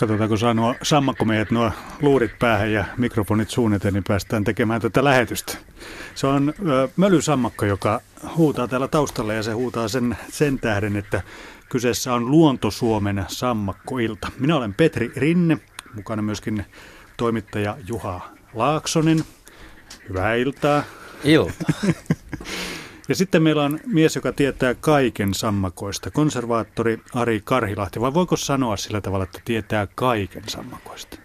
Katsotaanko saa nuo sammakkomeijät nuo luurit päähän ja mikrofonit suunnitelleen, niin päästään tekemään tätä lähetystä. Se on ö, mölysammakko, joka huutaa täällä taustalla ja se huutaa sen, sen tähden, että kyseessä on Luonto-Suomen sammakkoilta. Minä olen Petri Rinne, mukana myöskin toimittaja Juha Laaksonen. Hyvää iltaa. Ilta. Ja sitten meillä on mies, joka tietää kaiken sammakoista, konservaattori Ari Karhilahti. Vai voiko sanoa sillä tavalla, että tietää kaiken sammakoista?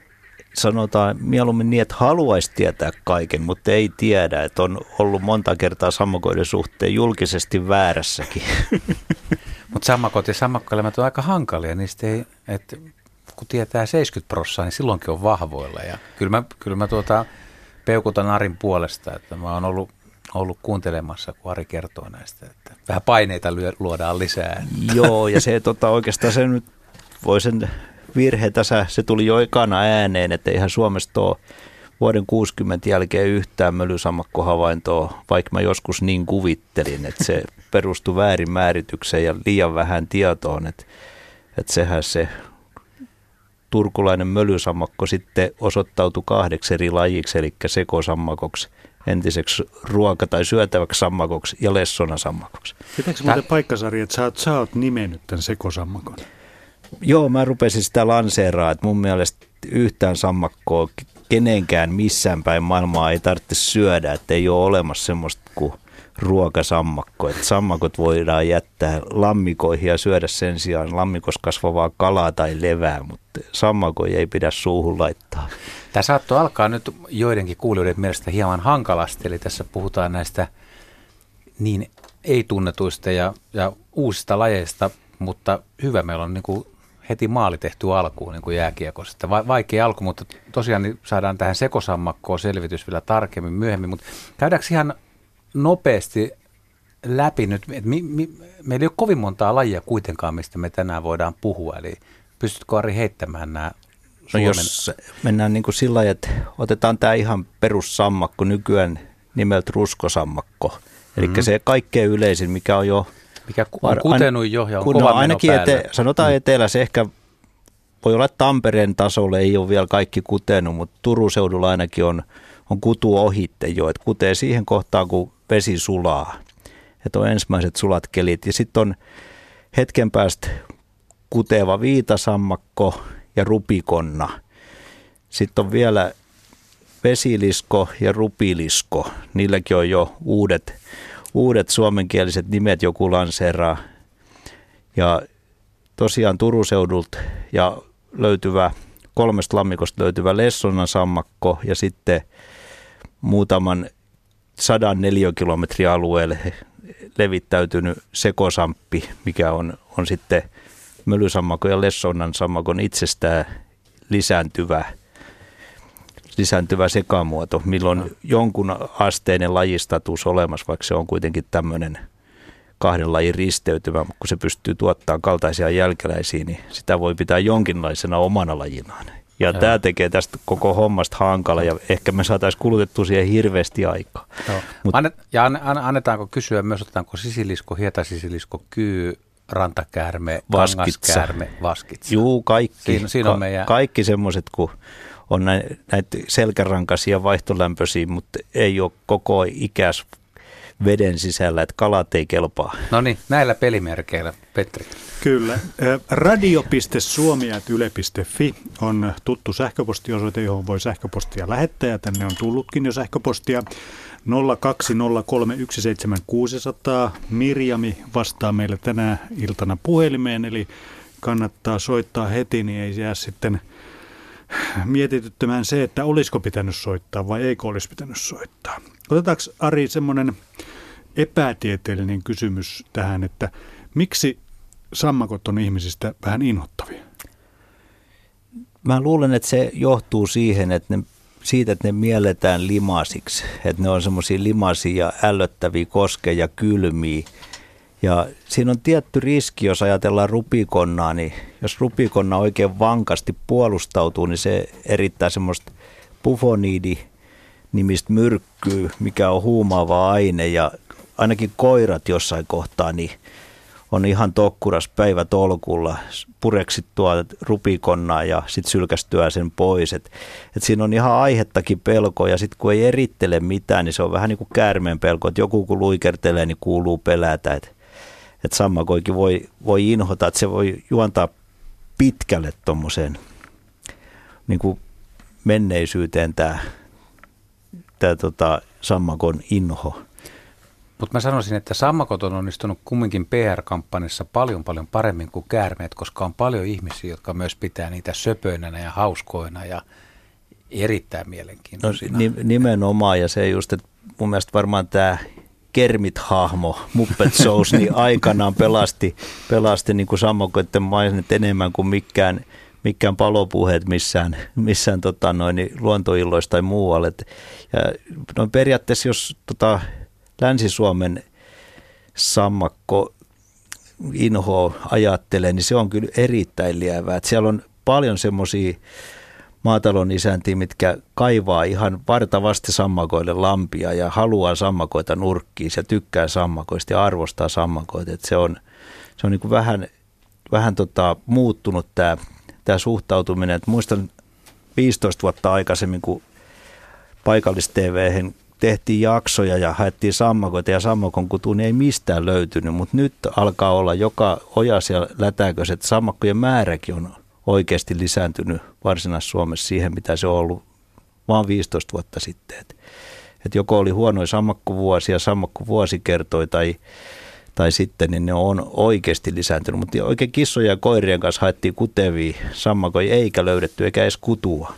Sanotaan mieluummin niin, että haluaisi tietää kaiken, mutta ei tiedä, että on ollut monta kertaa sammakoiden suhteen julkisesti väärässäkin. mutta sammakot ja sammakkoelämät on aika hankalia, niistä ei, että kun tietää 70 prosenttia, niin silloinkin on vahvoilla. Ja kyllä mä, kyllä mä tuota, peukutan Arin puolesta, että mä oon ollut ollut kuuntelemassa, kun Ari kertoo näistä, että vähän paineita luodaan lisää. Joo, ja se tota, oikeastaan se nyt voi sen virhe tässä, se tuli jo ekana ääneen, että eihän Suomesta ole vuoden 60 jälkeen yhtään mölysammakkohavaintoa, vaikka mä joskus niin kuvittelin, että se perustui väärin määritykseen ja liian vähän tietoon, että, että sehän se turkulainen mölysammakko sitten osoittautui kahdeksi eri lajiksi, eli sekosammakoksi – entiseksi ruoka- tai syötäväksi sammakoksi ja lessona sammakoksi. Pitääkö muuten paikkasarja, että sä oot, sä oot nimennyt tämän sekosammakon? Joo, mä rupesin sitä lanseeraa, että mun mielestä yhtään sammakkoa kenenkään missään päin maailmaa ei tarvitse syödä, että ei ole olemassa semmoista kuin ruokasammakko. Että sammakot voidaan jättää lammikoihin ja syödä sen sijaan lammikossa kasvavaa kalaa tai levää, mutta sammakoja ei pidä suuhun laittaa. Tämä saattoi alkaa nyt joidenkin kuulijoiden mielestä hieman hankalasti, eli tässä puhutaan näistä niin ei-tunnetuista ja, ja uusista lajeista, mutta hyvä meillä on niin kuin heti maali tehty alkuun niin kuin jääkiekossa. Va- vaikea alku, mutta tosiaan niin saadaan tähän sekosammakkoon selvitys vielä tarkemmin myöhemmin, mutta käydäänkö ihan nopeasti läpi nyt, että mi, mi, meillä ei ole kovin montaa lajia kuitenkaan, mistä me tänään voidaan puhua, eli pystytkö Ari heittämään nämä No jos mennään niin kuin sillä lailla, että otetaan tämä ihan perussammakko nykyään nimeltä ruskosammakko. Eli mm-hmm. se kaikkein yleisin, mikä on jo... Mikä on kutenut jo ja on kun kova no, ainakin ete, Sanotaan mm. etelässä ehkä voi olla Tampereen tasolla, ei ole vielä kaikki kutenut, mutta Turun seudulla ainakin on, on kutu ohitte jo, että kutee siihen kohtaan, kun vesi sulaa. Että on ensimmäiset sulat kelit. Ja sitten on hetken päästä kuteva viitasammakko, ja rupikonna. Sitten on vielä vesilisko ja rupilisko. Niilläkin on jo uudet, uudet suomenkieliset nimet joku lanseeraa. Ja tosiaan Turun seudulta ja löytyvä, kolmesta lammikosta löytyvä Lessonan sammakko ja sitten muutaman sadan neliökilometrin alueelle levittäytynyt sekosamppi, mikä on, on sitten – mölysammakon ja lessonan sammakon itsestään lisääntyvä, lisääntyvä sekamuoto, milloin no. jonkun asteinen lajistatus olemassa, vaikka se on kuitenkin tämmöinen kahden lajin risteytymä, mutta kun se pystyy tuottamaan kaltaisia jälkeläisiä, niin sitä voi pitää jonkinlaisena omana lajinaan. Ja, ja tämä tekee tästä koko hommasta hankala ja ehkä me saataisiin kulutettu siihen hirveästi aikaa. Mut, Annet, ja annetaanko kysyä myös, otetaanko sisilisko, hietasisilisko, kyy, rantakäärme, vaskitsa. kangaskäärme, vaskitsa. Juu, kaikki. Siinä, siinä on meidän... Kaikki semmoiset, kun on näitä selkärankaisia vaihtolämpöisiä, mutta ei ole koko ikäs veden sisällä, että kalat ei kelpaa. No niin, näillä pelimerkeillä, Petri. Kyllä. Radio.suomi.yle.fi on tuttu sähköpostiosoite, johon voi sähköpostia lähettää, ja tänne on tullutkin jo sähköpostia. 020317600. Mirjami vastaa meille tänä iltana puhelimeen, eli kannattaa soittaa heti, niin ei jää sitten mietityttämään se, että olisiko pitänyt soittaa vai eikö olisi pitänyt soittaa. Otetaanko Ari semmoinen epätieteellinen kysymys tähän, että miksi sammakot on ihmisistä vähän inhottavia? Mä luulen, että se johtuu siihen, että ne siitä, että ne mielletään limasiksi. Että ne on semmoisia limasia, ällöttäviä, koskeja, kylmiä. Ja siinä on tietty riski, jos ajatellaan rupikonnaa, niin jos rupikonna oikein vankasti puolustautuu, niin se erittää semmoista pufoniidi nimistä myrkkyä, mikä on huumaava aine ja ainakin koirat jossain kohtaa niin on ihan tokkuras päivätolkulla pureksittua rupikonnaa ja sitten sylkästyä sen pois. Et, et siinä on ihan aihettakin pelko ja sitten kun ei erittele mitään, niin se on vähän niin kuin käärmeen pelko, että joku kun luikertelee, niin kuuluu pelätä. Että et sammakoikin voi, voi inhota, että se voi juontaa pitkälle tuommoiseen niin kuin menneisyyteen tämä, tämä tota, sammakon inho. Mutta mä sanoisin, että sammakot on onnistunut kumminkin PR-kampanjassa paljon paljon paremmin kuin käärmeet, koska on paljon ihmisiä, jotka myös pitää niitä söpöinä ja hauskoina ja erittäin mielenkiintoisina. No, nimenomaan ja se just, että mun mielestä varmaan tämä Kermit-hahmo Muppet Shows niin aikanaan pelasti, pelasti niin kuin sammakoiden mainit enemmän kuin mikään, mikään palopuheet missään, missään tota noin, niin luontoilloissa tai muualle. Ja no periaatteessa jos tota, Länsi-Suomen sammakko inho ajattelee, niin se on kyllä erittäin lievää. Että siellä on paljon semmoisia maatalon isäntiä, mitkä kaivaa ihan vartavasti sammakoille lampia ja haluaa sammakoita nurkkiin ja tykkää sammakoista ja arvostaa sammakoita. Että se on, se on niin kuin vähän, vähän tota, muuttunut tämä, tämä suhtautuminen. Et muistan 15 vuotta aikaisemmin, kun paikallis tehtiin jaksoja ja haettiin sammakoita ja sammakon kutuun niin ei mistään löytynyt, mutta nyt alkaa olla joka ojas ja lätäkös, että sammakkojen määräkin on oikeasti lisääntynyt Varsinais-Suomessa siihen, mitä se on ollut vaan 15 vuotta sitten. Et, et joko oli huonoja sammakkovuosia, sammakkovuosikertoi tai, tai sitten niin ne on oikeasti lisääntynyt. Mutta oikein kissoja ja koirien kanssa haettiin kutevia sammakoja eikä löydetty eikä edes kutua.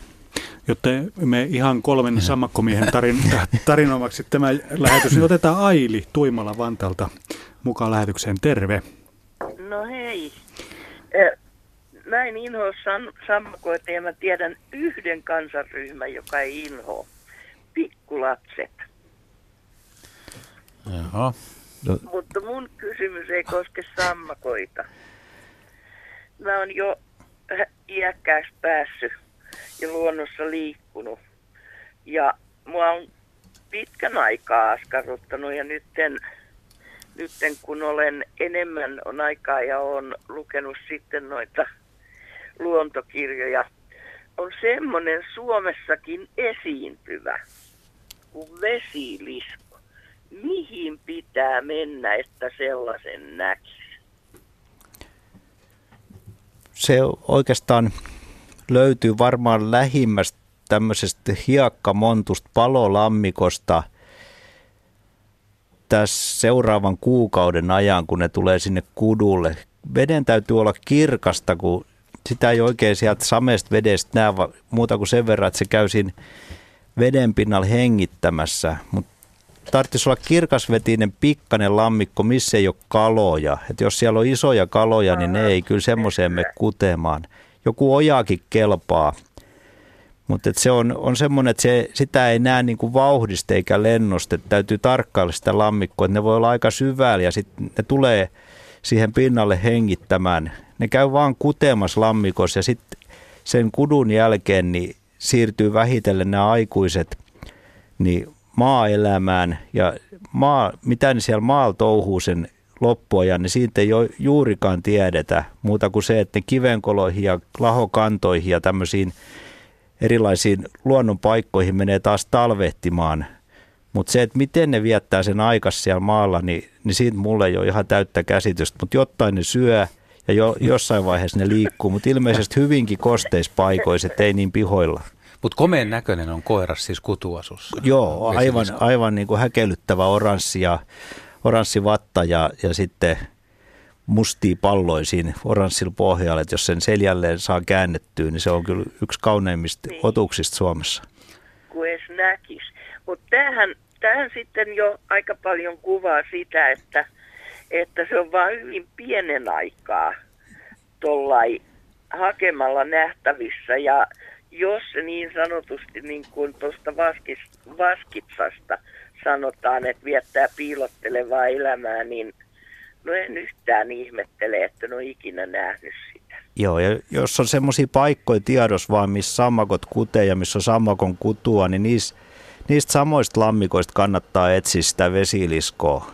Jotta me ihan kolmen sammakkomiehen tarin, tarinoimaksi tämä lähetys, niin otetaan Aili Tuimala Vantalta mukaan lähetykseen. Terve. No hei. Mä en inhoa sam- sammakoita ja mä tiedän yhden kansanryhmän, joka ei inhoa. Pikkulapset. Jaha. No. Mutta mun kysymys ei koske sammakoita. Mä oon jo iäkkääksi päässyt ja luonnossa liikkunut. Ja mua on pitkän aikaa askarruttanut ja nytten, nytten kun olen enemmän on aikaa ja on lukenut sitten noita luontokirjoja, on semmoinen Suomessakin esiintyvä kuin vesilisko. Mihin pitää mennä, että sellaisen näkisi? Se oikeastaan löytyy varmaan lähimmästä tämmöisestä hiekkamontusta palolammikosta tässä seuraavan kuukauden ajan, kun ne tulee sinne kudulle. Veden täytyy olla kirkasta, kun sitä ei oikein sieltä sameesta vedestä näe muuta kuin sen verran, että se käy siinä veden pinnalla hengittämässä. Mutta tarvitsisi olla kirkasvetinen pikkainen lammikko, missä ei ole kaloja. Et jos siellä on isoja kaloja, niin ne ei kyllä semmoiseen me kutemaan joku ojakin kelpaa. Mutta se on, on semmoinen, että se, sitä ei näe niin kuin vauhdista eikä lennosta. Että täytyy tarkkailla sitä lammikkoa, että ne voi olla aika syvällä ja sitten ne tulee siihen pinnalle hengittämään. Ne käy vaan kutemassa lammikossa ja sitten sen kudun jälkeen niin siirtyy vähitellen nämä aikuiset niin maaelämään ja maa, mitä ne siellä maalla touhuu sen loppuajan, niin siitä ei juurikaan tiedetä muuta kuin se, että ne kivenkoloihin ja lahokantoihin ja tämmöisiin erilaisiin luonnonpaikkoihin menee taas talvehtimaan. Mutta se, että miten ne viettää sen aikas siellä maalla, niin, niin siitä mulle ei ole ihan täyttä käsitystä. Mutta jotain ne syö ja jo, jossain vaiheessa ne liikkuu, mutta ilmeisesti hyvinkin kosteispaikoissa, ei niin pihoilla. Mutta komeen näköinen on koiras siis kutuasussa. Joo, aivan, aivan niin kuin häkellyttävä oranssi ja oranssi vatta ja, ja sitten mustia palloja siinä oranssilla pohjalla, että jos sen seljalleen saa käännettyä, niin se on kyllä yksi kauneimmista niin. otuksista Suomessa. Kun edes näkis. Mutta tämähän, tämähän sitten jo aika paljon kuvaa sitä, että, että se on vain hyvin pienen aikaa tuollai hakemalla nähtävissä ja jos se niin sanotusti niin kuin tuosta vaskitsasta sanotaan, että viettää piilottelevaa elämää, niin no en yhtään ihmettele, että en ole ikinä nähnyt sitä. Joo, ja jos on semmoisia paikkoja tiedossa vaan, missä sammakot kutee ja missä on sammakon kutua, niin niistä, niistä samoista lammikoista kannattaa etsiä sitä vesiliskoa.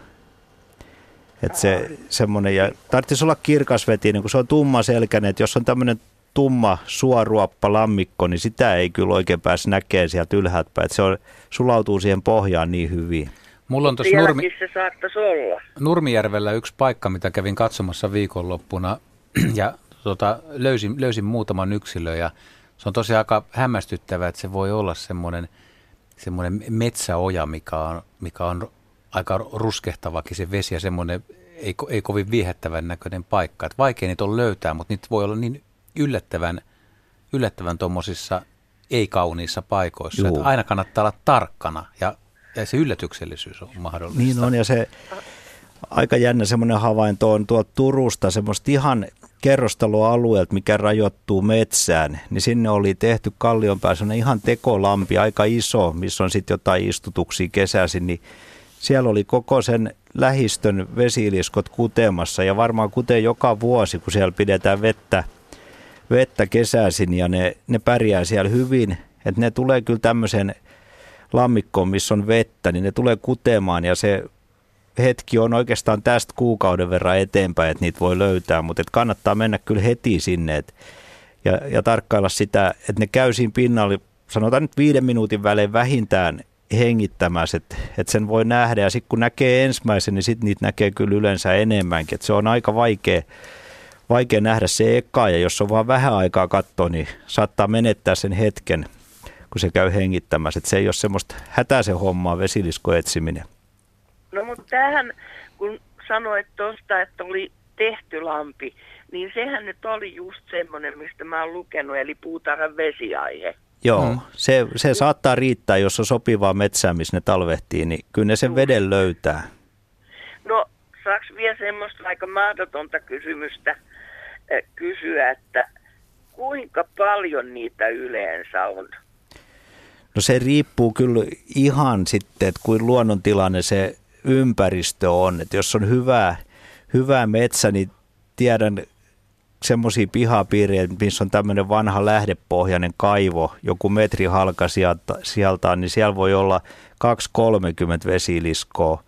Että se semmoinen, ja tarvitsisi olla kirkasvetinen, kun se on tumma selkäinen, että jos on tämmöinen tumma suoruoppa lammikko, niin sitä ei kyllä oikein pääse näkemään sieltä ylhäältä päin. Se on, sulautuu siihen pohjaan niin hyvin. Mulla on tuossa Nurmi, se saattaisi olla. Nurmijärvellä yksi paikka, mitä kävin katsomassa viikonloppuna ja tota, löysin, löysin muutaman yksilön ja se on tosiaan aika hämmästyttävää, että se voi olla semmoinen, semmoinen metsäoja, mikä on, mikä on aika ruskehtavakin se vesi ja semmoinen ei, ko- ei kovin viehättävän näköinen paikka. Että vaikea niitä on löytää, mutta niitä voi olla niin yllättävän, yllättävän tuommoisissa ei-kauniissa paikoissa. Juu. Että aina kannattaa olla tarkkana ja, ja se yllätyksellisyys on mahdollista. Niin on, ja se aika jännä semmoinen havainto on tuolta Turusta, semmoista ihan kerrostaloalueelta, mikä rajoittuu metsään, niin sinne oli tehty kallion päässä ihan tekolampi, aika iso, missä on sitten jotain istutuksia kesäisin, niin siellä oli koko sen lähistön vesiliskot kutemassa ja varmaan kuten joka vuosi, kun siellä pidetään vettä, vettä kesäisin ja ne, ne pärjää siellä hyvin, että ne tulee kyllä tämmöisen lammikkoon, missä on vettä, niin ne tulee kutemaan ja se hetki on oikeastaan tästä kuukauden verran eteenpäin, että niitä voi löytää, mutta et kannattaa mennä kyllä heti sinne et, ja, ja tarkkailla sitä, että ne käy siinä pinnalla, sanotaan nyt viiden minuutin välein vähintään hengittämässä, että et sen voi nähdä. Ja sitten kun näkee ensimmäisen, niin sitten niitä näkee kyllä yleensä enemmänkin, että se on aika vaikea, vaikea nähdä se eka ja jos on vaan vähän aikaa katsoa, niin saattaa menettää sen hetken, kun se käy hengittämässä, että se ei ole semmoista hätäisen hommaa vesilisko etsiminen. No mutta tähän, kun sanoit tuosta, että oli tehty lampi, niin sehän nyt oli just semmoinen, mistä mä oon lukenut, eli puutarhan vesiaihe. Joo, Mm. se, se saattaa riittää, jos on sopivaa metsää, missä ne talvehtii, niin kyllä ne sen veden löytää. No, saaks vielä semmoista aika mahdotonta kysymystä kysyä, että kuinka paljon niitä yleensä on? No se riippuu kyllä ihan sitten, että kuin luonnontilanne se ympäristö on. Että jos on hyvä, hyvä metsä, niin tiedän semmoisia pihapiirejä, missä on tämmöinen vanha lähdepohjainen kaivo, joku metri halka sieltä, sieltä niin siellä voi olla 2-30 vesiliskoa.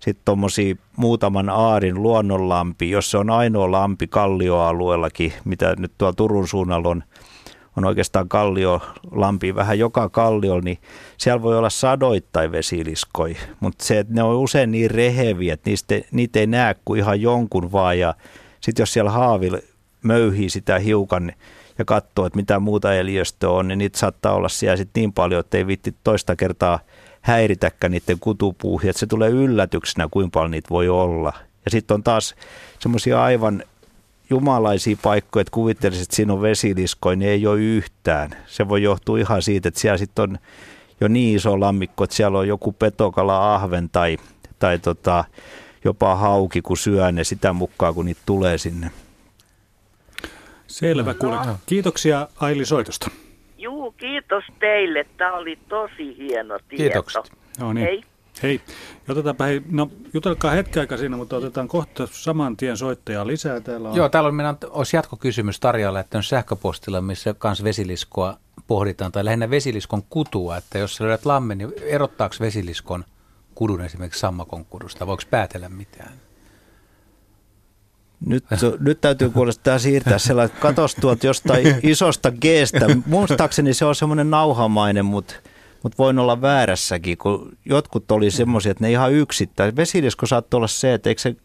Sitten tuommoisia muutaman aarin luonnonlampi, jos se on ainoa lampi kallioalueellakin, mitä nyt tuolla Turun suunnalla on, on oikeastaan kalliolampi vähän joka kalliolla, niin siellä voi olla sadoittain vesiliskoja, mutta se, että ne on usein niin reheviä, että niistä, niitä ei näe kuin ihan jonkun vaan, ja sitten jos siellä haavilla möyhii sitä hiukan ja katsoo, että mitä muuta eliöstöä on, niin niitä saattaa olla siellä sitten niin paljon, että ei vitti toista kertaa häiritäkään niiden kutupuuhia, että se tulee yllätyksenä, kuinka paljon niitä voi olla. Ja sitten on taas semmoisia aivan jumalaisia paikkoja, että kuvittelisit, että siinä on vesiliskoja, niin ei ole yhtään. Se voi johtua ihan siitä, että siellä sitten on jo niin iso lammikko, että siellä on joku petokala, ahven tai, tai tota, jopa hauki, kun syö ne sitä mukaan, kun niitä tulee sinne. Selvä, kuule. Kiitoksia Aili soitosta. Juu, kiitos teille. Tämä oli tosi hieno tieto. Kiitokset. No niin. Hei. Hei, otetaanpa hei, no jutelkaa hetken aikaa siinä, mutta otetaan kohta saman tien soittajaa lisää. Täällä on Joo, täällä on, meillä on- olisi jatkokysymys Tarjalle, että on sähköpostilla, missä kans vesiliskoa pohditaan, tai lähinnä vesiliskon kutua, että jos sä löydät lammen, niin erottaako vesiliskon kudun esimerkiksi sammakon kudusta, voiko päätellä mitään? Nyt, nyt täytyy kuulostaa siirtää sellainen, katos tuolta jostain isosta geestä. Muistaakseni se on semmoinen nauhamainen, mutta mutta voin olla väärässäkin, kun jotkut oli semmoisia, että ne ihan yksittäin. Vesilisko saattoi olla se, että eikö se,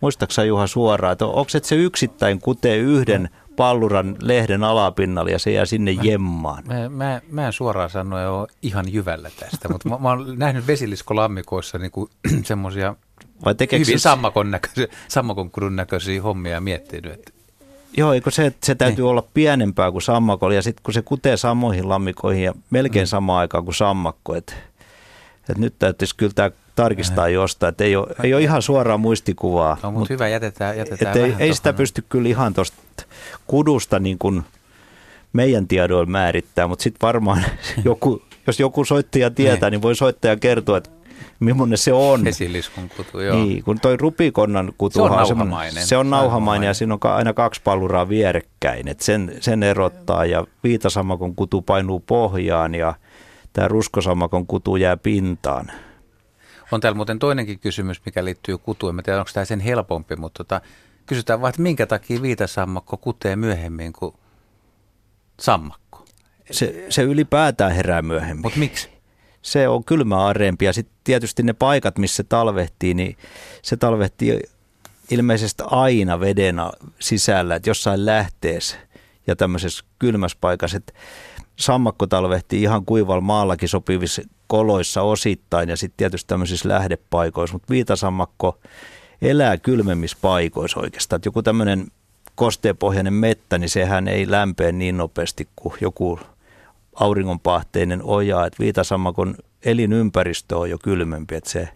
muistaaksä Juha suoraan, että onko se, että yksittäin kutee yhden palluran lehden alapinnalle ja se jää sinne jemmaan. Mä, mä, mä en suoraan sanoa ole ihan jyvällä tästä, mutta mä, mä oon nähnyt vesiliskolammikoissa niinku semmoisia Vai tekeekö hyvin se, sammakon, näköisiä, sammakon näköisiä hommia ja miettinyt, että Joo, eikö se, että se täytyy olla pienempää kuin sammakko? Ja sitten kun se kutee samoihin lammikoihin ja melkein Mm. samaan aikaan kuin sammakko, että et nyt täytyisi kyllä tämä tarkistaa jostain, että ei ole, ei ole ihan suoraa muistikuvaa. no, mutta hyvä, jätetään, jätetään Et ei, ei sitä pysty kyllä ihan tuosta kudusta niin kuin meidän tiedoilla määrittää, mutta sitten varmaan joku, jos joku soittaja tietää, niin. voi soittaja kertoa, että millainen se on. Vesiliskon kutu, joo. Niin, kun toi rupikonnan kutu Se on nauhamainen. Se on nauhamainen ja siinä on aina kaksi palluraa vierekkäin, että sen, sen erottaa ja viitasammakon kutu painuu pohjaan ja tämä ruskosammakon kutu jää pintaan. On täällä muuten toinenkin kysymys, mikä liittyy kutuun. Mä tiedän, onko tämä sen helpompi, mutta tota, kysytään vaan, että minkä takia viitasammakko kutee myöhemmin kuin sammakko? Se, se ylipäätään herää myöhemmin. Mutta miksi? Se on kylmäarempi ja sitten tietysti ne paikat, missä se talvehtii, niin se talvehtii ilmeisesti aina veden sisällä, että jossain lähteessä ja tämmöisessä kylmässä paikassa, että sammakko talvehtii ihan kuivalla maallakin sopivissa koloissa osittain ja sitten tietysti tämmöisissä lähdepaikoissa, mutta viitasammakko elää kylmemmissä paikoissa oikeastaan. Että joku tämmöinen kosteepohjainen mettä, niin sehän ei lämpee niin nopeasti kuin joku auringonpahteinen oja. Että viitasammakon elinympäristö on jo kylmempi, että se,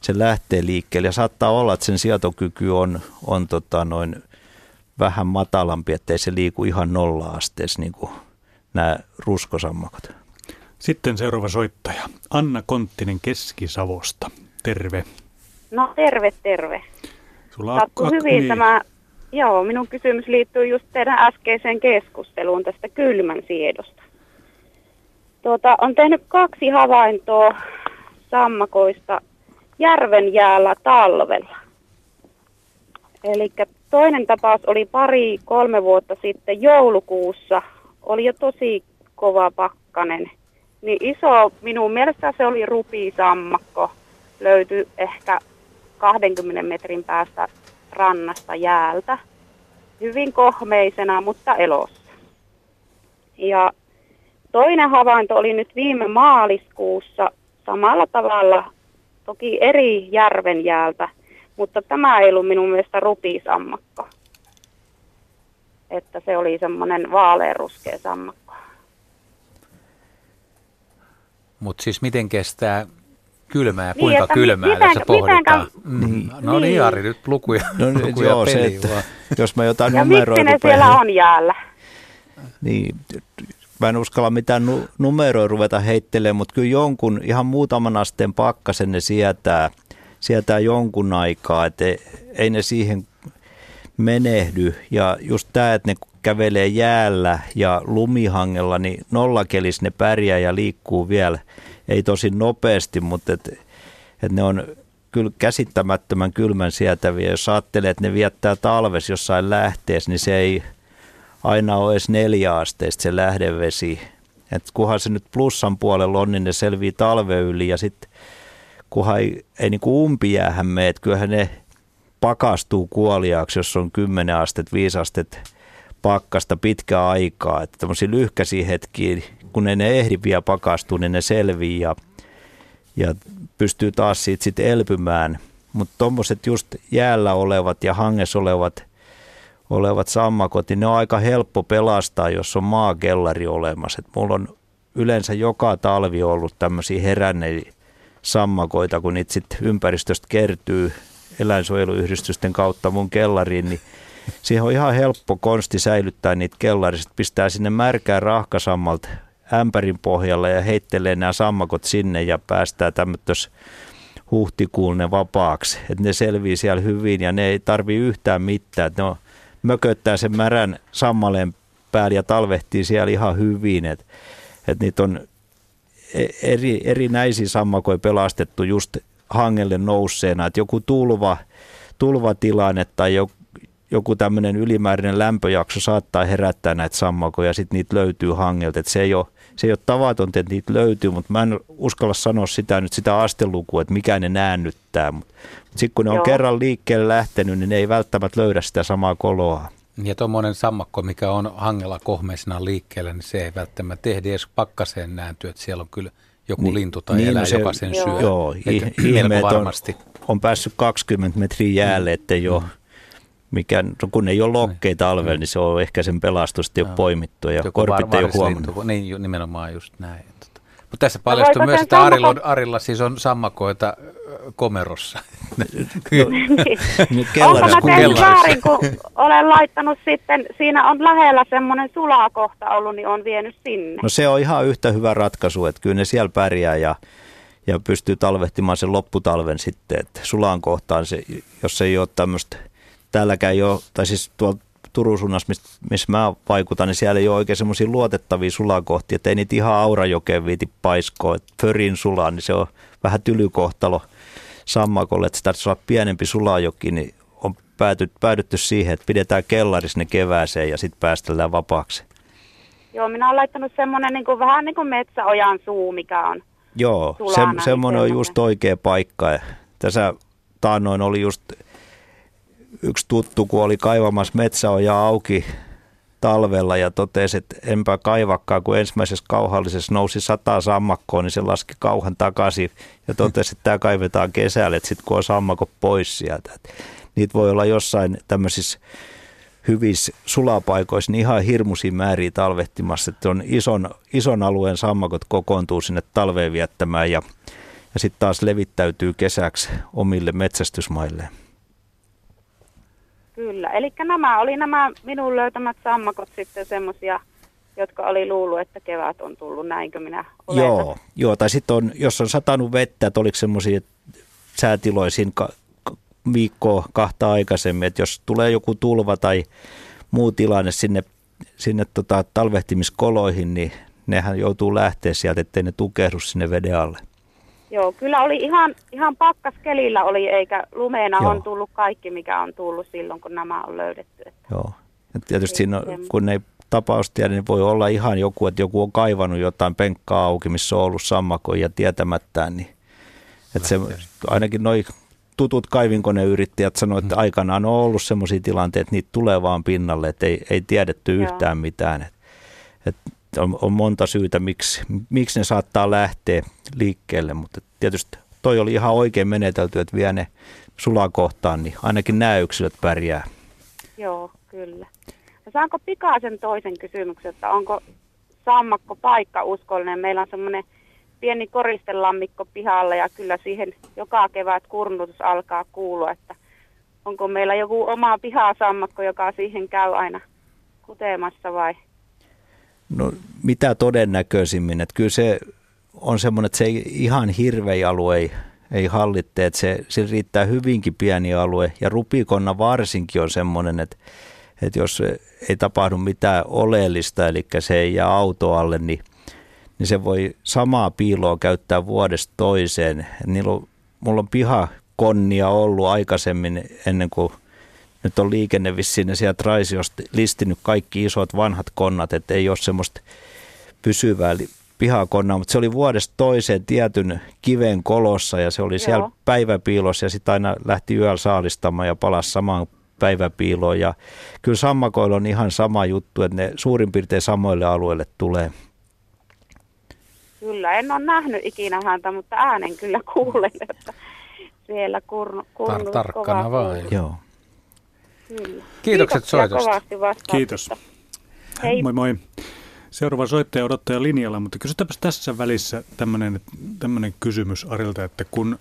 se lähtee liikkeelle ja saattaa olla, että sen sietokyky on, on tota noin vähän matalampi, ettei se liiku ihan nolla-asteessa niin kuin nämä ruskosammakot. Sitten seuraava soittaja. Anna Konttinen Keski-Savosta. Terve. No terve, terve. Sulla Sattuu ak- hyvin niin. tämä, joo, minun kysymys liittyy just teidän äskeiseen keskusteluun tästä kylmän siedosta. Tuota, on tehnyt kaksi havaintoa sammakoista järven jäällä talvella. Eli toinen tapaus oli pari, kolme vuotta sitten joulukuussa. Oli jo tosi kova pakkanen. Niin iso, minun mielestä se oli rupisammakko. Löytyi ehkä 20 metrin päästä rannasta jäältä. Hyvin kohmeisena, mutta elossa. Ja toinen havainto oli nyt viime maaliskuussa samalla tavalla, toki eri järven jäältä, mutta tämä ei ollut minun mielestä rupisammakko. Että se oli semmoinen vaaleanruskea sammakko. Mutta siis miten kestää kylmää ja Niin, kuinka että kylmää miten- tässä pohditaan? mitenkä- Mm. No niin, Niin. Ari, nyt lukuja, No nyt lukuja joo, se, peliin että vaan. jos mä jotain Ja miksi numeroa ne rupean, siellä on jäällä? niin mä en uskalla mitään nu- numeroa ruveta heittelemään, mutta kyllä jonkun ihan muutaman asteen pakkasen ne sietää, sietää jonkun aikaa, että ei, ne siihen menehdy. Ja just tämä, että ne kävelee jäällä ja lumihangella, niin nollakelis ne pärjää ja liikkuu vielä, ei tosi nopeasti, mutta et, et ne on kyllä käsittämättömän kylmän sietäviä. Jos ajattelee, että ne viettää talves jossain lähteessä, niin se ei aina ole edes neljä asteista se lähdevesi. Et kunhan se nyt plussan puolella on, niin ne selvii talve yli ja sitten kunhan ei, ei niin kuin umpijäähän mene, että kyllähän ne pakastuu kuoliaaksi, jos on 10 astet, 5 astet pakkasta pitkä aikaa. Että tämmöisiä lyhkäisiä hetkiä, kun ne, ne ehdi vielä pakastuu, niin ne selvii ja, ja pystyy taas siitä sitten elpymään. Mutta tuommoiset just jäällä olevat ja hangessa olevat, olevat sammakot, niin ne on aika helppo pelastaa, jos on maakellari olemassa. Et mulla on yleensä joka talvi ollut tämmöisiä heränneitä sammakoita, kun niitä sitten ympäristöstä kertyy eläinsuojeluyhdistysten kautta mun kellariin, niin siihen on ihan helppo konsti säilyttää niitä kellarista. Pistää sinne märkää rahkasammalta ämpärin pohjalla ja heittelee nämä sammakot sinne ja päästää tämmöistä huhtikuun ne vapaaksi. Että ne selvii siellä hyvin ja ne ei tarvi yhtään mitään. Et ne on, mököttää sen märän sammaleen päällä ja talvehtii siellä ihan hyvin. Että et niitä on e- eri, erinäisiä sammakoja pelastettu just hangelle nousseena, että joku tulva, tulvatilanne tai joku, joku tämmöinen ylimääräinen lämpöjakso saattaa herättää näitä sammakoja ja sitten niitä löytyy hangelta. Et se ei ole, se ei ole tavatonta, että niitä löytyy, mutta mä en uskalla sanoa sitä nyt sitä astelukua, että mikä ne näännyttää. Mutta mut sitten kun ne on Joo. kerran liikkeelle lähtenyt, niin ne ei välttämättä löydä sitä samaa koloa. Ja tuommoinen sammakko, mikä on hangella kohmeisena liikkeellä, niin se ei välttämättä tehdä edes pakkaseen nääntyä, että siellä on kyllä joku Niin, lintu tai niin, eläin, no se- joka sen Joo. syö. Joo, Että i- melko ihmeet on, varmasti. on päässyt 20 metriä jäälle, ettei ole mikä, no kun ei ole lokkeita talvella, niin se on ehkä sen pelastus, että ei ole Joo. poimittu ja Joku korpit ei ole huomannut. Niin, nimenomaan just näin. Mutta tässä paljastui voiko myös, että Arilla, sammakon- Arilla siis on sammakoita komerossa. Nyt Onko kellarissa mä tehnyt väärin, kun olen laittanut sitten, siinä on lähellä semmoinen sulakohta ollut, niin on vienyt sinne. No se on ihan yhtä hyvä ratkaisu, että kyllä ne siellä pärjää ja, ja pystyy talvehtimaan sen lopputalven sitten, että sulaan kohtaan se, jos ei ole tämmöistä, täälläkään ei ole, tai siis tuolla Turun suunnassa, missä miss mä vaikutan, niin siellä ei ole oikein semmoisia luotettavia sulakohtia, että ei niitä ihan Aurajokeen viiti paiskoa. Että Förin sulaa, niin se on vähän tylykohtalo sammakolle, että se tarvitsisi olla pienempi sulajoki, niin on päätyt, päädytty siihen, että pidetään kellarissa ne kevääseen ja sitten päästellään vapaaksi. Joo, minä olen laittanut semmoinen niin kuin, vähän niin kuin metsäojan suu, mikä on Joo, sulana, se, niin semmoinen on just oikea paikka. Ja Tässä taannoin oli just yksi tuttu, kun oli kaivamassa metsäoja auki talvella ja totesi, että enpä kaivakaan, kun ensimmäisessä kauhallisessa nousi sata sammakkoa, niin se laski kauhan takaisin ja totesi, että tämä kaivetaan kesällä, että sitten kun on sammakko pois sieltä. Niitä voi olla jossain tämmöisissä hyvissä sulapaikoissa niin ihan hirmuisia määriä talvehtimassa, että on ison, ison alueen sammakot kokoontuu sinne talveen viettämään ja, ja sitten taas levittäytyy kesäksi omille metsästysmailleen. Kyllä, eli nämä oli nämä minun löytämät sammakot sitten semmoisia, jotka oli luullut, että kevät on tullut, näinkö minä oletan? Joo, joo, tai sitten on, jos on satanut vettä, että oliko semmoisia säätiloisin ka- ka- viikkoa kahta aikaisemmin, että jos tulee joku tulva tai muu tilanne sinne, sinne tota talvehtimiskoloihin, niin nehän joutuu lähteä sieltä, ettei ne tukehdu sinne veden alle. Joo, kyllä oli ihan, ihan pakkaskelillä oli, eikä lumeena Joo. on tullut kaikki, mikä on tullut silloin, kun nämä on löydetty. Että Joo. Et tietysti siinä, kun ei tapaus tiedä, niin voi olla ihan joku, että joku on kaivannut jotain penkkaa auki, missä on ollut sammakoja tietämättään, niin että se, ainakin noi tutut kaivinkoneyrittäjät sanoivat, että aikanaan on ollut sellaisia tilanteita, että niitä tulee vaan pinnalle, että ei, ei tiedetty Joo. yhtään mitään. Et, et on, on monta syytä, miksi, miksi ne saattaa lähteä liikkeelle, mutta tietysti toi oli ihan oikein menetelty, että vie ne sulakohtaan, niin ainakin nämä yksilöt pärjää. Joo, kyllä. No saanko pikaisen toisen kysymyksen, että onko sammakko paikka uskollinen? Meillä on semmoinen pieni koristelammikko pihalla ja kyllä siihen joka kevät kurnutus alkaa kuulua, että onko meillä joku oma pihasammakko, joka siihen käy aina kutemassa vai? No mitä todennäköisimmin, että kyllä se on semmoinen, että se ei ihan hirveä alue ei, ei hallitte, että se, se riittää hyvinkin pieni alue ja rupikonna varsinkin on semmoinen, että, että jos ei tapahdu mitään oleellista, eli se ei jää auto alle, niin, niin se voi samaa piiloa käyttää vuodesta toiseen. Niillä on, mulla on pihakonnia ollut aikaisemmin ennen kuin nyt on liikenne vissiin sieltä Raisiosta listinyt kaikki isot vanhat konnat, että ei ole semmoista pysyvää pihakonnaa, mutta se oli vuodesta toiseen tietyn kiven kolossa ja se oli siellä Joo. päiväpiilossa ja sitten aina lähti yöllä saalistamaan ja palasi samaan päiväpiiloon ja kyllä sammakoilla on ihan sama juttu, että ne suurin piirtein samoille alueille tulee. Kyllä, en ole nähnyt ikinä häntä, mutta äänen kyllä kuulen, että siellä kurnu, kurnu Tar- tarkkana vaan. Joo. Kyllä. Kiitokset Kiitoksia soitosta. kovasti vastauksesta. Kiitos. Hei. Moi moi. Seuraava soittaja odottaa linjalla, mutta kysytäpäs tässä välissä tämmöinen tämmöinen kysymys Arilta, että kun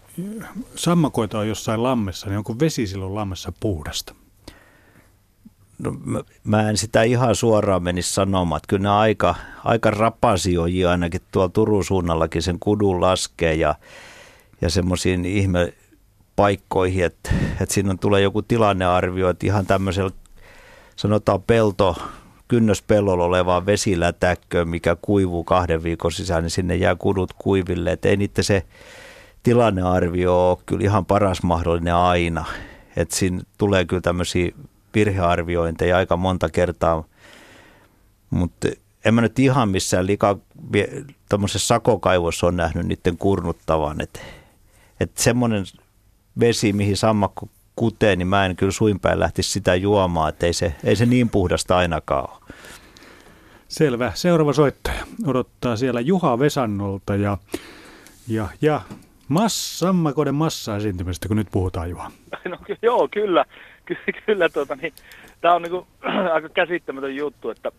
sammakoita on jossain lammessa, niin onko vesi silloin lammessa puhdasta? No, mä, mä en sitä ihan suoraan menisi sanomaan, että kyllä ne aika, aika rapasioijia ainakin tuolla Turun suunnallakin sen kudun laskee ja, ja semmoisiin ihme paikkoihin, että, että siinä tulee joku tilannearvio, että ihan tämmöisellä sanotaan pelto, kynnöspellolla olevaa vesilätäkköä, mikä kuivuu kahden viikon sisään, niin sinne jää kudut kuiville, että ei niitä se tilannearvio ole kyllä ihan paras mahdollinen aina, että siinä tulee kyllä tämmöisiä virhearviointeja aika monta kertaa, mutta en mä nyt ihan missään lika, tämmöisessä sakokaivossa on nähnyt niiden kurnuttavan, että et semmoinen vesi, mihin sammakko kutee, niin mä en kyllä suinpäin lähtisi sitä juomaan, että ei se, ei se niin puhdasta ainakaan ole. Selvä. Seuraava soittaja odottaa siellä Juha Vesannolta ja, ja, ja mass, sammakoiden massa-esiintymistä, kun nyt puhutaan Juha. No ky- joo, kyllä. Ky- kyllä tota, niin, tämä on niinku, aika käsittämätön juttu, että,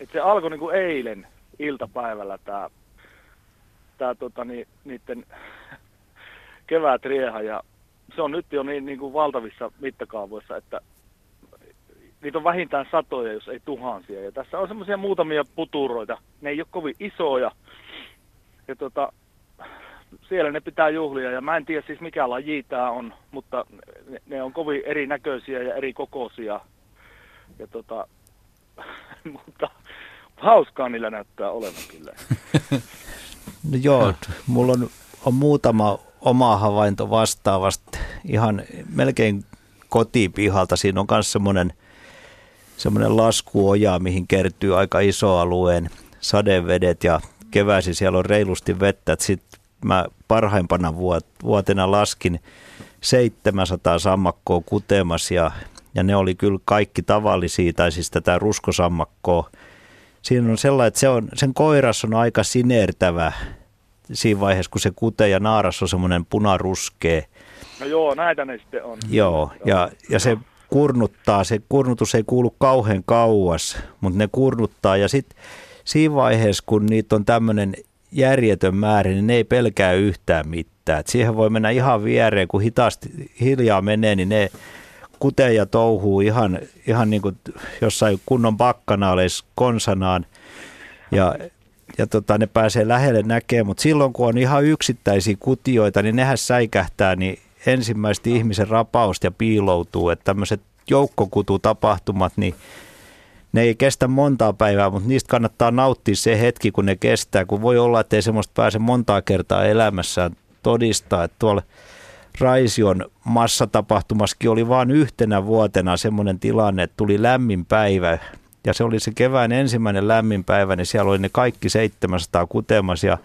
että se alkoi niinku eilen iltapäivällä tämä tää, tota, niin, niiden kevätrieha ja se on nyt jo niin, niin kuin valtavissa mittakaavoissa, että niitä on vähintään satoja, jos ei tuhansia. Ja tässä on semmoisia muutamia puturoita. Ne ei ole kovin isoja. Ja tota, siellä ne pitää juhlia ja mä en tiedä siis mikä laji tämä on, mutta ne, ne on kovin erinäköisiä ja eri kokoisia. Ja tota, mutta hauskaa niillä näyttää olevan kyllä. No joo, mulla on, on muutama oma havainto vastaavasti ihan melkein kotipihalta. Siinä on myös semmoinen, semmoinen laskuoja, mihin kertyy aika iso alueen sadevedet ja keväisin siellä on reilusti vettä. Sitten mä parhaimpana vuotena laskin 700 sammakkoa kutemas ja, ja ne oli kyllä kaikki tavallisia, tai siis tätä ruskosammakkoa. Siinä on sellainen, että se on, sen koiras on aika sinertävä siinä vaiheessa, kun se kutee ja naaras on semmoinen punaruskea. No joo, näitä ne sitten on. Joo, ja, ja se kurnuttaa, se kurnutus ei kuulu kauhean kauas, mutta ne kurnuttaa ja sitten siinä vaiheessa, kun niitä on tämmöinen järjetön määrä, niin ne ei pelkää yhtään mitään. Et siihen voi mennä ihan viereen, kun hitaasti hiljaa menee, niin ne kutee ja touhuu ihan, ihan niin kuin jossain kunnon bakkanaaleissa konsanaan. Ja, ja tota, ne pääsee lähelle näkemään, mutta silloin kun on ihan yksittäisiä kutioita, niin nehän säikähtää niin ensimmäisesti ihmisen rapausta ja piiloutuu. Että tämmöiset joukkokututapahtumat, niin ne ei kestä montaa päivää, mutta niistä kannattaa nauttia se hetki, kun ne kestää, kun voi olla, että ei semmoista pääse montaa kertaa elämässään todistaa, että tuolla Raision massatapahtumaskin oli vain yhtenä vuotena semmoinen tilanne, että tuli lämmin päivä. Ja se oli se kevään ensimmäinen lämmin päivä, niin siellä oli ne kaikki 700 kutemas. Ja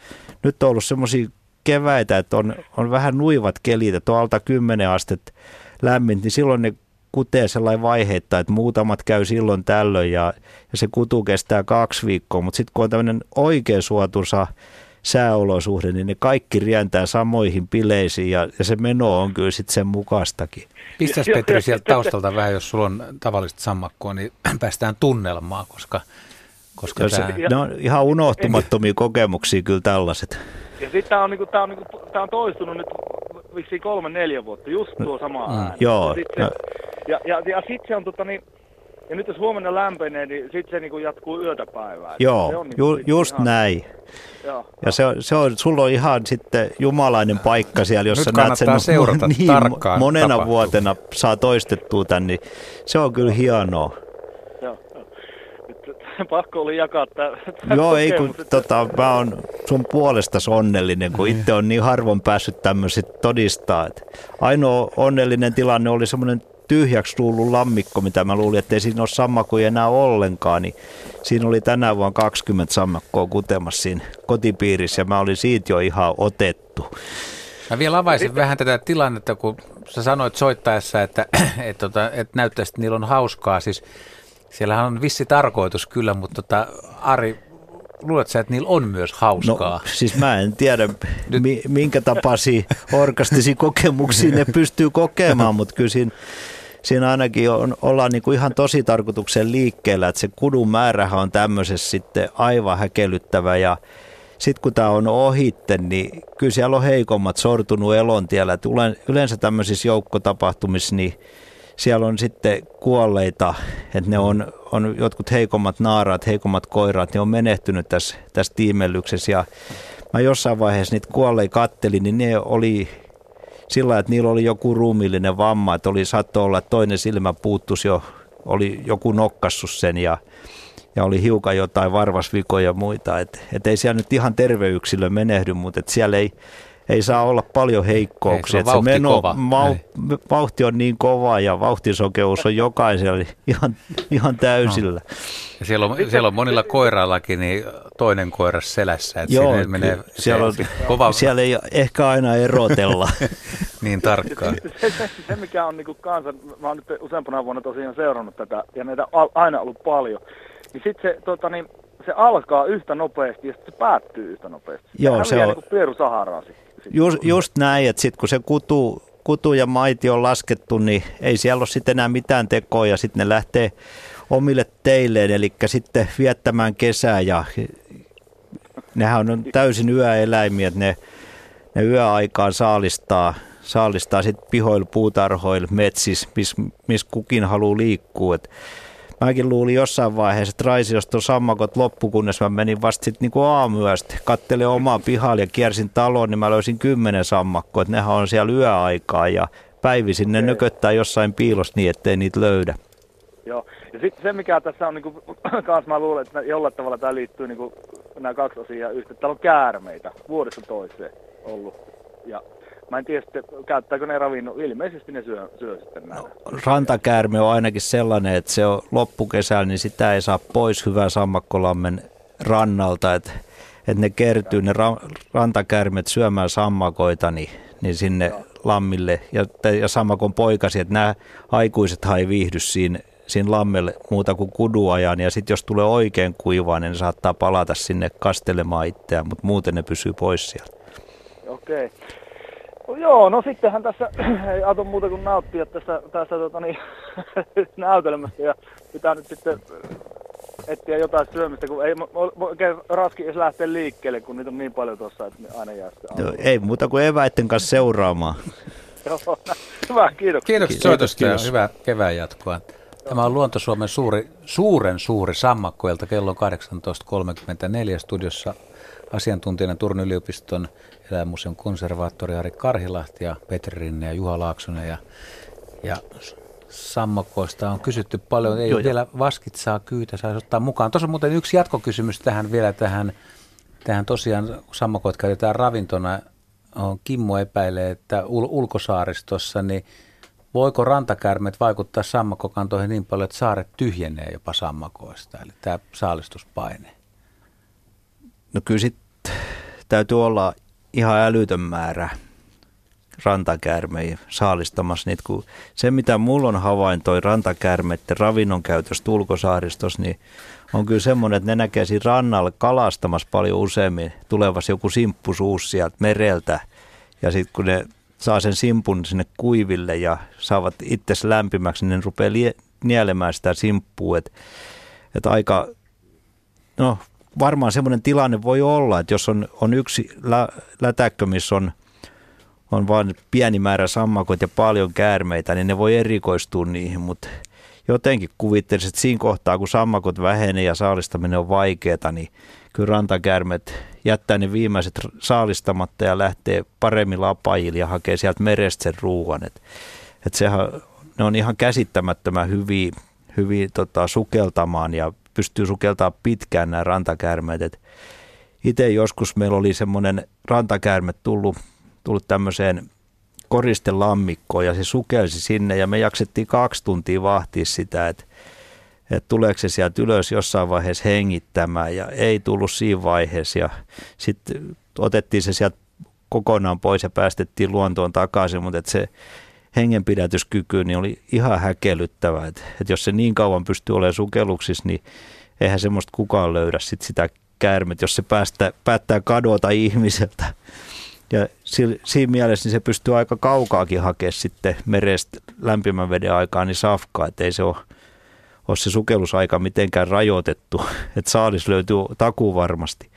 nyt on ollut semmoisia keväitä, että on, on vähän nuivat kelit, että on alta 10 astetta lämmin, niin silloin ne kutee sellainen vaiheetta, että muutamat käy silloin tällöin ja, ja se kutu kestää kaksi viikkoa, mutta sitten kun on tämmöinen oikein suotuisa sääolosuhde, niin ne kaikki rientää samoihin bileisiin ja, ja se meno on kyllä sitten sen mukaistakin. Pistäs Petri sieltä taustalta vähän, jos sulla on tavallista sammakkoa, niin päästään tunnelmaan, koska, koska tämä... Ne on ihan unohtumattomia kokemuksia kyllä tällaiset. Ja sitten tämä on, niinku, tää on, niinku, tää on toistunut nyt viksi kolme, neljä vuotta, just tuo sama mm. ääni. Joo. Ja sitten se, ja, ja, ja sit se on tota niin, ja nyt jos huomenna lämpenee, niin sitten se niinku jatkuu yötä päivää. Joo, se on niinku ju, just ihan, näin. Joo, ja se on, se on, sulla on ihan sitten jumalainen paikka siellä, jossa näet sen seurata niin, tarkkaan monena tapahtuu. vuotena saa toistettua tämän, niin se on kyllä hienoa. pakko oli jakaa tämä. Joo, ei kun tota, mä oon sun puolesta onnellinen, kun itse on niin harvoin päässyt tämmöiset todistaa. Et ainoa onnellinen tilanne oli semmoinen tyhjäksi tullut lammikko, mitä mä luulin, että ei siinä ole sammakoja enää ollenkaan, niin siinä oli tänä vuonna 20 sammakkoa kutemassa siinä kotipiirissä ja mä olin siitä jo ihan otettu. Mä vielä avaisin vähän tätä tilannetta, kun sä sanoit soittaessa, että, että, että, tota, että näyttäisi, että niillä on hauskaa. Siis Siellähän on vissi tarkoitus kyllä, mutta tota, Ari, luulet sä, että niillä on myös hauskaa? No, siis mä en tiedä, mi- minkä tapasi orkastisi kokemuksia ne pystyy kokemaan, mutta kyllä siinä, siinä ainakin on, ollaan niin kuin ihan tosi tarkoituksen liikkeellä, että se kudun määrähän on tämmöisessä sitten aivan häkellyttävä ja sitten kun tämä on ohitte, niin kyllä siellä on heikommat sortunut elontiellä. Että yleensä tämmöisissä joukkotapahtumissa, niin siellä on sitten kuolleita, että ne on, on jotkut heikommat naaraat, heikommat koiraat, ne on menehtynyt tässä, tässä tiimellyksessä ja mä jossain vaiheessa niitä kuolleita kattelin, niin ne oli sillä että niillä oli joku ruumiillinen vamma, että oli saatto olla, että toinen silmä puuttuisi jo, oli joku nokkassus sen ja, ja oli hiukan jotain varvasvikoja ja muita, että et ei siellä nyt ihan terve yksilö menehdy, mutta et siellä ei, ei saa olla paljon heikkouksia. Ei, se, on se meno, kova. Mau, vauhti on niin kova ja vauhtisokeus on jokaisella ihan, ihan täysillä. No. Ja siellä, on, siellä on monilla koiraillakin niin toinen koira selässä, että Joo, menee siellä, on, kova... siellä ei ehkä aina erotella. niin tarkkaan. Se, se, se, mikä on niin kanssa, mä oon nyt useampana vuonna tosiaan seurannut tätä, ja näitä aina ollut paljon, niin sitten se, tota, niin, se alkaa yhtä nopeasti ja sitten se päättyy yhtä nopeasti. Joo, se on... Niin Pieru Saharaan sitten. Just, just näin, että sitten kun se kutu, kutu ja maiti on laskettu, niin ei siellä ole sitten enää mitään tekoa ja sitten ne lähtee omille teilleen, eli sitten viettämään kesää ja nehän on täysin yöeläimiä, että ne, ne yöaikaan saalistaa, saalistaa sitten pihoilla, puutarhoilla, metsissä, missä mis kukin haluaa liikkua. Et mäkin luulin jossain vaiheessa, että Raisiosta on sammakot loppu, kunnes mä menin vasta sitten niinku aamuyöstä, kattelin omaa pihalle ja kiersin taloon, niin mä löysin kymmenen sammakkoa, että nehän on siellä yöaikaa ja päivisin ne nököttää jossain piilossa niin, ettei niitä löydä. Joo. Ja sitten se, mikä tässä on, niin kuin, kans mä luulen, että jollain tavalla tämä liittyy niin kuin, nämä kaksi asiaa yhteen. Täällä on käärmeitä vuodesta toiseen ollut. Ja mä en tiedä, sitten, käyttääkö ne ravinnon. Ilmeisesti ne syö, syö sitten näitä. No, rantakäärme on ainakin sellainen, että se on loppukesällä, niin sitä ei saa pois hyvää sammakkolammen rannalta. Että että ne kertyy, ne ra- rantakäärmet syömään sammakoita, niin, niin sinne Joo. lammille. Ja, ja sammakon poikasi, että nämä aikuiset ei viihdy siinä siinä lammelle muuta kuin kuduajan. Ja sitten jos tulee oikein kuivaa, niin ne saattaa palata sinne kastelemaan itseään, mutta muuten ne pysyy pois sieltä. Okei. Okay. No joo, no sittenhän tässä ei Ato muuta kuin nauttia tässä, tässä tota niin, näytelmästä ja pitää nyt sitten etsiä jotain syömistä, kun ei oikein raski edes lähteä liikkeelle, kun niitä on niin paljon tuossa, että aina jää sitten no, Ei muuta kuin eväitten kanssa seuraamaan. Joo, hyvä, kiitoksia. Kiitoksia soitosta ja hyvää kevään jatkoa. Tämä on Luonto-Suomen suuri, suuren suuri sammakkoilta kello 18.34 studiossa asiantuntijana Turun yliopiston eläinmuseon konservaattori Ari Karhilahti ja Petri Rinne ja Juha Laaksonen. Ja, ja sammakoista on kysytty paljon. Ei Joo, vielä vaskit saa kyytä, saisi ottaa mukaan. Tuossa on muuten yksi jatkokysymys tähän vielä tähän, tähän tosiaan sammakoit käytetään ravintona. Kimmo epäilee, että ul- ulkosaaristossa, niin voiko rantakärmet vaikuttaa sammakokantoihin niin paljon, että saaret tyhjenee jopa sammakoista, eli tämä saalistuspaine? No kyllä sitten täytyy olla ihan älytön määrä rantakäärmejä saalistamassa niitä, kun se mitä mulla on havaintoi rantakäärmeiden ravinnon käytöstä ulkosaaristossa, niin on kyllä semmoinen, että ne näkee siinä rannalla kalastamassa paljon useammin, tulevassa joku simppusuus sieltä mereltä, ja sitten kun ne saa sen simpun sinne kuiville ja saavat itse lämpimäksi, niin ne rupeaa lie, nielemään sitä simppua. Että et aika, no varmaan semmoinen tilanne voi olla, että jos on, on yksi lä, lätäkkö, missä on, on vain pieni määrä sammakot ja paljon käärmeitä, niin ne voi erikoistua niihin, mutta jotenkin kuvittelisin, että siinä kohtaa, kun sammakot vähenee ja saalistaminen on vaikeaa, niin kyllä rantakäärmet jättää ne viimeiset saalistamatta ja lähtee paremmin lapajille ja hakee sieltä merestä sen ruuan. Et, et sehän, ne on ihan käsittämättömän hyviä, hyviä tota, sukeltamaan ja pystyy sukeltamaan pitkään nämä rantakäärmeet. itse joskus meillä oli semmoinen rantakäärme tullut, tullut tämmöiseen koristelammikkoon ja se sukelsi sinne ja me jaksettiin kaksi tuntia vahtia sitä, että että tuleeko se sieltä ylös jossain vaiheessa hengittämään ja ei tullut siinä vaiheessa ja sitten otettiin se sieltä kokonaan pois ja päästettiin luontoon takaisin, mutta se hengenpidätyskyky niin oli ihan häkellyttävä, että, että jos se niin kauan pystyy olemaan sukelluksissa, niin eihän semmoista kukaan löydä sit sitä käärmet, jos se päästä, päättää kadota ihmiseltä. Ja siinä mielessä niin se pystyy aika kaukaakin hakemaan sitten merestä lämpimän veden aikaan niin safkaa, että ei se ole ole se sukellusaika mitenkään rajoitettu, että saalis löytyy takuu varmasti.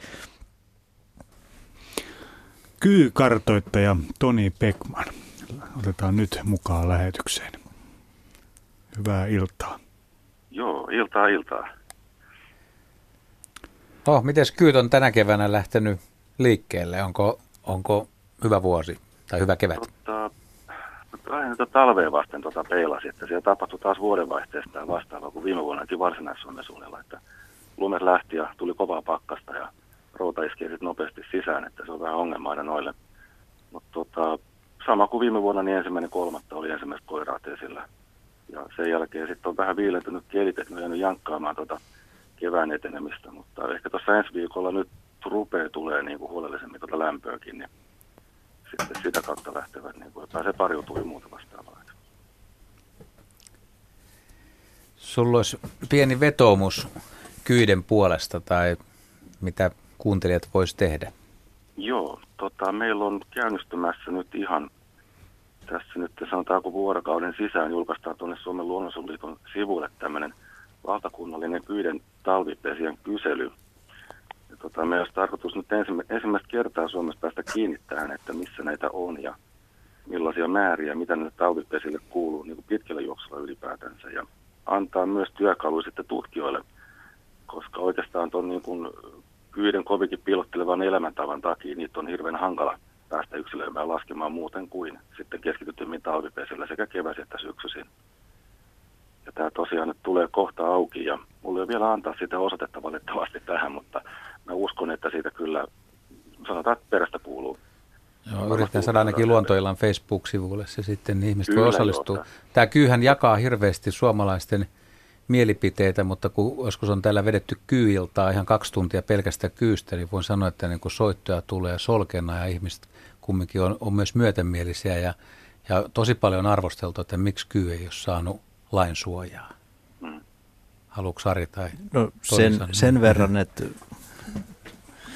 Kyykartoittaja Toni Pekman. Otetaan nyt mukaan lähetykseen. Hyvää iltaa. Joo, iltaa iltaa. Oh, miten kyyt on tänä keväänä lähtenyt liikkeelle? Onko, onko hyvä vuosi tai hyvä kevät? Tota, kai tätä talvea vasten tota peilasi, että siellä tapahtui taas vuodenvaihteesta vastaavaa kuin viime vuonnakin varsinais-Suomen suunnilla, että lumet lähti ja tuli kovaa pakkasta ja routa iski sitten nopeasti sisään, että se on vähän ongelma aina noille. Mutta tota, sama kuin viime vuonna, niin ensimmäinen kolmatta oli ensimmäiset koiraat esillä. Ja sen jälkeen sitten on vähän viilentynyt kielit, että ne on jäänyt jankkaamaan tota kevään etenemistä, mutta ehkä tuossa ensi viikolla nyt rupeaa tulee niin kuin huolellisemmin tuota lämpöäkin, niin sitten sitä kautta lähtevät, niin kuin, pääsee pariutumaan ja muuta vastaavaa. Sulla olisi pieni vetoomus kyyden puolesta tai mitä kuuntelijat vois tehdä? Joo, tota, meillä on käynnistymässä nyt ihan tässä nyt sanotaanko vuorokauden sisään julkaistaan tuonne Suomen luonnonsuojeluliiton sivuille tämmöinen valtakunnallinen kyyden talvipesien kysely – tota, meillä olisi tarkoitus nyt ensimmäistä kertaa Suomessa päästä kiinni tähän, että missä näitä on ja millaisia määriä, mitä näille talvipesille kuuluu niin kuin pitkällä juoksulla ylipäätänsä. Ja antaa myös työkalu sitten tutkijoille, koska oikeastaan tuon niin kuin kyiden kovinkin piilottelevan elämäntavan takia niitä on hirveän hankala päästä yksilöimään laskemaan muuten kuin sitten keskitytymmin talvipesillä sekä keväisin että syksyisin. Ja tämä tosiaan nyt tulee kohta auki ja mulla ei vielä antaa sitä osoitetta valitettavasti tähän, mutta mä uskon, että siitä kyllä sanotaan, että perästä kuuluu. Joo, yritän saada ainakin luontoillan Facebook-sivuille se sitten, niin ihmiset voi osallistua. Joo, tämä kyyhän jakaa hirveästi suomalaisten mielipiteitä, mutta kun joskus on täällä vedetty kyyiltaa ihan kaksi tuntia pelkästä kyystä, niin voin sanoa, että niin kun soittoja tulee solkena ja ihmiset kumminkin on, on myös myötämielisiä ja, ja tosi paljon arvosteltu, että miksi kyy ei ole saanut lain suojaa. Mm. Haluatko Sari tai no, sen, sen verran, että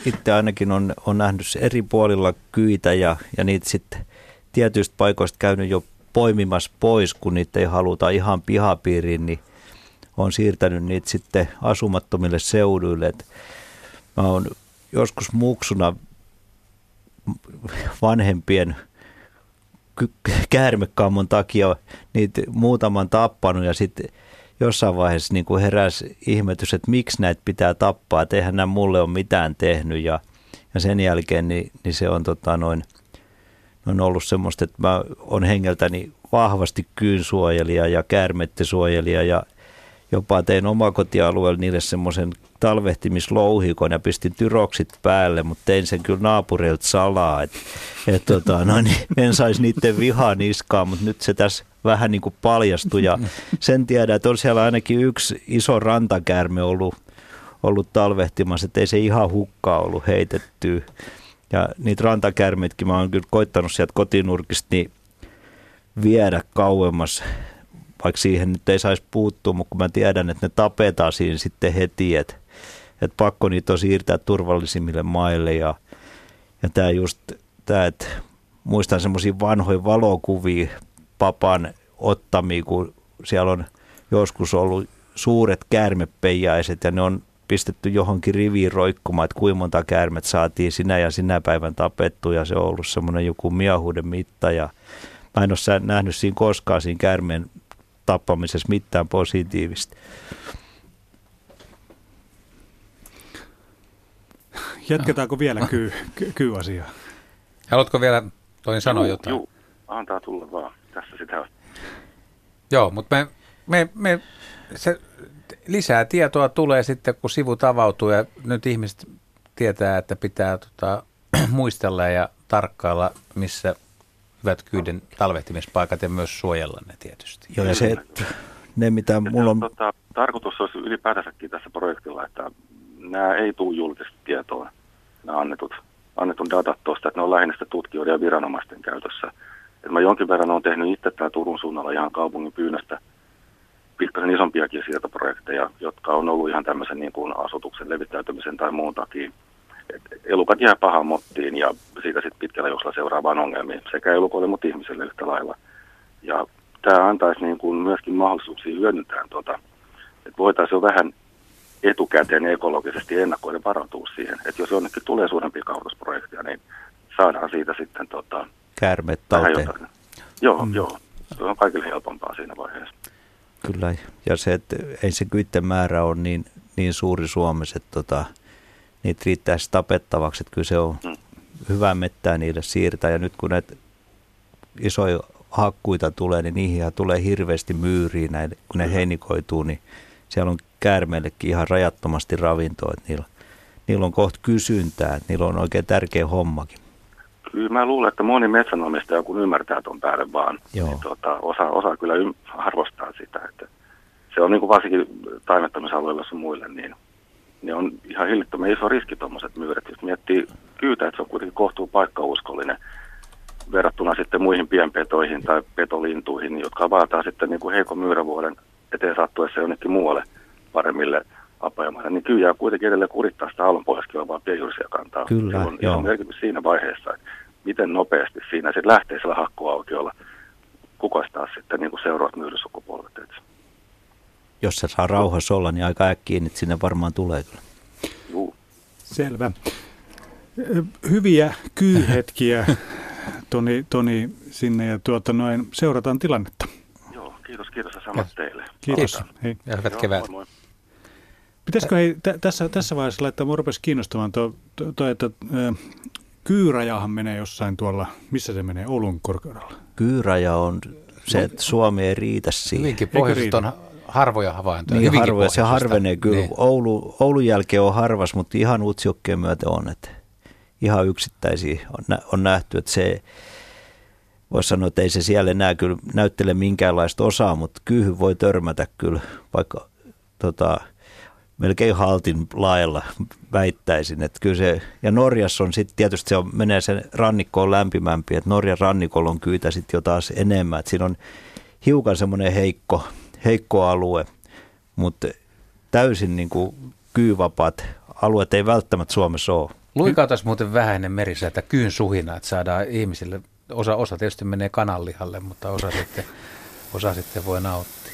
itse ainakin on, on nähnyt eri puolilla kyitä ja, ja niitä sitten tietyistä paikoista käynyt jo poimimassa pois, kun niitä ei haluta ihan pihapiiriin, niin on siirtänyt niitä sitten asumattomille seuduille. Et mä oon joskus muksuna vanhempien käärmekammon takia niitä muutaman tappanut ja sitten jossain vaiheessa niin kuin heräsi ihmetys, että miksi näitä pitää tappaa, että eihän nämä mulle ole mitään tehnyt ja, ja sen jälkeen niin, niin se on tota noin, on ollut semmoista, että mä on hengeltäni vahvasti kyynsuojelija ja käärmettesuojelija ja jopa tein omakotialueella niille semmoisen talvehtimislouhikon ja pistin tyroksit päälle, mutta tein sen kyllä naapureilta salaa, että et, tota, no niin, en saisi niiden vihaa niskaan, mutta nyt se tässä vähän niin kuin paljastui ja sen tiedä, että on siellä ainakin yksi iso rantakärme ollut, ollut talvehtimassa, että ei se ihan hukkaa ollut heitetty. Ja niitä rantakärmitkin mä oon kyllä koittanut sieltä kotinurkista niin viedä kauemmas vaikka siihen nyt ei saisi puuttua, mutta kun mä tiedän, että ne tapetaan siinä sitten heti, että, että pakko niitä on siirtää turvallisimmille maille ja, ja tämä just tämä, että muistan semmoisia vanhoja valokuvia papan ottamia, kun siellä on joskus ollut suuret käärmepeijaiset ja ne on pistetty johonkin riviin roikkumaan, että kuinka monta käärmet saatiin sinä ja sinä päivän tapettu ja se on ollut semmoinen joku miahuuden mitta ja mä en ole nähnyt siinä koskaan siinä käärmeen tappamisessa mitään positiivista. Jatketaanko vielä kyy, ky, kyy-asiaa? Haluatko vielä toin sanoa juu, jotain? Joo, antaa tulla vaan. Tässä sitä on. Joo, mutta me, me, me, se, lisää tietoa tulee sitten, kun sivut avautuu ja nyt ihmiset tietää, että pitää tota, muistella ja tarkkailla, missä hyvät kyyden talvehtimispaikat ja myös suojella ne tietysti. Joo, ja se, että ne mitä mulla on... Tota, tarkoitus olisi ylipäätänsäkin tässä projektilla, että nämä ei tule julkisesti tietoon, nämä annetut, annetun datat tuosta, että ne on lähinnä tutkijoiden ja viranomaisten käytössä. Et mä jonkin verran olen tehnyt itse tämä Turun suunnalla ihan kaupungin pyynnöstä pikkasen isompiakin siirtoprojekteja, jotka on ollut ihan tämmöisen niin kuin asutuksen levittäytymisen tai muun takia elukat jää pahaan mottiin ja siitä sitten pitkällä juoksulla seuraavaan ongelmiin sekä elukoille, mutta ihmisille yhtä lailla. Ja tämä antaisi niin kuin myöskin mahdollisuuksia hyödyntää, tuota, että voitaisiin jo vähän etukäteen ekologisesti ennakoiden varautua siihen, että jos jonnekin tulee suurempia kaavoitusprojekteja, niin saadaan siitä sitten tota, Kärmet talteen. Joo, mm. joo. Se on kaikille helpompaa siinä vaiheessa. Kyllä, ja se, että ei se kyitten määrä ole niin, niin suuri Suomessa, että tota, niitä riittäisi tapettavaksi, että kyllä se on mm. hyvä mettää niille siirtää. Ja nyt kun näitä isoja hakkuita tulee, niin niihin tulee hirveästi myyriä, näin, kun ne mm. heinikoituu, niin siellä on käärmeillekin ihan rajattomasti ravintoa, että niillä, niillä on kohta kysyntää, että niillä on oikein tärkeä hommakin. Kyllä mä luulen, että moni metsänomistaja, kun ymmärtää tuon päälle vaan, Joo. niin tuota, osa, osa kyllä ym- arvostaa sitä, että se on niin kuin varsinkin taimettamisalueilla sun muille, niin ne on ihan hillittömän iso riski tuommoiset myyret. Jos miettii kyytä, että se on kuitenkin kohtuu paikkauskollinen verrattuna sitten muihin pienpetoihin tai petolintuihin, jotka vaataa sitten niin kuin heikon myyrävuoden eteen sattuessa jonnekin muualle paremmille apajamaille, niin kyllä kuitenkin edelleen kurittaa sitä aallonpohjaskin olevaa pienjurisia kantaa. Kyllä, on joo. merkitys siinä vaiheessa, että miten nopeasti siinä sitten lähtee sillä hakkuaukiolla kukoistaa sitten niin kuin seuraavat myyrysukupolvet jos se saa rauhassa olla, niin aika äkkiä että sinne varmaan tulee kyllä. Juu. Selvä. Hyviä kyyhetkiä, Toni, Toni sinne ja tuota noin, seurataan tilannetta. Joo, kiitos, kiitos. Samat teille. Kiitos. Kiitos. Hei. Ja hyvät Joo, kevät. moi moi. Pitäisikö hei, t- tässä, tässä vaiheessa laittaa, mua rupesi kiinnostamaan tuo, tuo, tuo että ö, kyyrajahan menee jossain tuolla, missä se menee, Oulun korkeudella. Kyyraja on se, että Suomi ei riitä siihen. Hyvinkin pohjoiset on harvoja havaintoja. Niin harvoja, se harvenee kyllä. Niin. Oulu, Oulun jälkeen on harvas, mutta ihan Utsjokkeen myötä on, että ihan yksittäisiä on, nä- on nähty, että se voisi sanoa, että ei se siellä enää kyllä näyttele minkäänlaista osaa, mutta kyyhy voi törmätä kyllä, vaikka tota, melkein haltin lailla väittäisin, että kyllä se, ja Norjassa on sitten tietysti se on, menee sen rannikkoon lämpimämpi, että Norjan rannikolla on kyytä sitten jo taas enemmän, että siinä on hiukan semmoinen heikko, heikko alue, mutta täysin niin kuin kyyvapaat alueet ei välttämättä Suomessa ole. Luikautas muuten vähän ennen merisäätä kyyn suhina, että saadaan ihmisille, osa, osa tietysti menee kananlihalle, mutta osa sitten, osa sitten voi nauttia.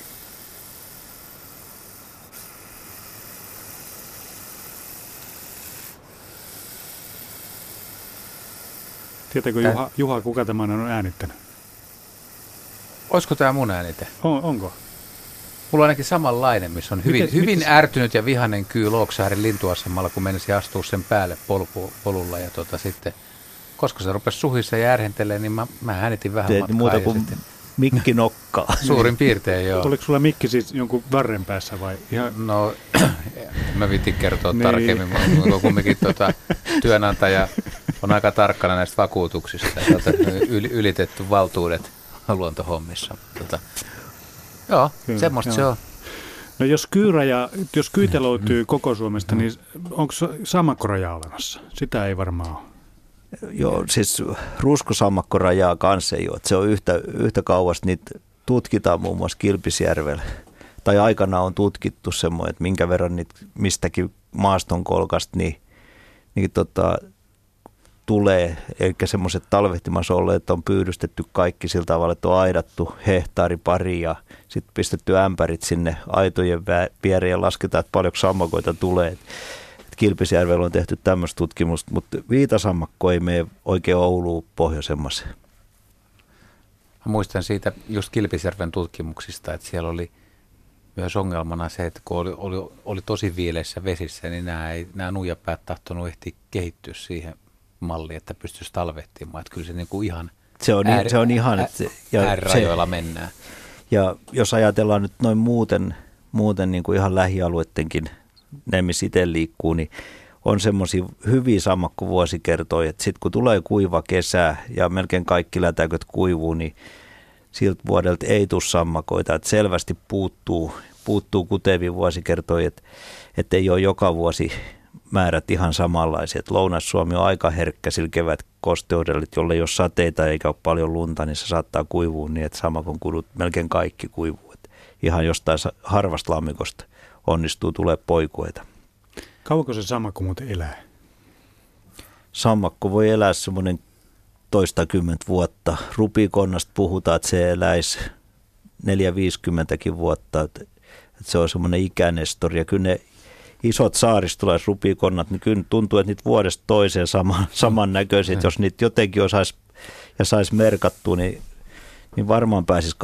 Tietääkö Tää- Juha, Juha, kuka tämän on äänittänyt? Olisiko tämä mun äänite? On, onko? Mulla on ainakin samanlainen, missä on hyvin, Miten- hyvin miten- ärtynyt ja vihainen kyy Looksaaren lintuasemalla, kun menisi astua sen päälle polku, polulla. Ja tota sitten, koska se rupesi suhissa ja ärhentelee, niin mä, mä äänitin vähän Teet matkaa. muuta kuin sitten, mikki nokkaa. suurin piirtein joo. Oliko sulla mikki siis jonkun varren päässä vai ihan... No, mä vitin kertoa Niin. tarkemmin, mutta kumminkin tota, työnantaja on aika tarkkana näistä vakuutuksista ja tota, yli, ylitetty valtuudet luontohommissa. Tota, joo, Kyllä, semmoista joo. se on. No jos kyyraja, jos kyitä löytyy koko Suomesta, niin onko sammakkoraja olemassa? Sitä ei varmaan ole. Joo, siis ruskosammakko rajaa kanssa ei ole. että Se on yhtä, yhtä kauas, niitä tutkitaan muun muassa Kilpisjärvellä. Tai aikana on tutkittu semmoinen, että minkä verran niitä mistäkin maastonkolkasta niin, niin tota, tulee. Eli semmoiset talvehtimassa olleet on pyydystetty kaikki sillä tavalla, että on aidattu hehtaari pari ja sitten pistetty ämpärit sinne aitojen viereen ja lasketaan, että paljonko sammakoita tulee. Kilpisjärvellä on tehty tämmöistä tutkimusta, mutta viitasammakko ei mene oikein Ouluun pohjoisemmassa. Mä muistan siitä just Kilpisjärven tutkimuksista, että siellä oli myös ongelmana se, että kun oli, oli, oli tosi viileissä vesissä, niin nämä, ei, nämä nuijapäät tahtonut ehtiä kehittyä siihen malliin, että pystyisi talvehtimaan. Että kyllä se niin kuin ihan Se on, ääri, se on ihan, että se, ja äärirajoilla se, mennään. ja jos ajatellaan nyt noin muuten, muuten niin kuin ihan lähialueidenkin, ne missä itse liikkuu, niin on semmoisia hyviä sammakkovuosikertoja, että sitten kun tulee kuiva kesä ja melkein kaikki lätäköt kuivuu, niin siltä vuodelta ei tule sammakoita, että selvästi puuttuu, puuttuu kutevia vuosikertoja, että, että ei ole joka vuosi määrät ihan samanlaisia. Että Lounais-Suomi on aika herkkä sillä kevät kosteudella, että jolle ei ole sateita eikä ole paljon lunta, niin se saattaa kuivua niin, että samakon kudut melkein kaikki kuivuu. Että ihan jostain harvasta lammikosta onnistuu tulee poikueita. Kauanko se sammakko muuten elää? Sammakko voi elää semmoinen toistakymmentä vuotta. Rupikonnasta puhutaan, että se eläisi 4-50kin vuotta. Että että se on semmoinen ikänestori. Ja kyllä ne isot saaristolaisrupikonnat, niin kyllä tuntuu, että niitä vuodesta toiseen sama, samannäköisiä. Jos niitä jotenkin osaisi ja saisi merkattua, niin, niin varmaan pääsisi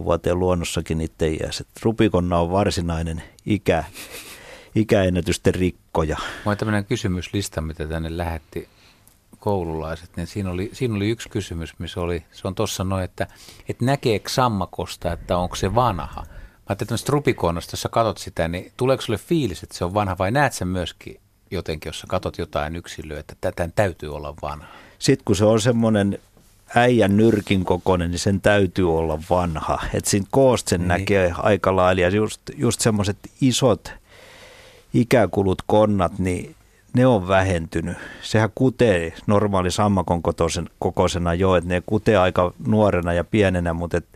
20-30 vuoteen luonnossakin niitä iässä. Rupikonna on varsinainen ikä, ikäennätysten rikkoja. On tämmöinen kysymyslista, mitä tänne lähetti koululaiset, niin siinä oli, siinä oli yksi kysymys, missä oli, se on tuossa noin, että, että näkeekö sammakosta, että onko se vanha? Mä ajattelin, että tämmöistä rupikonnasta, jos sä katot sitä, niin tuleeko sulle fiilis, että se on vanha vai näet sen myöskin jotenkin, jos sä katot jotain yksilöä, että tätä täytyy olla vanha? Sitten kun se on semmoinen äijän nyrkin kokoinen, niin sen täytyy olla vanha. Että siinä koosta sen Niin. näkee aika lailla. Ja just, just semmoiset isot ikäkulut konnat, niin ne on vähentynyt. Sehän kutee normaali sammakon kotoisen- kokoisena jo, että ne kutee aika nuorena ja pienenä, mutta et,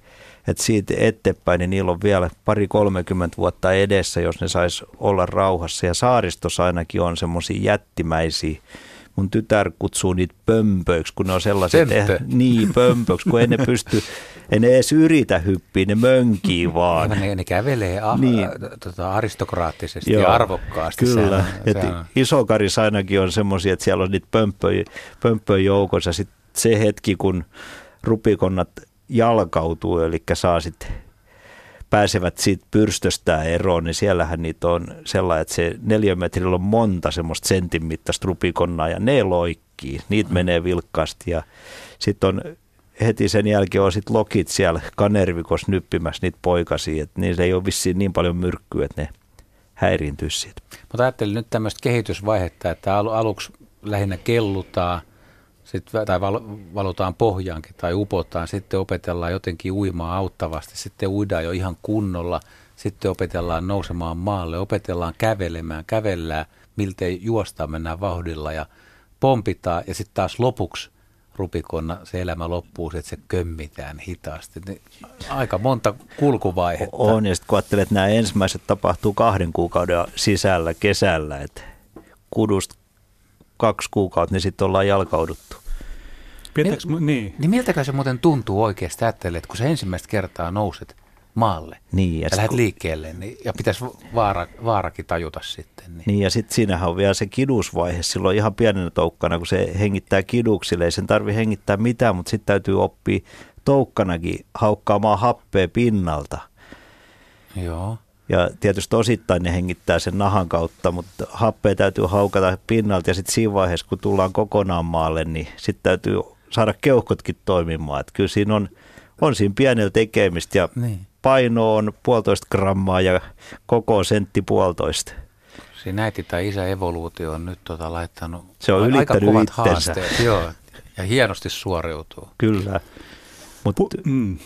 et siitä eteenpäin, niin niillä on vielä pari 30 vuotta edessä, jos ne sais olla rauhassa. Ja saaristossa ainakin on semmoisia jättimäisiä. Mun tytär kutsuu niitä pömpöiksi, kun ne on sellaiset, Pömpö? niin pömpöiksi, kun ei ne pysty, ei ne edes yritä hyppiä, ne mönkii vaan. Ne, ne kävelee a, Niin. tota, aristokraattisesti Joo, ja arvokkaasti. Kyllä, Sehän että sehän on- isokaris ainakin on semmoisia, että siellä on niitä pömpöjä, pömpöjä joukossa. Sitten se hetki, kun rupikonnat jalkautuu, eli saa sitten pääsevät siitä pyrstöstä eroon, niin siellähän niitä on sellainen, että se neliömetrillä on monta semmoista sentin mittaista rupikonnaa ja ne loikkii. Niitä mm. menee vilkkaasti ja sitten on heti sen jälkeen on sit lokit siellä kanervikos nyppimässä niitä poikasia, että niillä ei ole vissiin niin paljon myrkkyä, että ne häiriintyisi siitä. Mutta ajattelin nyt tämmöistä kehitysvaihetta, että aluksi lähinnä kellutaan, sit, tai val, valutaan pohjaankin tai upotaan, sitten opetellaan jotenkin uimaan auttavasti, sitten uidaan jo ihan kunnolla, sitten opetellaan nousemaan maalle, opetellaan kävelemään, kävellään, miltei juostaan mennään vauhdilla ja pompitaan ja sitten taas lopuksi rupikonna se elämä loppuu, että se kömmitään hitaasti. Niin aika monta kulkuvaihetta. On, ja sitten kun ajattelet, että nämä ensimmäiset tapahtuu kahden kuukauden sisällä kesällä, että kudusta kaksi kuukautta, niin sitten ollaan jalkauduttu. Pietäks, niin, niin. niin miltäkö se muuten tuntuu oikeasti ajattelee, kun sä ensimmäistä kertaa nouset maalle niin, ja, ja lähdet kun... liikkeelle, niin, ja pitäisi vaara, vaarakin tajuta sitten. Niin, niin ja sitten siinähän on vielä se kidusvaihe silloin ihan pienenä toukkana, kun se hengittää kiduksille, ei sen tarvi hengittää mitään, mutta sitten täytyy oppia toukkanakin haukkaamaan happea pinnalta. Joo. Ja tietysti osittain ne hengittää sen nahan kautta, mutta happea täytyy haukata pinnalta ja sitten siinä vaiheessa, kun tullaan kokonaan maalle, niin sitten täytyy saada keuhkotkin toimimaan. Että kyllä siinä on, on siinä pienellä tekemistä ja niin. paino on puolitoista grammaa ja koko sentti puolitoista. Siinä äiti tai isä evoluutio on nyt tota laittanut Se on aika kovat itsensä. haasteet. Joo, ja hienosti suoriutuu. Kyllä. Mut, mm.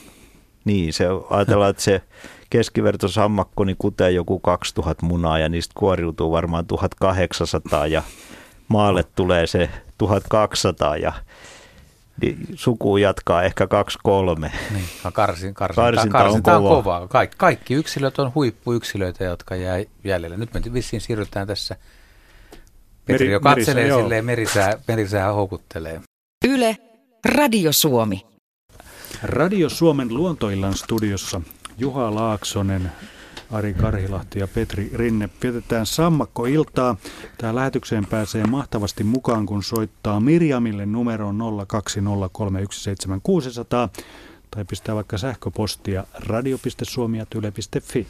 Niin, se ajatellaan, että se keskiverto sammakko niin kutee joku 2000 munaa ja niistä kuoriutuu varmaan 1800 ja maalle tulee se 1200 ja niin suku jatkaa ehkä kaksi kolme. Niin, karsin, karsinta, karsinta, karsinta on, on kovaa. Kaikki, kaikki yksilöt on huippuyksilöitä, jotka jää jäljelle. Nyt me vissiin siirrytään tässä. Petri Meri, jo katselee merisää, silleen, merisää, merisää houkuttelee. Yle, Radio Suomi. Radio Suomen luontoillan studiossa Juha Laaksonen, Ari Karhilahti ja Petri Rinne. Vietetään sammakkoiltaa. Tähän lähetykseen pääsee mahtavasti mukaan, kun soittaa Mirjamille numeroon 020317600 tai pistää vaikka sähköpostia radio.suomi.yle.fi.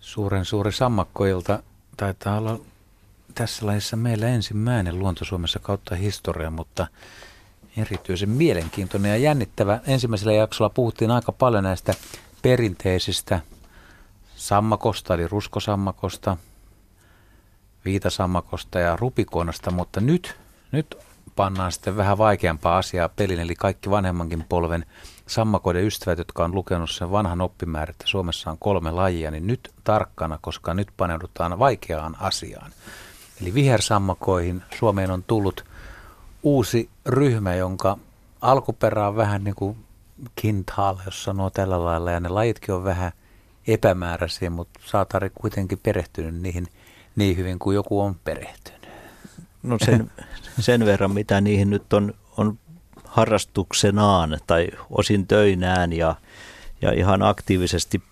Suuren suuri sammakkoilta taitaa olla tässä laissa meillä ensimmäinen Luonto Suomessa kautta historia, mutta erityisen mielenkiintoinen ja jännittävä. Ensimmäisellä jaksolla puhuttiin aika paljon näistä perinteisistä sammakosta, eli ruskosammakosta, viitasammakosta ja rupikoonasta, mutta nyt, nyt pannaan sitten vähän vaikeampaa asiaa pelin, eli kaikki vanhemmankin polven sammakoiden ystävät, jotka on lukenut sen vanhan oppimäärän, että Suomessa on kolme lajia, niin nyt tarkkana, koska nyt paneudutaan vaikeaan asiaan. Eli vihersammakoihin Suomeen on tullut uusi ryhmä, jonka alkuperä on vähän niin kuin kintaalla, jos sanoo tällä lailla, ja ne lajitkin on vähän – epämääräisiä, mutta saatari kuitenkin perehtynyt niihin niin hyvin kuin joku on perehtynyt. No sen, sen verran, mitä niihin nyt on, on harrastuksenaan tai osin töinään ja, ja ihan aktiivisesti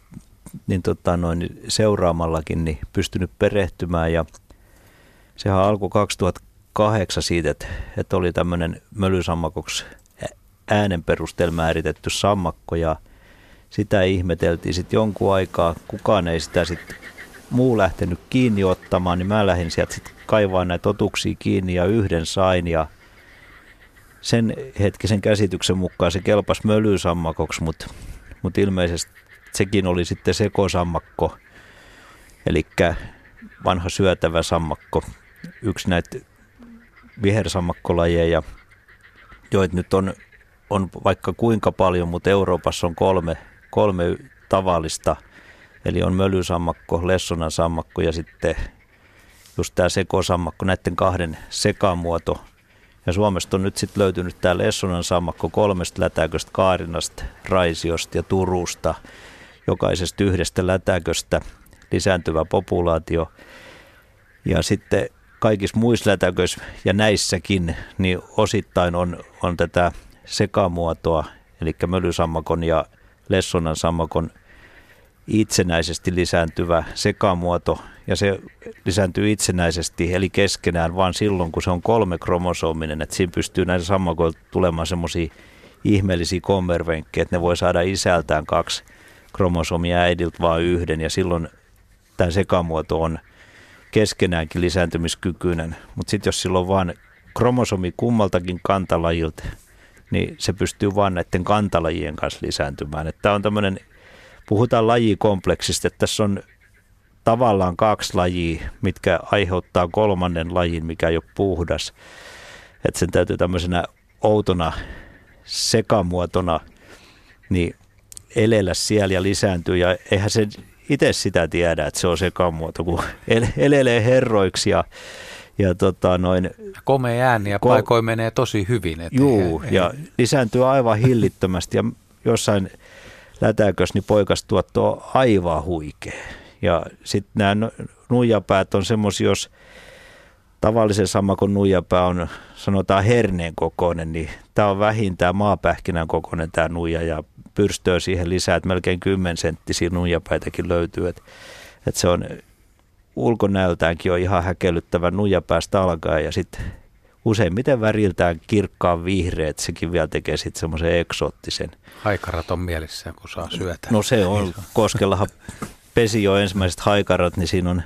niin tota noin, seuraamallakin niin pystynyt perehtymään ja sehän alkoi 2008 siitä, että, että oli tämmöinen mölysammakoksi äänen perusteella määritetty sammakko ja – sitä ihmeteltiin sitten jonkun aikaa. Kukaan ei sitä sitten muu lähtenyt kiinni ottamaan, niin mä lähdin sieltä sitten kaivaa näitä otuksia kiinni ja yhden sain ja sen hetkisen käsityksen mukaan se kelpas mölysammakoksi, mutta mut ilmeisesti sekin oli sitten sekosammakko, eli vanha syötävä sammakko, yksi näitä vihersammakkolajeja, joita nyt on, on vaikka kuinka paljon, mutta Euroopassa on kolme kolme tavallista, eli on mölysammakko, lessonan sammakko ja sitten just tämä sekosammakko, näiden kahden sekamuoto. Ja Suomesta on nyt sitten löytynyt tämä lessonan sammakko kolmesta lätäköstä, Kaarinasta, Raisiosta ja Turusta, jokaisesta yhdestä lätäköstä lisääntyvä populaatio. Ja sitten kaikissa muissa lätäköissä ja näissäkin, niin osittain on, on tätä sekamuotoa, eli mölysammakon ja Lessonan sammakon itsenäisesti lisääntyvä sekamuoto, ja se lisääntyy itsenäisesti, eli keskenään, vain silloin, kun se on kolme kromosoominen, että siinä pystyy näiden sammakoilta tulemaan semmoisia ihmeellisiä kommervenkkejä, että ne voi saada isältään kaksi kromosomia äidiltä vain yhden ja silloin tämä sekamuoto on keskenäänkin lisääntymiskykyinen. Mutta sitten jos sillä on vain kromosomi kummaltakin kantalajilta, niin se pystyy vain näiden kantalajien kanssa lisääntymään. Tämä on tämmöinen, puhutaan lajikompleksista, että tässä on tavallaan kaksi lajia, mitkä aiheuttaa kolmannen lajin, mikä ei ole puhdas. Että sen täytyy tämmöisenä outona sekamuotona niin elellä siellä ja lisääntyy. Ja eihän se itse sitä tiedä, että se on sekamuoto, kun elelee herroiksi ja, ja tota noin, Komea ääni ja ko- paikoin menee tosi hyvin. Että juu, ei, ja ei. lisääntyy aivan hillittömästi ja jossain lätäkös niin poikastuotto on aivan huikea. Ja sitten nämä nuijapäät on semmoisia, jos tavallisen sammakon nuijapää on sanotaan herneen kokoinen, niin tämä on vähintään maapähkinän kokoinen tämä nuija ja pyrstöä siihen lisää, että melkein 10 senttisiä nuijapäitäkin löytyy. Että, että se on ulkonäöltäänkin on ihan häkellyttävä nuijapäästä alkaen ja sitten useimmiten väriltään kirkkaan vihreä, että sekin vielä tekee sitten semmoisen eksoottisen. Haikarat on mielessä, kun saa syötä. No se on, Koskellahan pesi jo ensimmäiset haikarat, niin siinä on,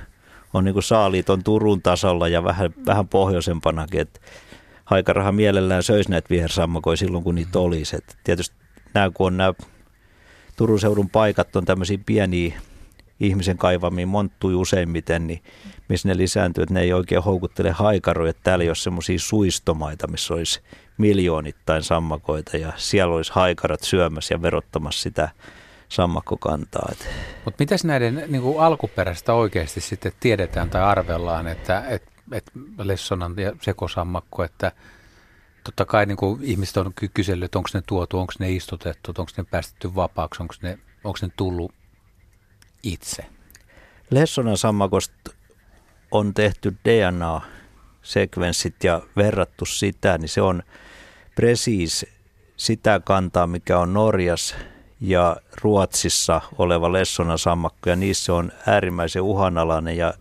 on niin saaliit on Turun tasolla ja vähän, vähän pohjoisempanakin, että haikarahan mielellään söisi näitä vihersammakoja silloin, kun niitä olisi. Et tietysti nämä, kun on nämä Turun seudun paikat on tämmöisiä pieniä ihmisen kaivamiin monttui useimmiten, niin missä ne lisääntyy, että ne ei oikein houkuttele haikaroja. Täällä ei ole semmoisia suistomaita, missä olisi miljoonittain sammakoita ja siellä olisi haikarat syömässä ja verottamassa sitä sammakkokantaa. Mutta mitäs näiden niin kuin alkuperäistä oikeasti sitten tiedetään tai arvellaan, että, että, että lessonan ja sekosammakko, että totta kai niin kuin ihmiset on kysellyt, että onko ne tuotu, onko ne istutettu, onko ne päästetty vapaaksi, onko ne, onko ne tullut itse? Lessonan sammakosta on tehty DNA-sekvenssit ja verrattu sitä, niin se on presiis sitä kantaa, mikä on Norjas ja Ruotsissa oleva Lessonan sammakko, ja niissä on äärimmäisen uhanalainen ja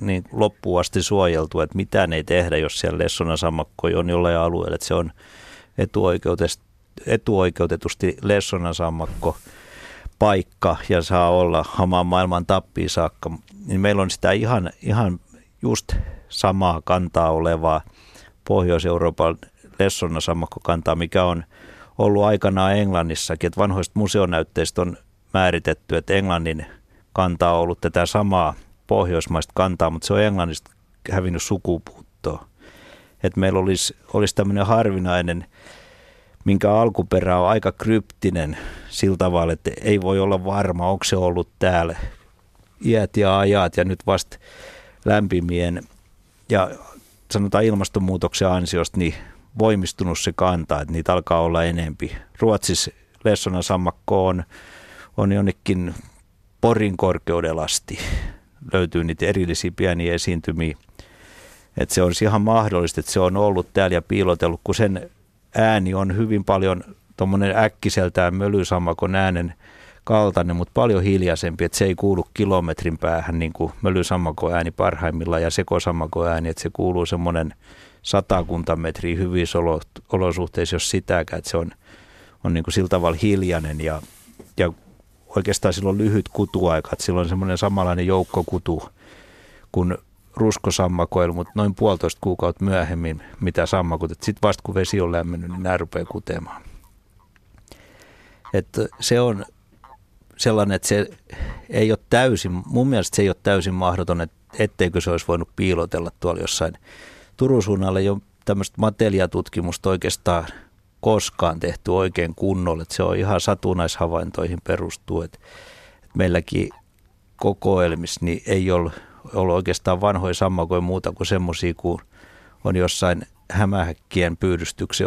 niin loppuun asti suojeltu, että mitään ei tehdä, jos siellä Lessonan sammakko on jollain alueella, että se on etuoikeutetusti Lessonan sammakko paikka ja saa olla hamaan maailman tappiin saakka, niin meillä on sitä ihan, ihan just samaa kantaa olevaa Pohjois-Euroopan Lessona sammakkokantaa, mikä on ollut aikanaan Englannissakin, että vanhoista museonäytteistä on määritetty, että Englannin kanta on ollut tätä samaa pohjoismaista kantaa, mutta se on Englannista hävinnyt sukupuuttoon. Että meillä olisi, olisi tämmöinen harvinainen minkä alkuperä on aika kryptinen sillä tavalla, että ei voi olla varma, onko se ollut täällä iät ja ajat ja nyt vasta lämpimien ja sanotaan ilmastonmuutoksen ansiosta niin voimistunut se kanta, että niitä alkaa olla enempi. Ruotsissa Lessonan sammakko on, on jonnekin Porin korkeudella asti. Löytyy niitä erillisiä pieniä esiintymiä. Että se olisi ihan mahdollista, että se on ollut täällä ja piilotellut, kun sen ääni on hyvin paljon tuommoinen äkkiseltään mölysammakon äänen kaltainen, mutta paljon hiljaisempi, että se ei kuulu kilometrin päähän niin kuin mölysammakon ääni parhaimmillaan ja sekosammakon ääni, että se kuuluu semmoinen satakunta metriä hyvissä olosuhteissa, jos sitäkään, että se on, on niin kuin sillä tavalla hiljainen ja, ja oikeastaan silloin lyhyt kutuaika, että silloin semmoinen samanlainen joukkokutu kuin ruskosammakoilla, mutta noin puolitoista kuukautta myöhemmin mitä sammakot. Sitten vasta kun vesi on lämmennyt, niin nämä rupeaa kutemaan. Että se on sellainen, että se ei ole täysin, mun mielestä se ei ole täysin mahdoton, että etteikö se olisi voinut piilotella tuolla jossain Turun suunnalla jo tämmöistä materiaatutkimusta oikeastaan koskaan tehty oikein kunnolla. Että se on ihan satunnaishavaintoihin perustuu. Että meilläkin kokoelmissa niin ei ole ollut oikeastaan vanhoja sammakoja muuta kuin semmoisia, kun on jossain hämähäkkien pyydystyksen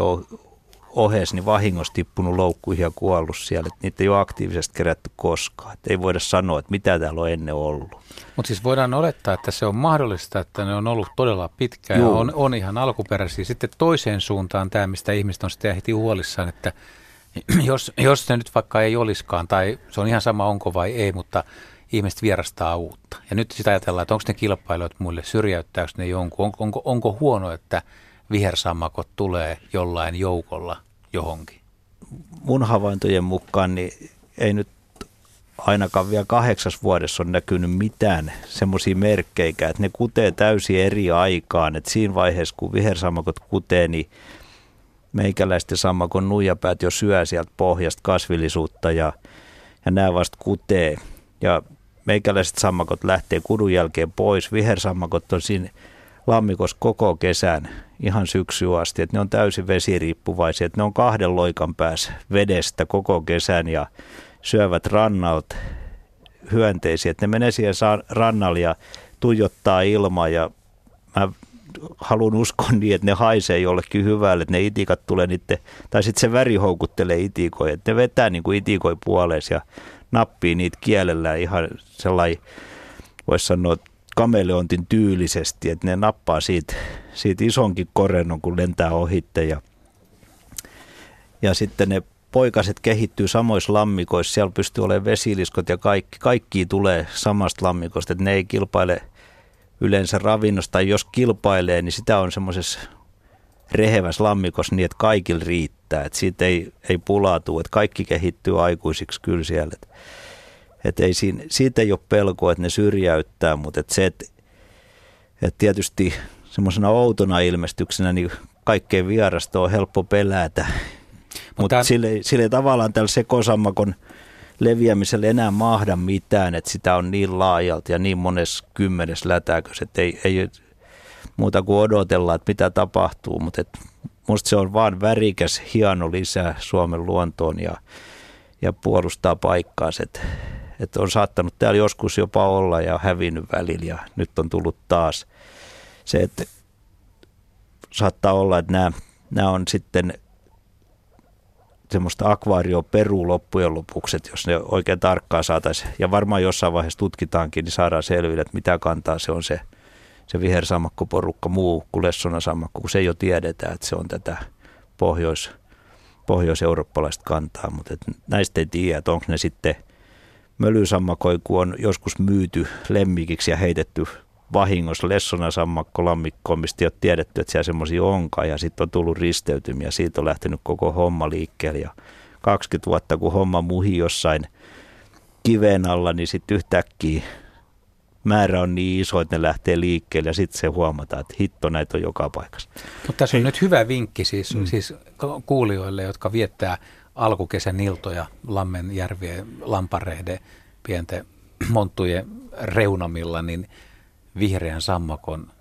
ohessa niin vahingossa tippunut loukkuihin ja kuollut siellä. Että niitä ei ole aktiivisesti kerätty koskaan. Että ei voida sanoa, että mitä täällä on ennen ollut. Mutta siis voidaan olettaa, että se on mahdollista, että ne on ollut todella pitkään ja on, on ihan alkuperäisiä. Sitten toiseen suuntaan tämä, mistä ihmiset on sitten heti huolissaan, että jos, jos se nyt vaikka ei olisikaan, tai se on ihan sama onko vai ei, mutta ihmiset vierastaa uutta. Ja nyt sitä ajatellaan, että onko ne kilpailijat muille, syrjäyttääkö ne jonkun, on, onko, onko huono, että vihersammakot tulee jollain joukolla johonkin? Mun havaintojen mukaan niin ei nyt ainakaan vielä kahdeksas vuodessa on näkynyt mitään semmoisia merkkejä, että ne kutee täysin eri aikaan. Että siinä vaiheessa, kun vihersammakot kutee, niin meikäläisten sammakon nuijapäät jo syö sieltä pohjasta kasvillisuutta ja, ja nämä vasta kutee. Ja meikäläiset sammakot lähtee kudun jälkeen pois. Vihersammakot on siinä lammikossa koko kesän ihan syksyyn asti, että ne on täysin vesiriippuvaisia, että ne on kahden loikan päässä vedestä koko kesän ja syövät rannalta hyönteisiä, että ne menee siihen rannalle ja tuijottaa ilmaa ja mä haluan uskoa niin, että ne haisee jollekin hyvälle, että ne itikat tulee niiden, tai sitten se väri houkuttelee itikoja, että ne vetää niin kuin itikoi puolees ja nappii niitä kielellä ihan sellainen, voisi sanoa, kameleontin tyylisesti, että ne nappaa siitä, siitä isonkin korennon, kun lentää ohitte ja, ja sitten ne poikaset kehittyy samoissa lammikoissa, siellä pystyy olemaan vesiliskot ja kaikki, kaikki tulee samasta lammikosta, että ne ei kilpaile yleensä ravinnosta, tai jos kilpailee, niin sitä on semmoisessa rehevässä lammikossa niin, että kaikilla riittää, että siitä ei, ei pulaatu, että kaikki kehittyy aikuisiksi kyllä siellä. Että, että ei siinä, siitä ei ole pelkoa, että ne syrjäyttää, mutta että se, että, että tietysti semmoisena outona ilmestyksenä niin kaikkein vierasta on helppo pelätä mutta Mut sille, sille tavallaan tällä sekosammakon leviämisellä enää mahda mitään, että sitä on niin laajalti ja niin monessa kymmenes lätäkös, että ei, ei muuta kuin odotella, että mitä tapahtuu, mutta et musta se on vaan värikäs, hieno lisä Suomen luontoon ja, ja puolustaa paikkaansa, että et on saattanut täällä joskus jopa olla ja hävinnyt välillä ja nyt on tullut taas. Se, että saattaa olla, että nämä, nämä on sitten semmoista akvaario peru loppujen lopuksi, että jos ne oikein tarkkaan saataisiin, ja varmaan jossain vaiheessa tutkitaankin, niin saadaan selville, että mitä kantaa se on se, se vihersammakkoporukka muu kuin lessonasammakko, kun se jo tiedetään, että se on tätä pohjois, pohjois-eurooppalaista kantaa, mutta et näistä ei tiedä, että onko ne sitten mölysammakoi, kun on joskus myyty lemmikiksi ja heitetty vahingossa lessona sammakko lammikkoon, mistä ei ole tiedetty, että siellä semmoisia onkaan ja sitten on tullut risteytymiä. Siitä on lähtenyt koko homma liikkeelle ja 20 vuotta kun homma muhi jossain kiveen alla, niin sitten yhtäkkiä määrä on niin iso, että ne lähtee liikkeelle ja sitten se huomataan, että hitto näitä on joka paikassa. Mutta tässä on nyt hyvä vinkki siis, mm. siis kuulijoille, jotka viettää alkukesän iltoja Lammenjärvien, Lamparehde, pienten monttujen reunamilla, niin – vihreän sammakon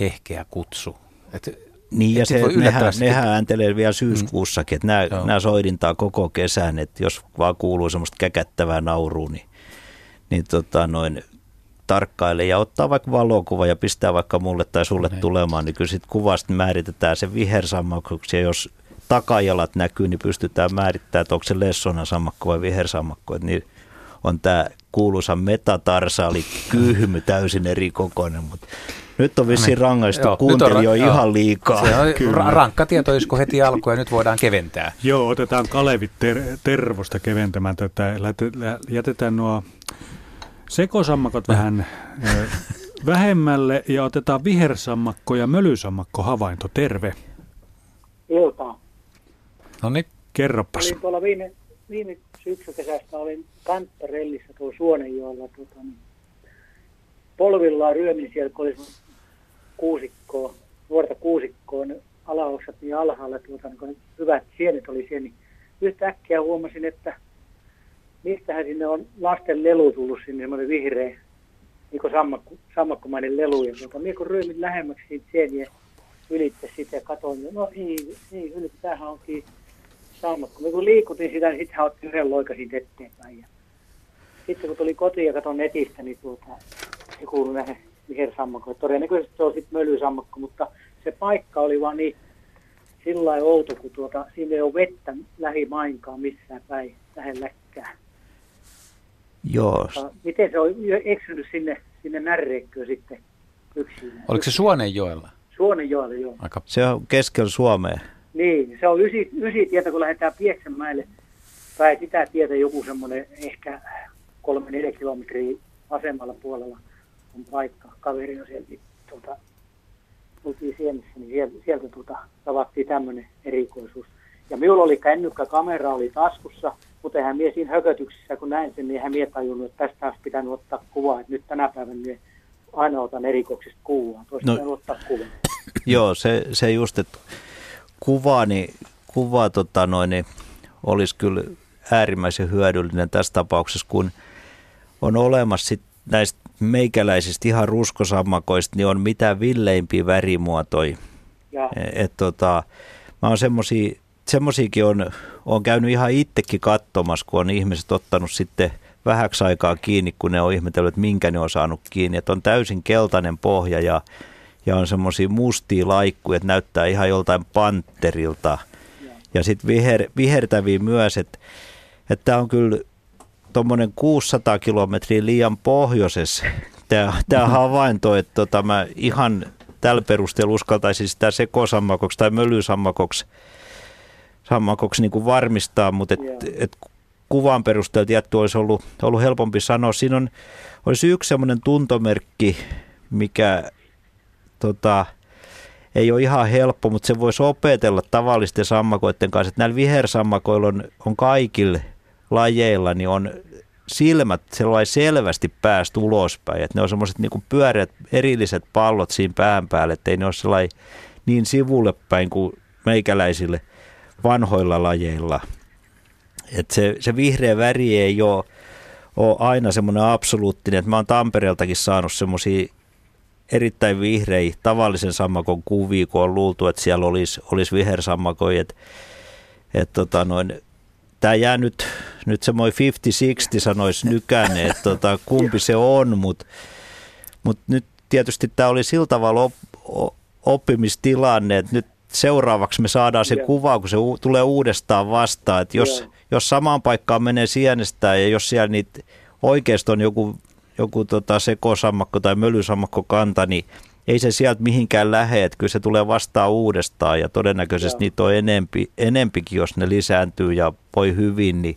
hehkeä kutsu. Et, niin ja se, nehän, nehän ääntelee vielä syyskuussakin, että nämä, nämä soidintaa koko kesän, että jos vaan kuuluu semmoista käkättävää naurua, niin, niin tota noin, tarkkailee ja ottaa vaikka valokuva ja pistää vaikka mulle tai sulle ne. tulemaan, niin kyllä sitten kuvasta määritetään se vihersammakko, ja jos takajalat näkyy, niin pystytään määrittämään, että onko se lessona sammakko vai vihersammakko, että niin on tämä kuuluisa metatarsaali kyhmy täysin eri kokoinen, mutta nyt on vissiin rangaistu joo, kuuntelijo on, ihan liikaa. Se on Kyllä. rankka tieto, josko heti alkuun ja nyt voidaan keventää. Joo, otetaan Kalevi ter- Tervosta keventämään tätä. Jätetään nuo sekosammakot vähän vähemmälle ja otetaan vihersammakko ja mölysammakko havainto. Terve. Iltaa. No niin. Kerropas. Olin tuolla viime, viime syksykesästä olin Kanttarellissa tuolla Suonenjoella tota, niin, polvillaan ryömin siellä, kun oli kuusikkoa, nuorta kuusikkoa, ne alaoksat niin alhaalla, tuota, niin kun hyvät sienet oli siellä, niin yhtäkkiä huomasin, että mistähän sinne on lasten lelu tullut sinne, semmoinen vihreä, niin kuin sammakko, sammakkomainen lelu. Ja tuota, minä kun ryömin lähemmäksi siitä sieniä ylitte sitä ja katsoin, no ei, ei yli, tämähän onkin sammakko. Me kun liikutin sitä, niin sitten hän otti yhden loika siitä eteenpäin. Ja sitten kun tuli kotiin ja katsoin netistä, niin tuota, se kuului näihin vihersammakkoihin. Todennäköisesti se on sitten mölysammakko, mutta se paikka oli vaan niin sillä outo, kun tuota, siinä ei ole vettä lähimainkaan missään päin lähelläkään. Joo. miten se on eksynyt sinne, sinne närreikköön sitten yksin? Oliko se Suonenjoella? Suonenjoella, joo. Aika... Se on keskellä Suomea. Niin, se on ysi, ysi tietä, kun lähdetään Pieksämäelle päin sitä tietä joku semmoinen ehkä kolme neljä kilometriä asemmalla puolella on paikka. Kaveri on sieltä tuota, oltiin Sienissä, niin sieltä, sieltä tuota, tavattiin tämmöinen erikoisuus. Ja minulla oli kännykkä, kamera oli taskussa, Mutta eihän mie siinä hökötyksessä, kun näin sen, niin eihän mie tajunnut, että tästä olisi pitänyt ottaa kuvaa. Että nyt tänä päivänä mie aina otan erikoksista kuvaa. Olisi No. ottaa kuvaa. Joo, se, se just, että kuva, niin, kuva tota noin, niin olisi kyllä äärimmäisen hyödyllinen tässä tapauksessa, kun on olemassa sit näistä meikäläisistä ihan ruskosammakoista, niin on mitä villeimpiä värimuotoja. Ja Et tota, mä oon semmosia, semmosiakin on, on käynyt ihan itsekin katsomassa, kun on ihmiset ottanut sitten vähäksi aikaa kiinni, kun ne on ihmetellyt, että minkä ne on saanut kiinni. Että on täysin keltainen pohja ja, ja on semmoisia mustia laikkuja, että näyttää ihan joltain panterilta. Ja sitten viher, vihertäviä myös, että tämä on kyllä tuommoinen 600 kilometriä liian pohjoisessa tämä havainto, että tota, mä ihan tällä perusteella uskaltaisin sitä sekosammakoksi tai mölysammakoksi sammakoksi niin kuin varmistaa, mutta et, et kuvan perusteella tietty olisi ollut, ollut helpompi sanoa. Siinä on, olisi yksi semmoinen tuntomerkki, mikä tota, ei ole ihan helppo, mutta se voisi opetella tavallisten sammakoiden kanssa. Että näillä vihersammakoilla on, on kaikilla lajeilla, niin on silmät sellainen selvästi päästä ulospäin. Että ne on semmoiset niin pyöreät erilliset pallot siinä pään päälle, että ei ne ole sellainen niin sivulle päin kuin meikäläisille vanhoilla lajeilla. Et se, se vihreä väri ei ole, ole aina semmoinen absoluuttinen, että mä oon Tampereeltakin saanut semmoisia erittäin vihreitä tavallisen sammakon kuvia, kun on luultu, että siellä olisi, olisi vihersammakoja. Et, et tota noin, tämä jää nyt, nyt semmoinen 50-60 sanoisi nykäne, että tota, kumpi se on, mutta mut nyt tietysti tämä oli sillä tavalla op, oppimistilanne, että nyt seuraavaksi me saadaan se Joo. kuva, kun se u- tulee uudestaan vastaan, että jos, Joo. jos samaan paikkaan menee sienestään ja jos siellä niitä oikeasti on joku, joku tota sekosammakko tai mölysammakko kanta, niin ei se sieltä mihinkään lähde, että kyllä se tulee vastaan uudestaan ja todennäköisesti Joo. niitä on enempi, enempikin, jos ne lisääntyy ja voi hyvin, niin,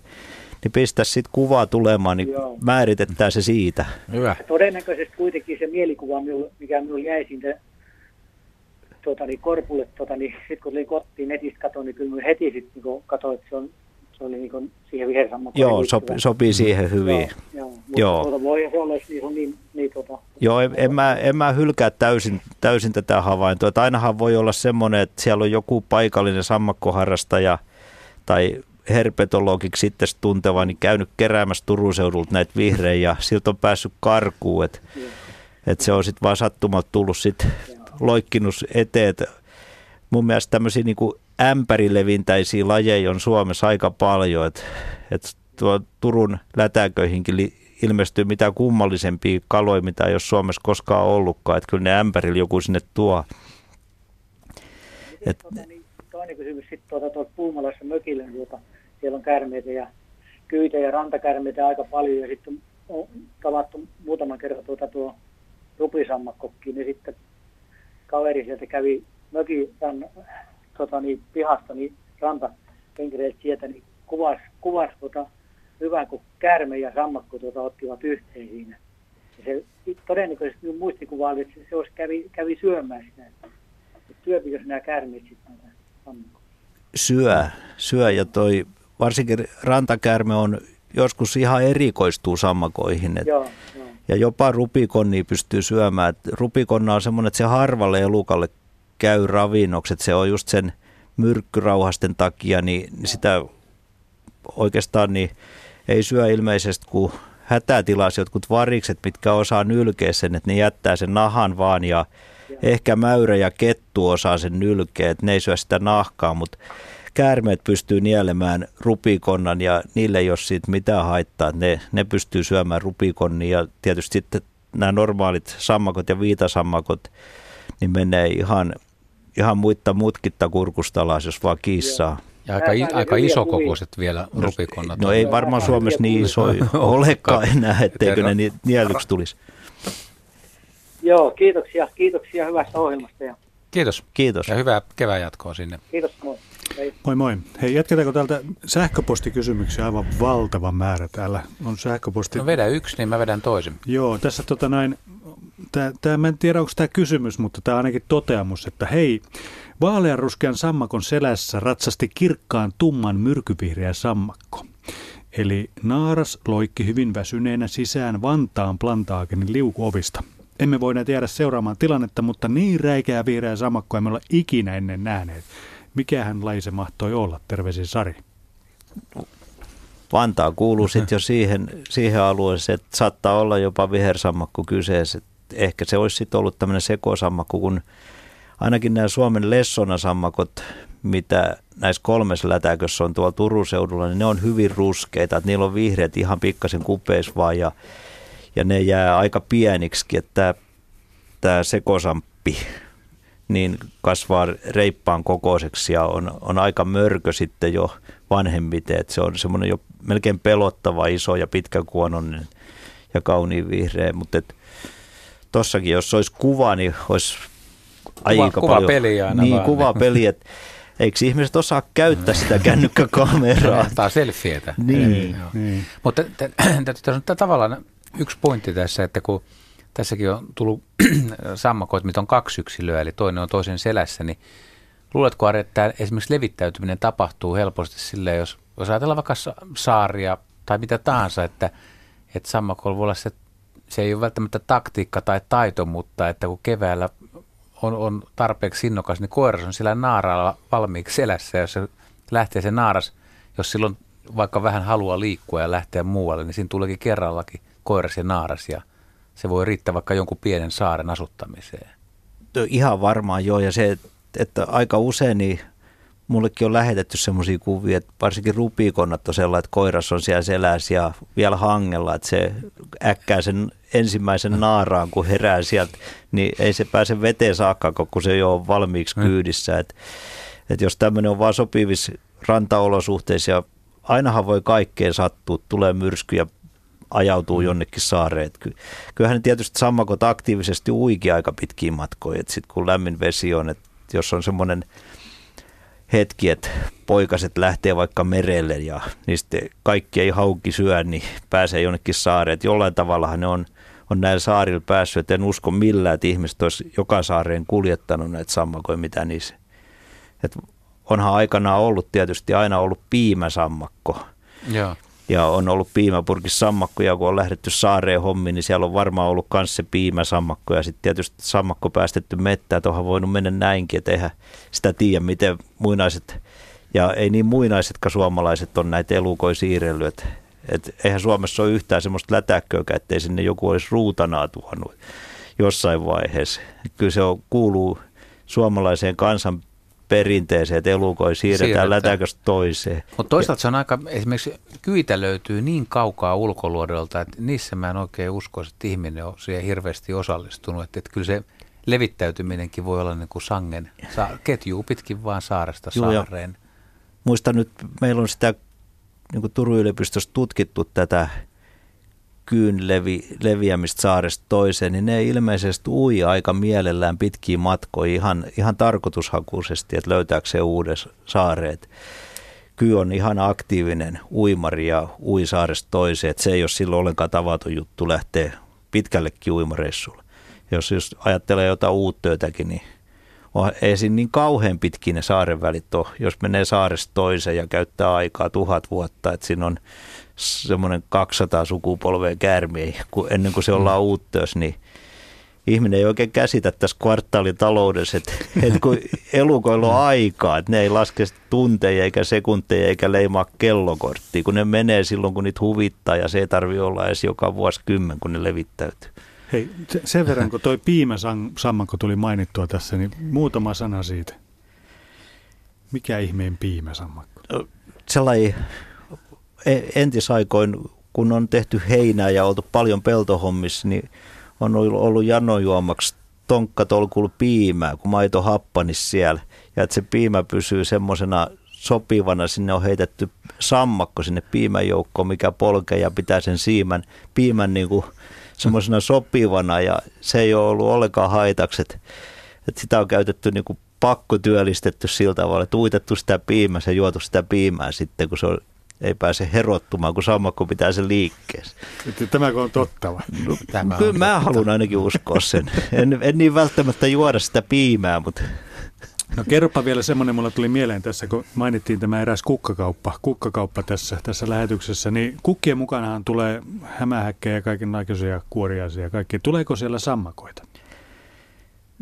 niin pistä sitten kuvaa tulemaan, niin Joo. määritetään se siitä. Hyvä. todennäköisesti kuitenkin se mielikuva, mikä minulla jäi siitä tuota, niin korpulle, tuota, niin sitten kun tuli kotiin netistä katoin, niin kyllä heti sitten niin katsoin, että se, on, se oli niin kuin siihen vihersammakkoon Joo, sopi, sopii siihen hyvin. Joo, joo. Mutta Joo. Tuota, voi se olla, jos niin, on niin, niin tuota, Joo, en, en, mä, en mä hylkää täysin, täysin tätä havaintoa. Että ainahan voi olla semmoinen, että siellä on joku paikallinen sammakkoharrastaja tai herpetologiksi sitten tunteva, niin käynyt keräämässä Turun seudulta näitä vihreitä ja siltä on päässyt karkuun. Että et se on sitten vaan sattumalta tullut sitten loikkinut eteen. Et mun mielestä tämmöisiä niinku ämpärilevintäisiä lajeja on Suomessa aika paljon. Että et tuo Turun lätäköihinkin li, ilmestyy mitä kummallisempia kaloja, mitä ei ole Suomessa koskaan ollutkaan. Että kyllä ne ämpärillä joku sinne tuo. Et, tuota, niin, toinen kysymys sitten tuota, tuolta Puumalassa mökillä, niin tuota, siellä on käärmeitä ja kyitä ja rantakärmeitä aika paljon ja sitten on tavattu muutaman kerran tuota, tuo rupisammakkokki, niin sitten kaveri sieltä kävi mökin ran, tota, niin, pihasta niin rantapenkireiltä sieltä, niin kuvasi, kuvasi tuota, hyvä, kun käärme ja sammakko tuota, ottivat yhteen siinä. Ja se todennäköisesti minun muistikuva oli, että se, olisi kävi, kävi syömään sitä. Että syöpikö nämä käärmeet sitten näitä sammakkoja? syö, syö ja toi varsinkin rantakäärme on joskus ihan erikoistuu sammakoihin. Et, Joo, joo. Ja jopa rupikonni pystyy syömään. Et rupikonna on semmoinen, että se harvalle elukalle käy ravinnoksi, että se on just sen myrkkyrauhasten takia, niin sitä oikeastaan niin ei syö ilmeisesti kuin hätätilassa jotkut varikset, mitkä osaa nylkeä sen, että ne jättää sen nahan vaan ja ehkä mäyrä ja kettu osaa sen nylkeä, että ne ei syö sitä nahkaa, mutta käärmeet pystyy nielemään rupikonnan ja niille ei ole siitä mitään haittaa, ne, ne pystyy syömään rupikonnia ja tietysti sitten nämä normaalit sammakot ja viitasammakot, niin menee ihan, ihan muitta mutkitta kurkusta alas, jos vaan kiissaa. Ja aika, aika isokokoiset vielä rupikonnat. No ei varmaan Suomessa niin iso olekaan enää, etteikö ne ni- nieluksi tulisi. Joo, kiitoksia, kiitoksia hyvästä ohjelmasta ja Kiitos. Kiitos. Ja hyvää kevään jatkoa sinne. kiitos moi. Hei. Moi moi. Hei, jatketaanko täältä sähköpostikysymyksiä aivan valtava määrä täällä on sähköposti. No vedä yksi, niin mä vedän toisen. Joo, tässä tota näin, tää, tää, mä en tiedä onko tämä kysymys, mutta tämä ainakin toteamus, että hei, vaaleanruskean sammakon selässä ratsasti kirkkaan tumman myrkyvihreä sammakko. Eli naaras loikki hyvin väsyneenä sisään Vantaan plantaakenin liukuovista. Emme voineet jäädä seuraamaan tilannetta, mutta niin räikeä vihreä sammakko emme ole ikinä ennen nähneet. Mikähän laji se mahtoi olla? Terveisin Sari. Vantaa kuuluu sitten jo siihen, siihen alueeseen, että saattaa olla jopa vihersammakko kyseessä. Ehkä se olisi sitten ollut tämmöinen sekosammakko, kun ainakin nämä Suomen lessonasammakot, mitä näissä kolmessa lätäkössä on tuolla Turun seudulla, niin ne on hyvin ruskeita. Että niillä on vihreät ihan pikkasen kupeis vaan ja, ja ne jää aika pieniksi, että tämä sekosamppi niin kasvaa reippaan kokoiseksi ja on, on aika mörkö sitten jo vanhemmiten. Että se on semmoinen jo melkein pelottava, iso ja pitkäkuonoinen ja kauniin vihreä. Mutta tossakin, jos olisi kuva, niin olisi aika kuva paljon. peli aina Niin, vaan. kuva peli, että eikö ihmiset osaa käyttää sitä kännykkäkameraa? Ottaa selfietä. Niin. Joo. Niin. Mutta t- on t- tavallaan yksi pointti tässä, että kun tässäkin on tullut sammakoit, mitä on kaksi yksilöä, eli toinen on toisen selässä, niin luuletko Ari, että esimerkiksi levittäytyminen tapahtuu helposti silleen, jos, jos ajatellaan vaikka sa- saaria tai mitä tahansa, että, että sammakolla voi olla se, se ei ole välttämättä taktiikka tai taito, mutta että kun keväällä on, on tarpeeksi innokas, niin koiras on sillä naaralla valmiiksi selässä, jos se lähtee se naaras, jos silloin vaikka vähän haluaa liikkua ja lähteä muualle, niin siinä tuleekin kerrallakin koiras ja naaras, ja se voi riittää vaikka jonkun pienen saaren asuttamiseen. Ihan varmaan joo, ja se, että, aika usein niin mullekin on lähetetty semmoisia kuvia, että varsinkin rupiikonnat on sellainen, että koiras on siellä selässä ja vielä hangella, että se äkkää sen ensimmäisen naaraan, kun herää sieltä, niin ei se pääse veteen saakka, kun se jo on valmiiksi kyydissä. Että, että jos tämmöinen on vaan sopivissa rantaolosuhteissa ja ainahan voi kaikkeen sattua, tulee myrsky ja ajautuu jonnekin saareen. Kyllähän ne tietysti sammakot aktiivisesti uikin aika pitkiä matkoja, että sitten kun lämmin vesi on, että jos on semmoinen hetki, että poikaset lähtee vaikka merelle ja niistä kaikki ei hauki syö, niin pääsee jonnekin saareen. Että jollain tavallahan ne on, on näillä saarilla päässyt, että en usko millään, että ihmiset olisi joka saareen kuljettanut näitä sammakoja, mitä niissä. Että onhan aikanaan ollut tietysti aina ollut piimäsammakko. Joo. Ja on ollut piimäpurkissa sammakkoja, kun on lähdetty saareen hommiin, niin siellä on varmaan ollut myös se piimäsammakko. Ja sitten tietysti sammakko päästetty mettään, että onhan voinut mennä näinkin, että eihän sitä tiedä, miten muinaiset, ja ei niin muinaisetkaan suomalaiset on näitä elukoja siirrellyt. Että et eihän Suomessa ole yhtään semmoista lätäkköäkään, ettei sinne joku olisi ruutanaa tuonut jossain vaiheessa. Kyllä se on, kuuluu suomalaiseen kansan perinteeseen, että elukoja siirretään Siirretään. lätäköstä toiseen. Mutta toisaalta se on aika, esimerkiksi kyitä löytyy niin kaukaa ulkoluodolta, että niissä mä en oikein usko, että ihminen on siihen hirveästi osallistunut. Että, että kyllä se levittäytyminenkin voi olla niin kuin sangen, sa, ketjuu pitkin vaan saaresta Joo, saareen. muistan nyt, meillä on sitä niin kuin Turun yliopistossa tutkittu tätä kyyn levi, leviämistä saaresta toiseen, niin ne ilmeisesti ui aika mielellään pitkiä matkoja ihan, ihan tarkoitushakuisesti, että löytääkö se uuden saareet. Kyy on ihan aktiivinen uimari ja ui saaresta toiseen, että se ei ole silloin ollenkaan tavaton juttu lähteä pitkällekin uimareissulle. Jos, jos ajattelee jotain uutta jotakin, niin on, ei siinä niin kauhean pitkin ne saaren välit ole. Jos menee saaresta toiseen ja käyttää aikaa tuhat vuotta, että siinä on semmoinen 200 sukupolvea käärmiä kun ennen kuin se ollaan uutteus, niin ihminen ei oikein käsitä tässä kvartaalitaloudessa, että, että kun elukoilla on aikaa, että ne ei laske tunteja eikä sekunteja eikä leimaa kellokorttia, kun ne menee silloin, kun niitä huvittaa ja se ei tarvi olla edes joka vuosikymmen, kun ne levittäytyy. Hei, se- sen verran kun toi piimäsammakko tuli mainittua tässä, niin muutama sana siitä. Mikä ihmeen piimäsammakko? sellainen e- entisaikoin, kun on tehty heinää ja oltu paljon peltohommissa, niin on ollut janojuomaksi tonkkatolkulla piimää, kun maito happanis siellä. Ja että se piimä pysyy semmoisena sopivana, sinne on heitetty sammakko sinne piimän joukkoon, mikä polkee ja pitää sen siiman, piimän niin kuin semmoisena sopivana ja se ei ole ollut ollenkaan haitaksi, että, sitä on käytetty niin kuin pakko työllistetty sillä tavalla, että uitettu sitä piimää ja juotu sitä piimää sitten, kun se on, ei pääse herottumaan, kun sammakko pitää sen liikkeessä. Että Tämäkö on totta vai? Tämä Kyllä on mä haluan ainakin uskoa sen. En, en niin välttämättä juoda sitä piimää, mutta No kerropa vielä semmoinen, mulla tuli mieleen tässä, kun mainittiin tämä eräs kukkakauppa, kukkakauppa tässä, tässä lähetyksessä, niin kukkien mukanahan tulee hämähäkkejä ja kaikenlaisia kuoriaisia ja kaikki. Tuleeko siellä sammakoita?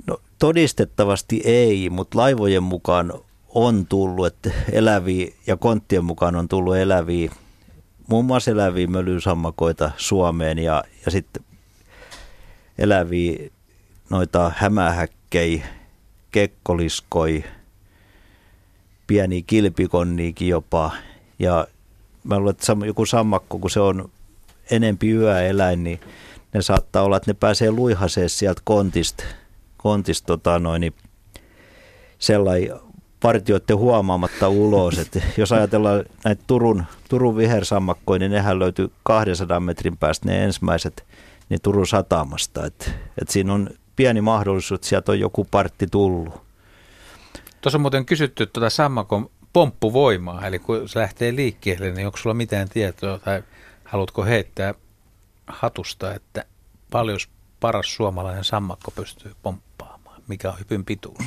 No todistettavasti ei, mutta laivojen mukaan on tullut, että eläviä ja konttien mukaan on tullut eläviä, muun muassa eläviä mölysammakoita Suomeen ja, ja sitten eläviä noita hämähäkkejä, kekkoliskoi, pieni kilpikonniikin jopa. Ja mä luulen, että joku sammakko, kun se on enempi yöeläin, niin ne saattaa olla, että ne pääsee luihaseen sieltä kontista, kontista tota noin, niin sellainen partioiden huomaamatta ulos. Et jos ajatellaan näitä Turun, Turun vihersammakkoja, niin nehän löytyy 200 metrin päästä ne ensimmäiset niin Turun satamasta. Et, et siinä on pieni mahdollisuus, että sieltä on joku partti tullut. Tuossa on muuten kysytty tuota sammakon pomppuvoimaa, eli kun se lähtee liikkeelle, niin onko sulla mitään tietoa tai haluatko heittää hatusta, että paljon paras suomalainen sammakko pystyy pomppaamaan? Mikä on hypyn pituus?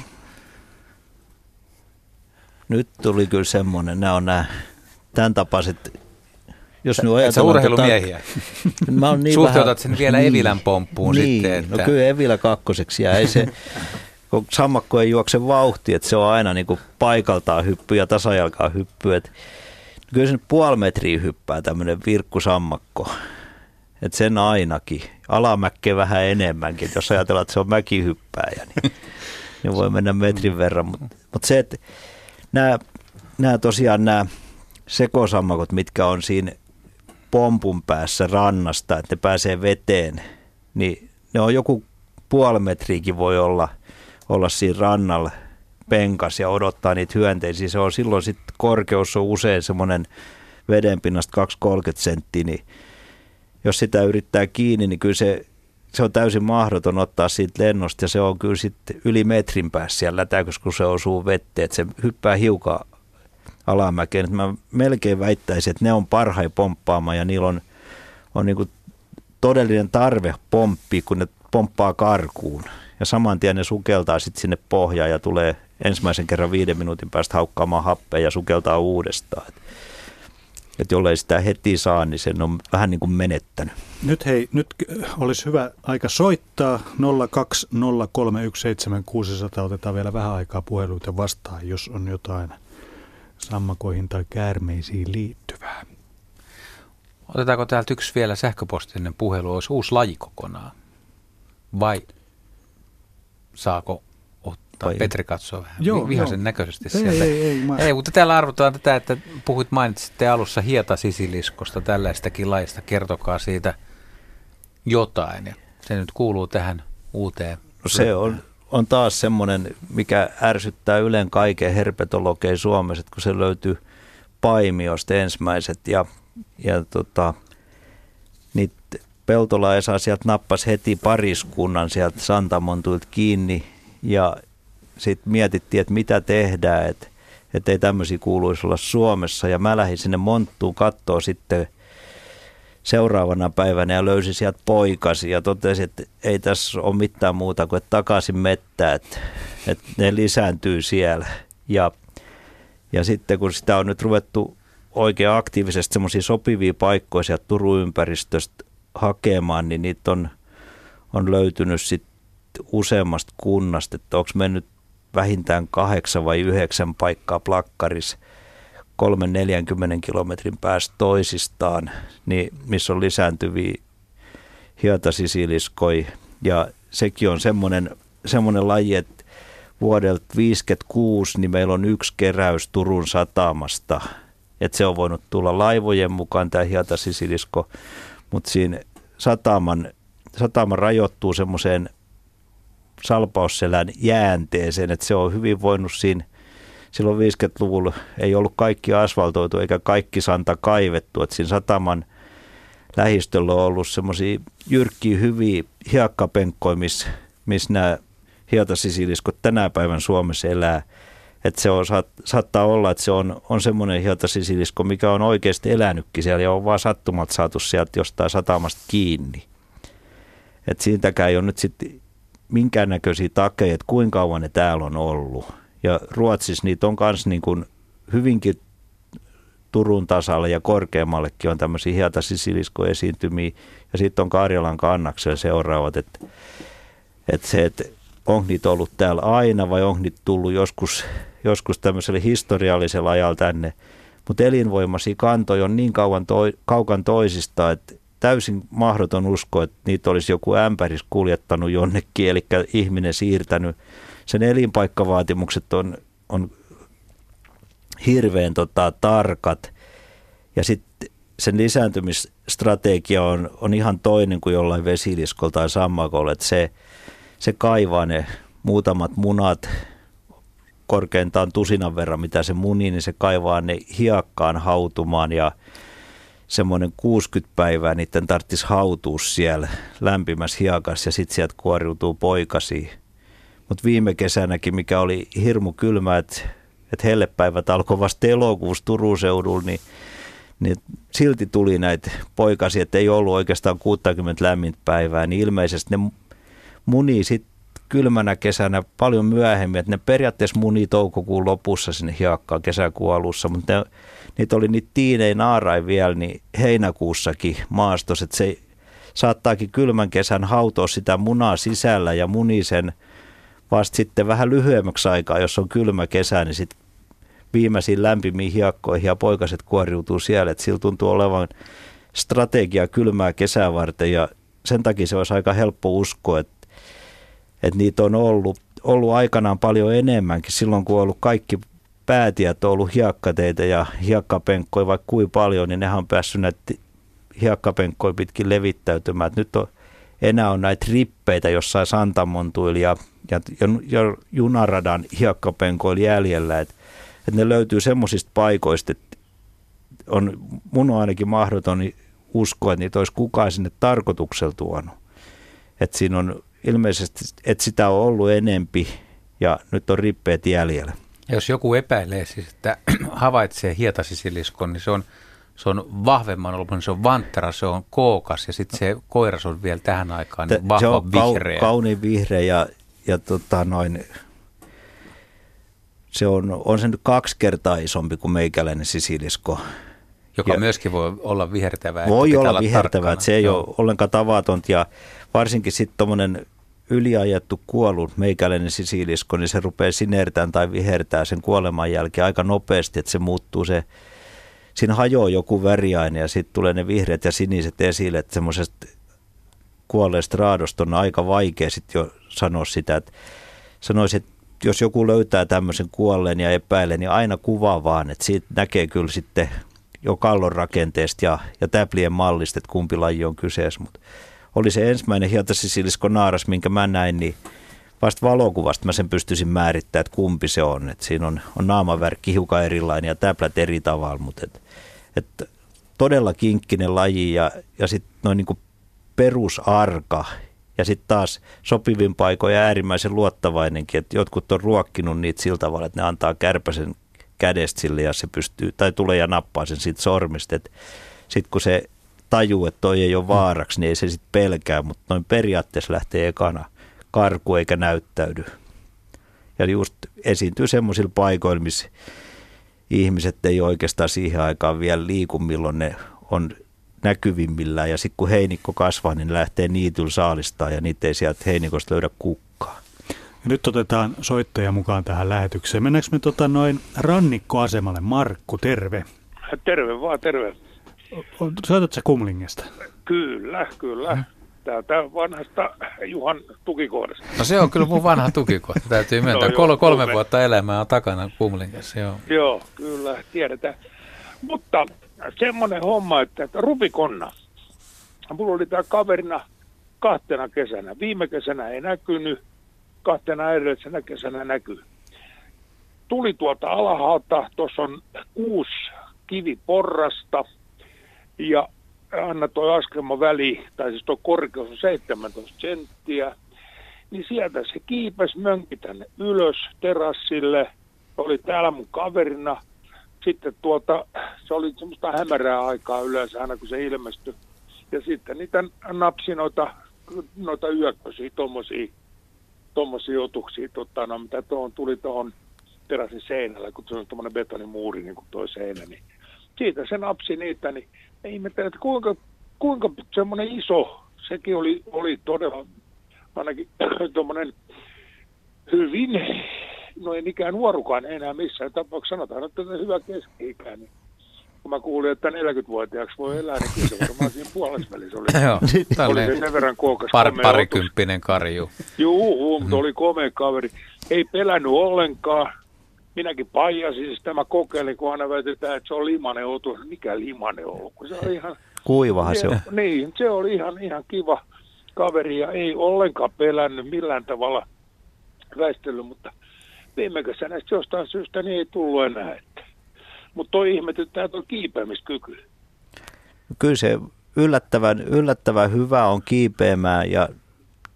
Nyt tuli kyllä semmoinen, nämä on nämä tämän tapaiset jos nyt ajatellaan... urheilumiehiä. Mä on niin Suhteutat vähän, sen vielä niin, Evilän pomppuun niin, sitten. No että... No kyllä Evilä kakkoseksi ja ei se, kun sammakko ei juokse vauhti, että se on aina niin kuin paikaltaan hyppy ja tasajalkaa hyppy. Että kyllä se nyt puoli metriä hyppää tämmöinen virkkusammakko. Että sen ainakin. Alamäkkeä vähän enemmänkin. Jos ajatellaan, että se on mäkihyppääjä, niin, niin voi mennä metrin verran. Mutta mut se, että nämä, nämä tosiaan nämä sekosammakot, mitkä on siinä pompun päässä rannasta, että ne pääsee veteen, niin ne on joku puoli metriäkin voi olla, olla siinä rannalla penkas ja odottaa niitä hyönteisiä. Se on silloin sitten korkeus on usein semmoinen vedenpinnasta 2-30 senttiä, niin jos sitä yrittää kiinni, niin kyllä se, se on täysin mahdoton ottaa siitä lennosta ja se on kyllä sitten yli metrin päässä siellä lätäkössä, kun se osuu vetteen, että se hyppää hiukan alamäkeen. Että mä melkein väittäisin, että ne on parhain pomppaamaan ja niillä on, on niin kuin todellinen tarve pomppi, kun ne pomppaa karkuun. Ja saman tien ne sukeltaa sitten sinne pohjaan ja tulee ensimmäisen kerran viiden minuutin päästä haukkaamaan happea ja sukeltaa uudestaan. Että jollei sitä heti saa, niin sen on vähän niin kuin menettänyt. Nyt hei, nyt olisi hyvä aika soittaa 020317600. Otetaan vielä vähän aikaa puheluita vastaan, jos on jotain sammakoihin tai käärmeisiin liittyvää. Otetaanko täältä yksi vielä sähköpostinen puhelu, olisi uusi laji kokonaan? Vai saako Vai Petri katsoo vähän joo, vihaisen joo. näköisesti ei, sieltä. Ei, ei, mä... ei, mutta täällä arvotaan tätä, että puhuit mainitsitte alussa hieta sisiliskosta, tällaistakin laista. Kertokaa siitä jotain. Ja se nyt kuuluu tähän uuteen. No se on, on taas semmoinen, mikä ärsyttää Ylen kaiken herpetologei Suomessa, kun se löytyy Paimiosta ensimmäiset ja, ja tota, niitä Peltola Esa sieltä nappasi heti pariskunnan sieltä Santamontuilta kiinni ja sitten mietittiin, että mitä tehdään, että, että ei tämmöisiä kuuluisi olla Suomessa. Ja mä lähdin sinne Monttuun katsoa sitten seuraavana päivänä ja löysi sieltä poikasi ja totesi, että ei tässä ole mitään muuta kuin että takaisin mettää, että, että ne lisääntyy siellä. Ja, ja sitten kun sitä on nyt ruvettu oikein aktiivisesti semmoisia sopivia paikkoja sieltä Turun ympäristöstä hakemaan, niin niitä on, on löytynyt sitten useammasta kunnasta, että onko mennyt vähintään kahdeksan vai yhdeksän paikkaa plakkarissa – 3-40 kilometrin päästä toisistaan, niin missä on lisääntyviä hietasisiliskoi. Ja sekin on semmoinen, semmoinen laji, että vuodelta 56 niin meillä on yksi keräys Turun satamasta. Että se on voinut tulla laivojen mukaan tämä hietasisilisko, mutta siinä sataman, satama rajoittuu semmoiseen salpausselän jäänteeseen, että se on hyvin voinut siinä – silloin 50-luvulla ei ollut kaikki asfaltoitu eikä kaikki santa kaivettu. Että siinä sataman lähistöllä on ollut semmoisia jyrkkiä, hyviä hiekkapenkkoja, missä miss nämä hietasisiliskot tänä päivän Suomessa elää. Että se on, saattaa olla, että se on, on semmoinen hietasisilisko, mikä on oikeasti elänytkin siellä ja on vaan sattumat saatu sieltä jostain satamasta kiinni. Että siitäkään ei ole nyt sitten minkäännäköisiä takeja, että kuinka kauan ne täällä on ollut. Ja Ruotsissa niitä on myös niin kuin hyvinkin Turun tasalle ja korkeammallekin on tämmöisiä hietasisiliskoesiintymiä. Ja sitten on Karjalan kannaksella seuraavat, että, että se, että onko niitä ollut täällä aina vai onko niitä tullut joskus, joskus tämmöisellä historiallisella ajalla tänne. Mutta elinvoimaisia kantoja on niin kauan toi, kaukan toisista, että täysin mahdoton usko, että niitä olisi joku ämpäris kuljettanut jonnekin, eli ihminen siirtänyt. Sen elinpaikkavaatimukset on, on hirveän tota, tarkat ja sitten sen lisääntymisstrategia on, on ihan toinen kuin jollain vesiliskolla tai sammakolla, että se, se kaivaa ne muutamat munat korkeintaan tusinan verran, mitä se muni, niin se kaivaa ne hiakkaan hautumaan ja semmoinen 60 päivää niiden tarvitsisi hautua siellä lämpimässä hiakassa ja sitten sieltä kuoriutuu poikasi. Mutta viime kesänäkin, mikä oli hirmu kylmä, että että hellepäivät alkoi vasta elokuussa Turun seudulla, niin, niin silti tuli näitä poikasia, että ei ollut oikeastaan 60 lämmintä päivää, niin ilmeisesti ne muni sitten kylmänä kesänä paljon myöhemmin, että ne periaatteessa muni toukokuun lopussa sinne hiakkaan kesäkuun alussa, mutta ne, niitä oli niitä tiinei naarain vielä niin heinäkuussakin maastossa, että se saattaakin kylmän kesän hautoa sitä munaa sisällä ja muni sen vasta sitten vähän lyhyemmäksi aikaa, jos on kylmä kesä, niin sitten viimeisiin lämpimiin hiekkoihin ja poikaset kuoriutuu siellä, että sillä tuntuu olevan strategia kylmää kesää varten ja sen takia se olisi aika helppo uskoa, että että niitä on ollut, ollut aikanaan paljon enemmänkin. Silloin kun on ollut kaikki päätiet, on ollut hiekkateitä ja hiekkapenkkoja vaikka kuin paljon, niin nehän on päässyt näitä hiekkapenkkoja pitkin levittäytymään. Et nyt on, enää on näitä rippeitä jossain Santamontuilla ja, ja, ja junaradan hiekkapenkoilla jäljellä. Että et ne löytyy semmoisista paikoista, että on, mun on ainakin mahdoton uskoa, että niitä olisi kukaan sinne tarkoituksella tuonut. Että siinä on ilmeisesti, että sitä on ollut enempi ja nyt on rippeet jäljellä. Jos joku epäilee siis, että havaitsee hietasisiliskon, niin se on, se on vahvemman ollut, niin se on vanttara, se on kookas ja sitten se koiras on vielä tähän aikaan niin vahva se on vihreä. kauniin vihreä ja, ja tota noin, se on, on se nyt kaksi kertaa isompi kuin meikäläinen sisilisko. Joka ja myöskin voi olla vihertävää. Voi olla, olla vihertävää, että se ei Joo. ole ollenkaan tavatonta ja varsinkin sitten tuommoinen yliajettu kuollut meikäläinen sisilisko, niin se rupeaa sinertään tai vihertää sen kuoleman jälkeen aika nopeasti, että se muuttuu se, siinä hajoaa joku väriaine ja sitten tulee ne vihreät ja siniset esille, että semmoisesta kuolleesta raadosta on aika vaikea sitten jo sanoa sitä, että sanoisin, että jos joku löytää tämmöisen kuolleen ja epäilee, niin aina kuvaa vaan, että siitä näkee kyllä sitten jo kallon rakenteesta ja, ja täplien mallista, että kumpi laji on kyseessä, mutta oli se ensimmäinen hietasisilisko naaras, minkä mä näin, niin vasta valokuvasta mä sen pystyisin määrittämään, että kumpi se on. Et siinä on, on naamavärkki hiukan erilainen ja täplät eri tavalla, mutta et, et todella kinkkinen laji ja, ja sitten noin niin perusarka ja sitten taas sopivin paikoin ja äärimmäisen luottavainenkin, että jotkut on ruokkinut niitä sillä tavalla, että ne antaa kärpäsen kädestä sille ja se pystyy, tai tulee ja nappaa sen siitä sormista. Sitten kun se tajuu, että toi ei ole vaaraksi, niin ei se sitten pelkää, mutta noin periaatteessa lähtee ekana karku eikä näyttäydy. Ja just esiintyy semmoisilla paikoilla, missä ihmiset ei oikeastaan siihen aikaan vielä liiku, milloin ne on näkyvimmillään. Ja sitten kun heinikko kasvaa, niin lähtee niityllä saalistaa ja niitä ei sieltä heinikosta löydä kukkaa. Nyt otetaan soittaja mukaan tähän lähetykseen. Mennäänkö me tota noin rannikkoasemalle? Markku, terve. Terve vaan, terve. Soitat sä Kumlingesta? Kyllä, kyllä. Hmm. Täältä vanhasta Juhan tukikohdasta. No se on kyllä mun vanha tukikohta, täytyy myöntää. no, Kol- kolme kolme vuotta elämää on takana Kumlingessa, joo. Joo, kyllä, tiedetään. Mutta semmoinen homma, että Rupikonna, mulla oli tämä kaverina kahtena kesänä. Viime kesänä ei näkynyt, kahtena edellisenä kesänä näkyy. Tuli tuolta alhaalta, tuossa on kuusi kiviporrasta – ja anna tuo askelma väli, tai siis tuo korkeus on 17 senttiä, niin sieltä se kiipes mönki tänne ylös terassille, oli täällä mun kaverina, sitten tuota, se oli semmoista hämärää aikaa yleensä aina kun se ilmestyi, ja sitten niitä napsi noita, noita yököisiä, tommosia, tommosia otuksia, tota, no, mitä tuohon tuli tuohon teräsin seinällä, kun se on tuommoinen betonimuuri niin kuin toi seinä, niin siitä se napsi niitä, niin ihmettelin, että kuinka, kuinka semmoinen iso, sekin oli, oli todella ainakin tuommoinen hyvin, no ei mikään nuorukaan enää missään tapauksessa, sanotaan, että hyvä keski niin kun mä kuulin, että 40-vuotiaaksi voi elää, niin kyllä se varmaan siinä puolessa välissä oli. Joo, oli se sen verran kookas. par, parikymppinen karju. Juu, mutta oli komea kaveri. Ei pelännyt ollenkaan. Minäkin paijasin sitä, mä kokeilin, kun aina väitetään, että se on limanen otus. Mikä limanen on? Kun se on ihan, Kuivahan se on. Niin, se oli ihan, ihan kiva kaveri ja ei ollenkaan pelännyt millään tavalla väistely, mutta viime kesänä jostain syystä niin ei tullut enää. Mutta toi ihmetyttää tuo kiipeämiskyky. Kyllä se yllättävän, yllättävän hyvä on kiipeämään ja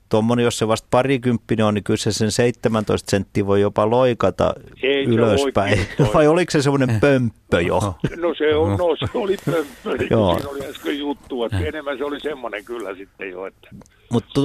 tuommoinen, jos se vasta parikymppinen on, niin kyllä se sen 17 senttiä voi jopa loikata Ei ylöspäin. Vai oliko se semmoinen pömppö jo? No se, on, no, se oli pömppö, niin Joo. siinä oli äsken juttu, että enemmän se oli semmoinen kyllä sitten jo, että Mutta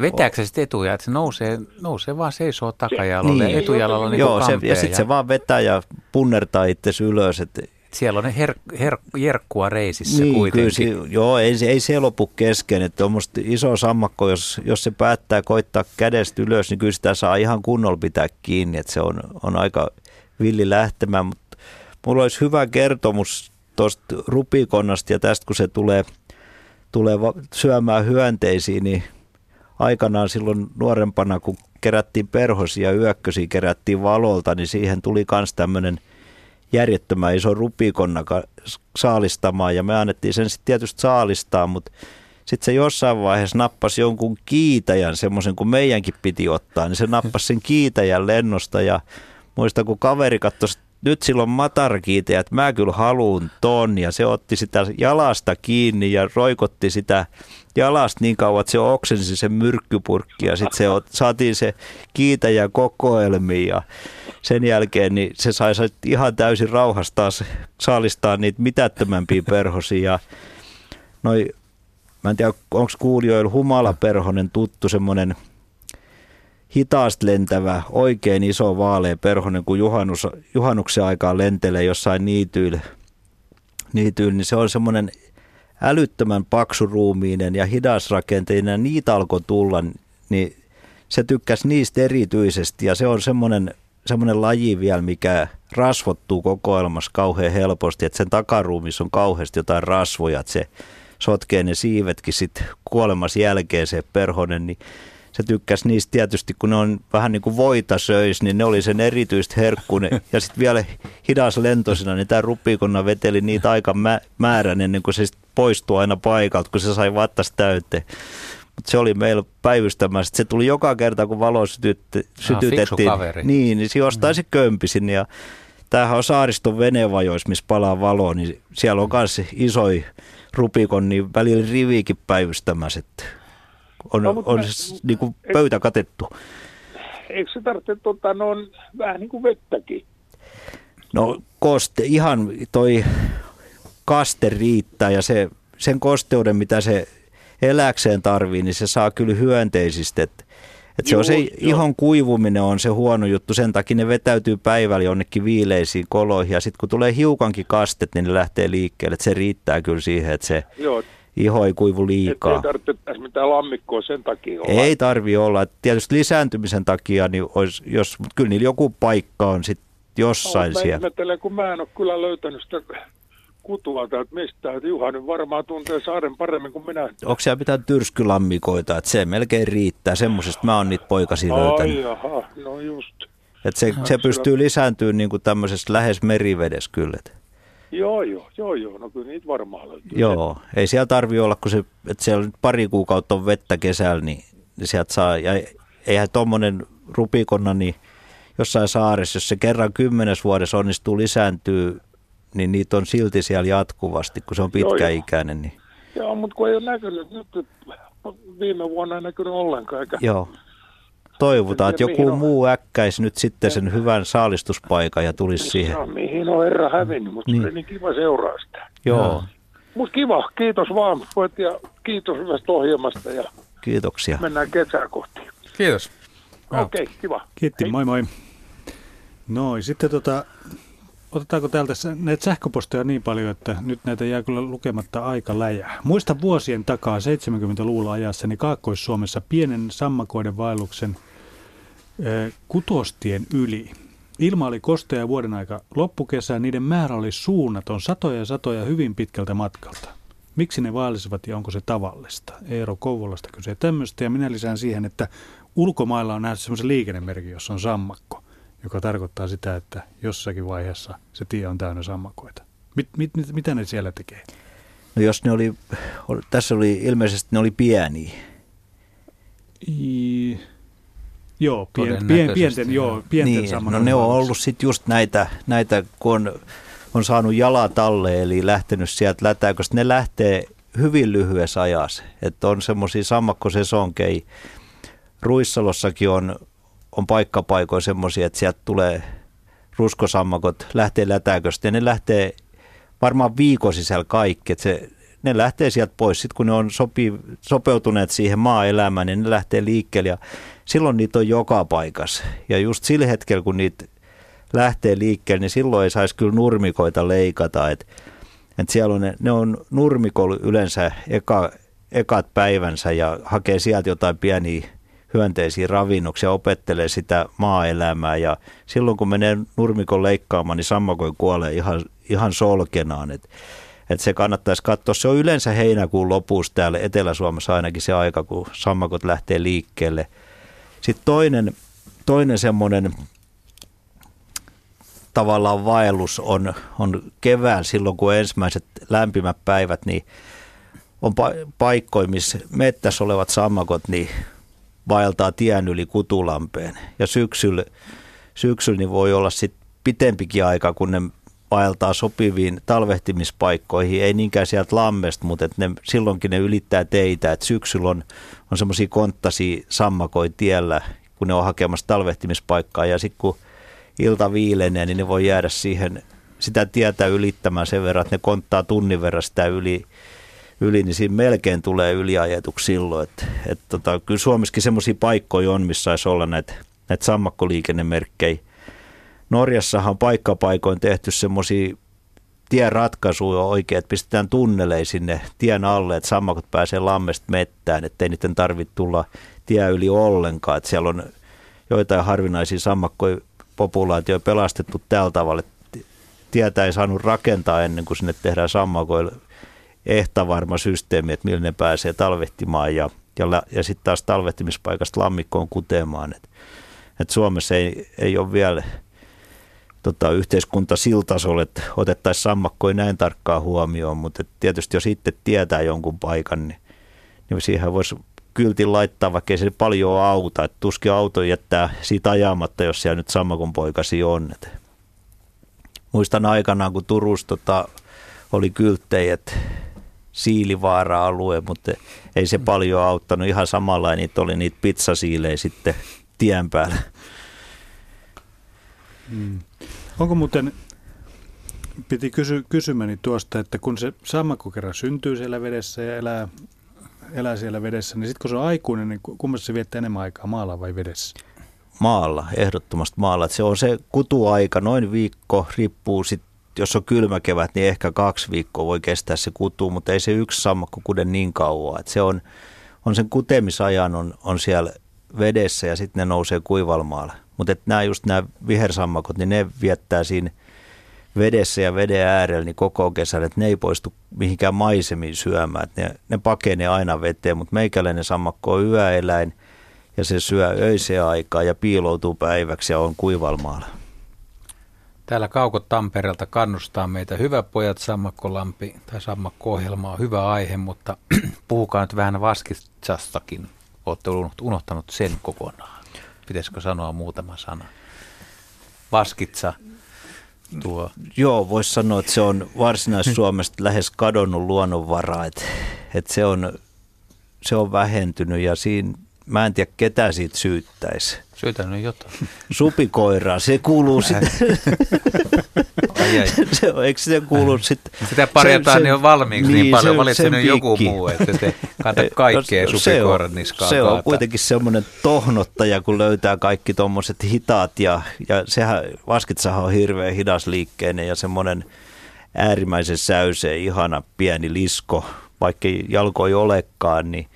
Vetääkö se sitten etuja, että se nousee, nousee vaan seisoo takajalolle Niin. ja etujalalla niin Joo, se, ja sitten se vaan vetää ja punnertaa itse ylös. Et, Siellä on ne her, her, jerkkua reisissä niin, kuitenkin. Kyllä, se, joo, ei, se- ei se lopu kesken. Että tuommoista iso sammakko, jos, jos se päättää koittaa kädestä ylös, niin kyllä sitä saa ihan kunnolla pitää kiinni. Että se on, on aika villi lähtemään. Mutta mulla olisi hyvä kertomus tuosta rupikonnasta ja tästä, kun se tulee, tulee syömään hyönteisiä, niin aikanaan silloin nuorempana, kun kerättiin perhosia ja yökkösiä kerättiin valolta, niin siihen tuli myös tämmöinen järjettömän iso rupikonna saalistamaan. Ja me annettiin sen sitten tietysti saalistaa, mutta sitten se jossain vaiheessa nappasi jonkun kiitäjän, semmoisen kuin meidänkin piti ottaa, niin se nappasi sen kiitäjän lennosta. Ja muista kun kaveri katsoi, nyt silloin matarakiitäjä, että mä kyllä haluun ton. Ja se otti sitä jalasta kiinni ja roikotti sitä jalasta niin kauan, että se oksensi sen myrkkypurkki ja sitten se saatiin se kiitäjä kokoelmiin ja sen jälkeen niin se sai ihan täysin rauhassa taas saalistaa niitä mitättömämpiä perhosia noi, mä en tiedä onko kuulijoilla humalaperhonen tuttu semmoinen hitaasti lentävä, oikein iso vaalea perhonen, kun juhannus, juhannuksen aikaan lentelee jossain niityillä, niityillä niin se on semmoinen älyttömän paksuruumiinen ja hidasrakenteinen, ja niitä alkoi tulla, niin se tykkäsi niistä erityisesti, ja se on semmoinen, semmoinen laji vielä, mikä rasvottuu kokoelmassa kauhean helposti, että sen takaruumissa on kauheasti jotain rasvoja, että se sotkee ne siivetkin sitten kuolemassa jälkeen se perhonen, niin se tykkäsi niistä. Tietysti, kun ne on vähän niin kuin voita söis, niin ne oli sen erityistä herkkunen. Ja sitten vielä hidas lentosina, niin tämä rupikonna veteli niitä aika mä- määrän ennen kuin se sit poistui aina paikalta, kun se sai vattas täyteen. Mutta se oli meillä päivystämässä. Se tuli joka kerta, kun valo sytytti, sytytettiin. kaveri. Niin, niin se jostain se kömpi sinne. Ja tämähän on saariston venevajoissa, missä palaa valo, niin siellä on myös isoi rupikon, niin välillä riviikin päivystämässä. Että on, No, on mä- se niin kuin pöytä katettu. eikö se tarvitse tota, no, vähän niin kuin vettäkin? No koste, ihan toi kaste riittää ja se, sen kosteuden, mitä se eläkseen tarvii, niin se saa kyllä hyönteisistä. Et, et se on se joo. ihon kuivuminen on se huono juttu, sen takia ne vetäytyy päivällä jonnekin viileisiin koloihin ja sitten kun tulee hiukankin kastet, niin ne lähtee liikkeelle. Et se riittää kyllä siihen, että se Joo, iho ei kuivu liikaa. tarvitse tässä mitään lammikkoa sen takia olla. Ei tarvi olla. Et Tietysti lisääntymisen takia, niin olisi, jos, mut kyllä niillä joku paikka on sitten jossain No, mä siellä. ihmettelen, kun mä en ole kyllä löytänyt sitä kutua täältä mistään. Että Juha nyt varmaan tuntee saaren paremmin kuin minä. Onko siellä mitään tyrskylammikoita, että se melkein riittää. Semmoisesta mä oon niitä poikasia Ai löytänyt. jaha, no just. Että se, se pystyy lisääntymään niin kuin tämmöisessä lähes merivedessä kyllä. Joo, joo, joo, joo. No kyllä niitä varmaan löytyy. joo, ei siellä tarvi olla, kun se, että siellä nyt pari kuukautta on vettä kesällä, niin, niin sieltä saa. Ja eihän tuommoinen rupikonna, niin jossain saaressa, jos se kerran kymmenes vuodessa onnistuu lisääntyy, niin niitä on silti siellä jatkuvasti, kun se on Joo, joo. pitkäikäinen. Niin, Joo, mutta kun ei ole näkynyt nyt, viime vuonna ei näkynyt ollenkaan. Eikä. joo. Toivotaan, että joku on. muu äkkäisi nyt sitten sen hyvän saalistuspaikan ja tulisi siihen. No, mihin on herra hävinnyt, mutta Niin. niin. oli niin kiva seuraa sitä. Joo, Mutta kiva, kiitos vaan ja kiitos hyvästä ohjelmasta ja kiitoksia. mennään kesää kohti. Kiitos. Joo. Okei, okay, kiva. Kiitti, moi moi. Noin, sitten tota, otetaanko täältä näitä sähköposteja niin paljon, että nyt näitä jää kyllä lukematta aika läjää. Muista vuosien takaa 70-luvulla ajassani Kaakkois-Suomessa pienen sammakoiden vaelluksen kutostien yli. Ilma oli kostea vuoden aika loppukesään, niiden määrä oli suunnaton, satoja ja satoja hyvin pitkältä matkalta. Miksi ne vaellisivat ja onko se tavallista? Eero Kouvolasta kysyy tämmöistä ja minä lisään siihen, että ulkomailla on nähty semmoisen liikennemerkin, jossa on sammakko joka tarkoittaa sitä, että jossakin vaiheessa se tie on täynnä sammakoita. Mit, mit, mit, mitä ne siellä tekee? No jos ne oli, tässä oli ilmeisesti ne oli pieniä. I, joo, pien, pien, pienten, joo, pienten niin, No ne on ollut sitten just näitä, näitä kun on, on saanut jalat alle, eli lähtenyt sieltä lätäköstä. Ne lähtee hyvin lyhyessä ajassa. Että on semmoisia sammakkosesonkeja. Ruissalossakin on on paikkapaikoin semmoisia, että sieltä tulee ruskosammakot, lähtee lätäköstä ja ne lähtee varmaan viikon sisällä kaikki, että se, ne lähtee sieltä pois. Sitten kun ne on sopi, sopeutuneet siihen maa-elämään, niin ne lähtee liikkeelle ja silloin niitä on joka paikassa. Ja just sillä hetkellä, kun niitä lähtee liikkeelle, niin silloin ei saisi kyllä nurmikoita leikata. Että et siellä on ne, ne on nurmikolla yleensä eka, ekat päivänsä ja hakee sieltä jotain pieniä hyönteisiä ravinnoksia, opettelee sitä maa-elämää ja silloin kun menee nurmikon leikkaamaan, niin sammakoi kuolee ihan, ihan solkenaan. Et, et se kannattaisi katsoa. Se on yleensä heinäkuun lopussa täällä Etelä-Suomessa ainakin se aika, kun sammakot lähtee liikkeelle. Sitten toinen, toinen semmoinen tavallaan vaellus on, on kevään silloin, kun ensimmäiset lämpimät päivät, niin on pa- paikkoja, missä mettässä olevat sammakot, niin vaeltaa tien yli kutulampeen. Ja syksyllä, syksyllä niin voi olla sitten pitempikin aika, kun ne vaeltaa sopiviin talvehtimispaikkoihin, ei niinkään sieltä lammesta, mutta et ne, silloinkin ne ylittää teitä. Et syksyllä on, on semmoisia konttaisia sammakoi tiellä, kun ne on hakemassa talvehtimispaikkaa ja sitten kun ilta viilenee, niin ne voi jäädä siihen sitä tietä ylittämään sen verran, että ne konttaa tunnin verran sitä yli, yli, niin siinä melkein tulee yliajetuksi silloin. Että, et tota, kyllä Suomessakin semmoisia paikkoja on, missä saisi olla näitä, näitä sammakkoliikennemerkkejä. Norjassahan on paikkapaikoin tehty semmoisia tieratkaisuja oikein, että pistetään tunneleja sinne tien alle, että sammakot pääsee lammesta mettään, ettei niiden tarvitse tulla tie yli ollenkaan. Että siellä on joitain harvinaisia sammakkoja populaatioja pelastettu tällä tavalla, että tietä ei saanut rakentaa ennen kuin sinne tehdään sammakoille ehtavarma systeemi, että millä ne pääsee talvehtimaan ja, ja, ja sitten taas talvehtimispaikasta lammikkoon kutemaan. Et, et Suomessa ei, ei ole vielä tota, yhteiskunta siltasolla, että otettaisiin sammakkoja näin tarkkaan huomioon, mutta tietysti jos itse tietää jonkun paikan, niin, niin siihen voisi kyltin laittaa, vaikka ei se paljon auta. että tuskin auto jättää siitä ajamatta, jos siellä nyt sammakon poikasi on. Et muistan aikanaan, kun Turussa tota, oli kylttejä, että siilivaara-alue, mutta ei se paljon auttanut. Ihan samalla niitä oli niitä pizzasiilejä sitten tien päällä. Hmm. Onko muuten, piti kysy, kysymäni tuosta, että kun se sammakko kerran syntyy siellä vedessä ja elää, elää siellä vedessä, niin sitten kun se on aikuinen, niin kummassa se viettää enemmän aikaa maalla vai vedessä? Maalla, ehdottomasti maalla. se on se kutuaika, noin viikko, riippuu sitten jos on kylmä kevät, niin ehkä kaksi viikkoa voi kestää se kutu, mutta ei se yksi sammakko kude niin kauan. Et se on, on sen kutemisajan on, on siellä vedessä ja sitten ne nousee kuivalmaalle. Mutta nämä just nämä vihersammakot, niin ne viettää siinä vedessä ja veden äärellä niin koko kesän, että ne ei poistu mihinkään maisemiin syömään. Ne, ne pakenee aina veteen, mutta meikäläinen sammakko on yöeläin ja se syö öiseen aikaa ja piiloutuu päiväksi ja on kuivalmaalla. Täällä Kauko Tampereelta kannustaa meitä. Hyvä pojat, Sammakkolampi tai Sammakko-ohjelma on hyvä aihe, mutta puhukaa nyt vähän Vaskitsastakin. Olette unohtanut sen kokonaan. Pitäisikö sanoa muutama sana? Vaskitsa, tuo. Joo, voisi sanoa, että se on Varsinais-Suomesta lähes kadonnut luonnonvara. Että, että se, on, se on vähentynyt ja siinä Mä en tiedä, ketä siitä syyttäisi. Syytänyt jotain. Supikoiraa, se kuuluu sitten. ai, ai. se on, eikö se kuulu sitten? Sitä parjataan se- jo valmiiksi niin, niin paljon, se- valitse sen nyt joku muu, että te kata kaikkea No, se supikoiran on- niskaan Se on kaataa. kuitenkin semmoinen tohnottaja, kun löytää kaikki tuommoiset hitaat ja, ja sehän, vaskitsahan on hirveän hidasliikkeinen ja semmoinen äärimmäisen säyseen ihana pieni lisko, vaikka jalko ei olekaan, niin,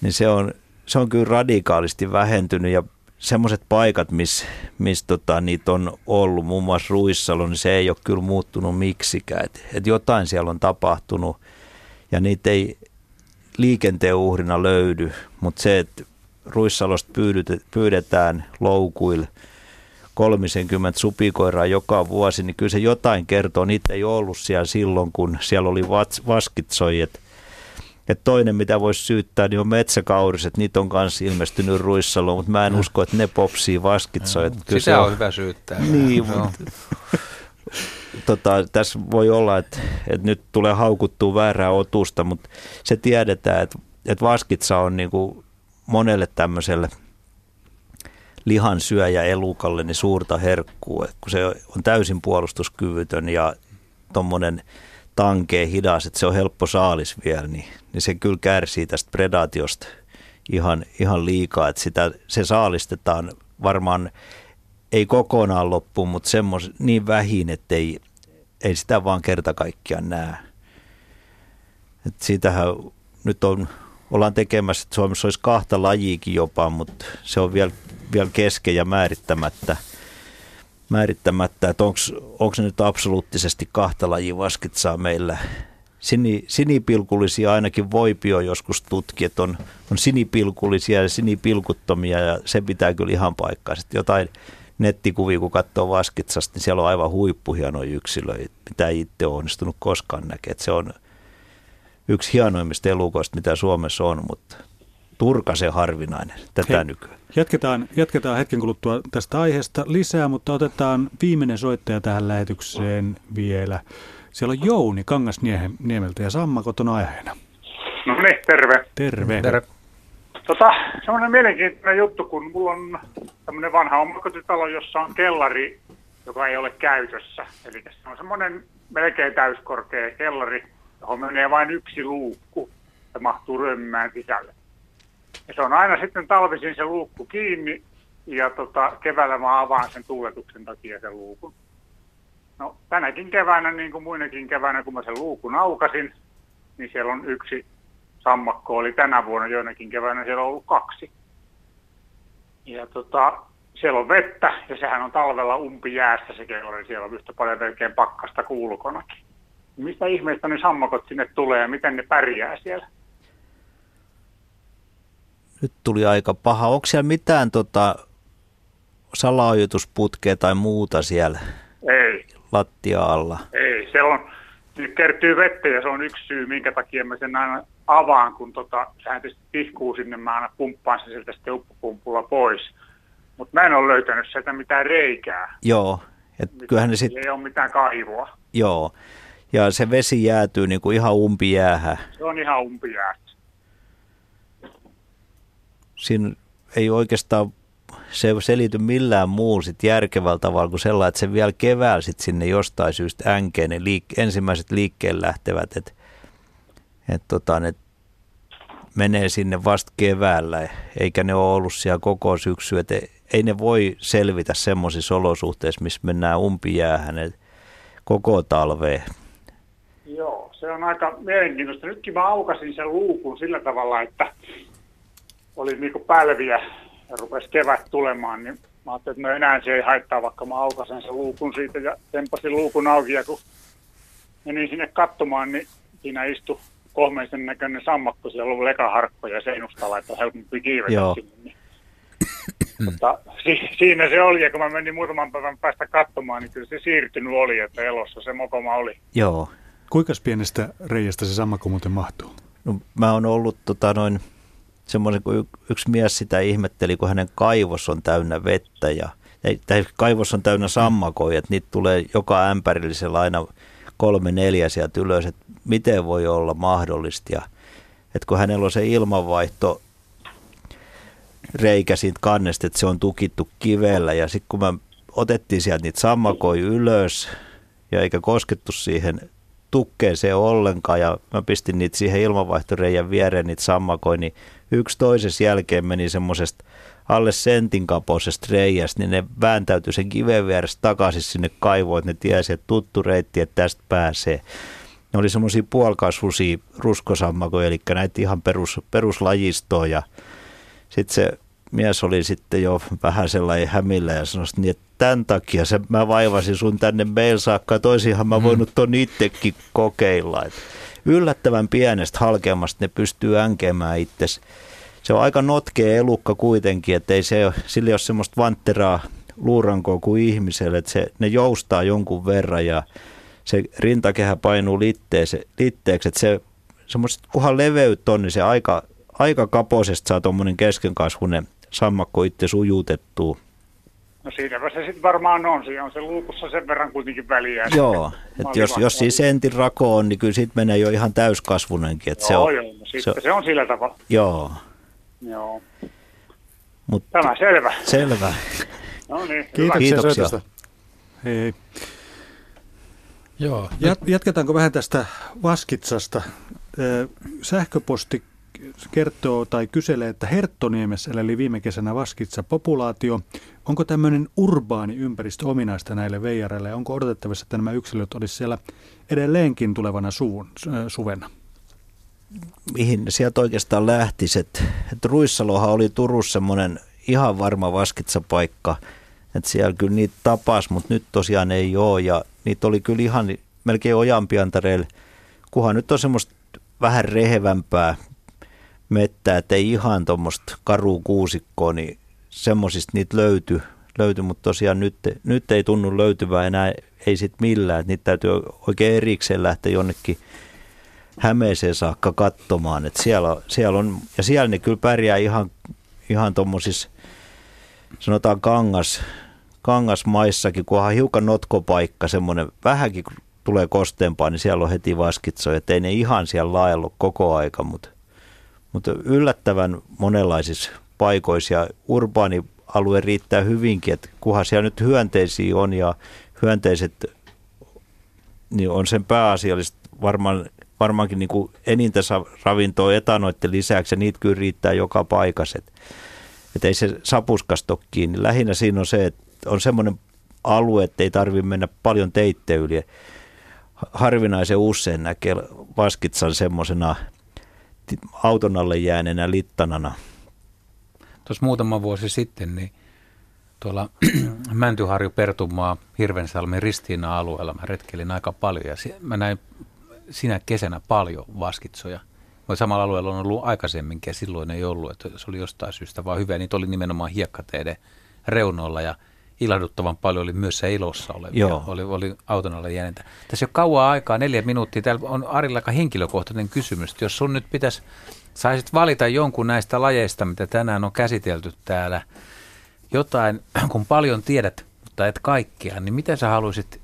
niin se, on, se on kyllä radikaalisti vähentynyt ja semmoiset paikat, missä mis tota, niitä on ollut, muun muassa Ruissalo, niin se ei ole kyllä muuttunut miksikään. Et, et jotain siellä on tapahtunut ja niitä ei liikenteen uhrina löydy, mutta se, että Ruissalosta pyydetään loukuilla 30 supikoiraa joka vuosi, niin kyllä se jotain kertoo. Niitä ei ollut siellä silloin, kun siellä oli vaskitsoijat. Ja toinen, mitä voisi syyttää, niin on metsäkauriset. Niitä on myös ilmestynyt Ruissaloon, mutta mä en usko, että ne popsii vaskitsoijat. Kyllä se Sitä on hyvä syyttää. Niin, mutta tota, tässä voi olla, että, että nyt tulee haukuttua väärää otusta, mutta se tiedetään, että, että vaskitsa on niin kuin monelle tämmöiselle lihansyöjä elukalle niin suurta herkkua, että kun se on täysin puolustuskyvytön ja tuommoinen tankee hidas, että se on helppo saalis vielä, niin, niin se kyllä kärsii tästä predaatiosta ihan, ihan liikaa, että sitä, se saalistetaan varmaan ei kokonaan loppuun, mutta semmos, niin vähin, että ei, ei sitä vaan kerta kaikkiaan näe. Et siitähän nyt on, ollaan tekemässä, että Suomessa olisi kahta lajiikin jopa, mutta se on vielä, vielä kesken ja määrittämättä, määrittämättä että onko se nyt absoluuttisesti kahta lajia vaskitsaa meillä. Sini, sinipilkullisia ainakin Voipio joskus tutki, että on, on sinipilkullisia ja sinipilkuttomia ja se pitää kyllä ihan paikkaa. Sitten jotain nettikuvia, kun katsoo Vaskitsasta, niin siellä on aivan huippuhienoja yksilöitä, mitä ei itse ole onnistunut koskaan näkemään. Se on yksi hienoimmista elukoista, mitä Suomessa on, mutta turkasen harvinainen tätä Hei. nykyään. Jatketaan, jatketaan hetken kuluttua tästä aiheesta lisää, mutta otetaan viimeinen soittaja tähän lähetykseen vielä. Siellä on Jouni Kangasniemeltä ja Sammakot on aiheena. No niin, terve. Terve. Terve. Tota, semmoinen mielenkiintoinen juttu, kun mulla on tämmöinen vanha omakotitalo, jossa on kellari, joka ei ole käytössä. Eli se on semmoinen melkein täyskorkea kellari, johon menee vain yksi luukku ja mahtuu ryömimään sisälle. Ja se on aina sitten talvisin se luukku kiinni ja tota, keväällä mä avaan sen tuuletuksen takia sen luukun. No tänäkin keväänä, niin kuin muinakin keväänä, kun mä sen luukun aukasin, niin siellä on yksi sammakko oli tänä vuonna joinakin keväänä, siellä on ollut kaksi. Ja tota, siellä on vettä ja sehän on talvella umpijäässä se kellari, siellä on yhtä paljon melkein pakkasta kuulukonakin. Mistä ihmeestä ne sammakot sinne tulee ja miten ne pärjää siellä? Nyt tuli aika paha. Onko siellä mitään tota, salaojitusputkea tai muuta siellä Ei, lattia alla? ei, se on, nyt kertyy vettä ja se on yksi syy, minkä takia mä sen aina avaan, kun tota, sehän tietysti tihkuu sinne, mä aina pumppaan sen sieltä sitten uppupumpulla pois. Mutta mä en ole löytänyt sieltä mitään reikää. Joo, et kyllähän ne sit, Ei ole mitään kaivoa. joo. Ja se vesi jäätyy niin kuin ihan umpijäähän. Se on ihan umpijäässä. Siinä ei oikeastaan se selity millään muun sit järkevällä tavalla kuin sellainen, että se vielä keväällä sit sinne jostain syystä änkee ne liik- ensimmäiset liikkeelle lähtevät, että et tota, ne menee sinne vasta keväällä, eikä ne ole ollut siellä koko syksy, että ei ne voi selvitä semmoisissa olosuhteissa, missä mennään umpijäähän et koko talveen. Joo, se on aika mielenkiintoista. Nytkin mä aukasin sen luukun sillä tavalla, että oli niinku pälviä ja rupesi kevät tulemaan, niin mä ajattelin, että no enää se ei haittaa, vaikka mä aukasen sen luukun siitä ja tempasin luukun auki ja kun menin sinne katsomaan, niin siinä istui kohmeisen näköinen sammakko, siellä oli lekaharkko ja seinustalla, että on helpompi kiivetä Joo. sinne. Niin. Mutta si- siinä se oli, ja kun mä menin muutaman päivän päästä katsomaan, niin kyllä se siirtynyt oli, että elossa se mokoma oli. Joo. Kuinka pienestä reiästä se sammakko muuten mahtuu? No, mä oon ollut tota, noin semmoinen, kun yksi mies sitä ihmetteli, kun hänen kaivos on täynnä vettä ja tai kaivos on täynnä sammakoja, että niitä tulee joka ämpärillisellä aina kolme neljä sieltä ylös, että miten voi olla mahdollista. Ja, että kun hänellä on se ilmanvaihto reikä siitä kannesta, että se on tukittu kivellä ja sitten kun mä otettiin sieltä niitä sammakoja ylös ja eikä koskettu siihen tukkeeseen ollenkaan ja mä pistin niitä siihen ilmanvaihtoreijän viereen niitä sammakoin, niin yksi toisessa jälkeen meni semmoisesta alle sentin kapoisesta reijästä, niin ne vääntäytyi sen kiven vierestä takaisin sinne kaivoon, että ne tiesi, että tuttu reitti, että tästä pääsee. Ne oli semmoisia puolikasvuisia ruskosammakoja, eli näitä ihan perus, peruslajistoa ja sitten se mies oli sitten jo vähän sellainen hämillä ja sanoi, niin, että tämän takia se, mä vaivasin sun tänne meil saakka, toisinhan mä mm. voinut ton itsekin kokeilla. Et yllättävän pienestä halkeamasta ne pystyy änkemään itsesi. Se on aika notkea elukka kuitenkin, että ei se, sillä ole semmoista vantteraa luurankoa kuin ihmiselle, että se, ne joustaa jonkun verran ja se rintakehä painuu litteeksi, litteeksi että se semmoista kunhan leveyt on, niin se aika, aika kaposesta saa tuommoinen keskenkasvunen sammakko itse sujutettua. No siinäpä se sitten varmaan on. Siinä on se luukussa sen verran kuitenkin väliä. Joo, että jos, jos siinä sentin rako on, niin kyllä siitä menee jo ihan täyskasvunenkin. Että joo, se on, joo, no sitten se, se on sillä tavalla. Joo. Joo. Mut, Tämä selvä. Selvä. No niin, Kiitoksia, Kiitoksia. soitosta. Hei, hei. Joo. Jat- jatketaanko vähän tästä Vaskitsasta? Sähköposti kertoo tai kyselee, että Herttoniemessä eli viime kesänä Vaskitsa populaatio. Onko tämmöinen urbaani ympäristö ominaista näille veijareille ja onko odotettavissa, että nämä yksilöt olisi siellä edelleenkin tulevana suvun, ö, suvena? mihin sieltä oikeastaan lähtisi. Että et Ruissalohan oli Turussa semmoinen ihan varma vaskitsapaikka, että siellä kyllä niitä tapas, mutta nyt tosiaan ei ole ja niitä oli kyllä ihan melkein ojanpiantareilla, kunhan nyt on semmoista vähän rehevämpää mettää, että ei ihan tuommoista karuu kuusikkoa, niin semmoisista niitä löytyi, löytyi mutta tosiaan nyt, nyt ei tunnu löytyvää enää, ei sit millään, niitä täytyy oikein erikseen lähteä jonnekin Hämeeseen saakka katsomaan, että siellä, siellä on, ja siellä ne kyllä pärjää ihan, ihan tuommoisissa, sanotaan kangas, kangasmaissakin, kunhan hiukan notkopaikka, semmoinen. Vähänkin kun tulee kosteempaa, niin siellä on heti vaskitsoja, ei ne ihan siellä laajalla koko aika, mutta, mutta yllättävän monenlaisissa paikoissa ja urbaani alue riittää hyvinkin, että kunhan siellä nyt hyönteisiä on ja hyönteiset niin on sen pääasiallista varmaan, varmaankin niin kuin enintä ravintoa etanoiden lisäksi ja niitä kyllä riittää joka paikassa. Et, et ei se sapuskasta kiinni. Lähinnä siinä on se, että on semmoinen alue, että ei tarvitse mennä paljon teitte yli. Harvinaisen usein näkee Vaskitsan semmoisena auton alle jääneenä littanana. Tuossa muutama vuosi sitten, niin tuolla Mäntyharju Pertunmaa Hirvensalmen Ristiina-alueella mä retkelin aika paljon ja mä näin sinä kesänä paljon vaskitsoja. Mutta samalla alueella on ollut aikaisemminkin ja silloin ei ollut, että se oli jostain syystä vaan hyvä. Niitä oli nimenomaan hiekkateiden reunoilla ja ilahduttavan paljon oli myös se ilossa olevia. Joo. Oli, oli auton alle jääneitä. Tässä ei ole kauaa aikaa, neljä minuuttia. Täällä on Arilla aika henkilökohtainen kysymys. Jos sun nyt pitäisi, saisit valita jonkun näistä lajeista, mitä tänään on käsitelty täällä, jotain, kun paljon tiedät, mutta et kaikkea, niin mitä sä haluaisit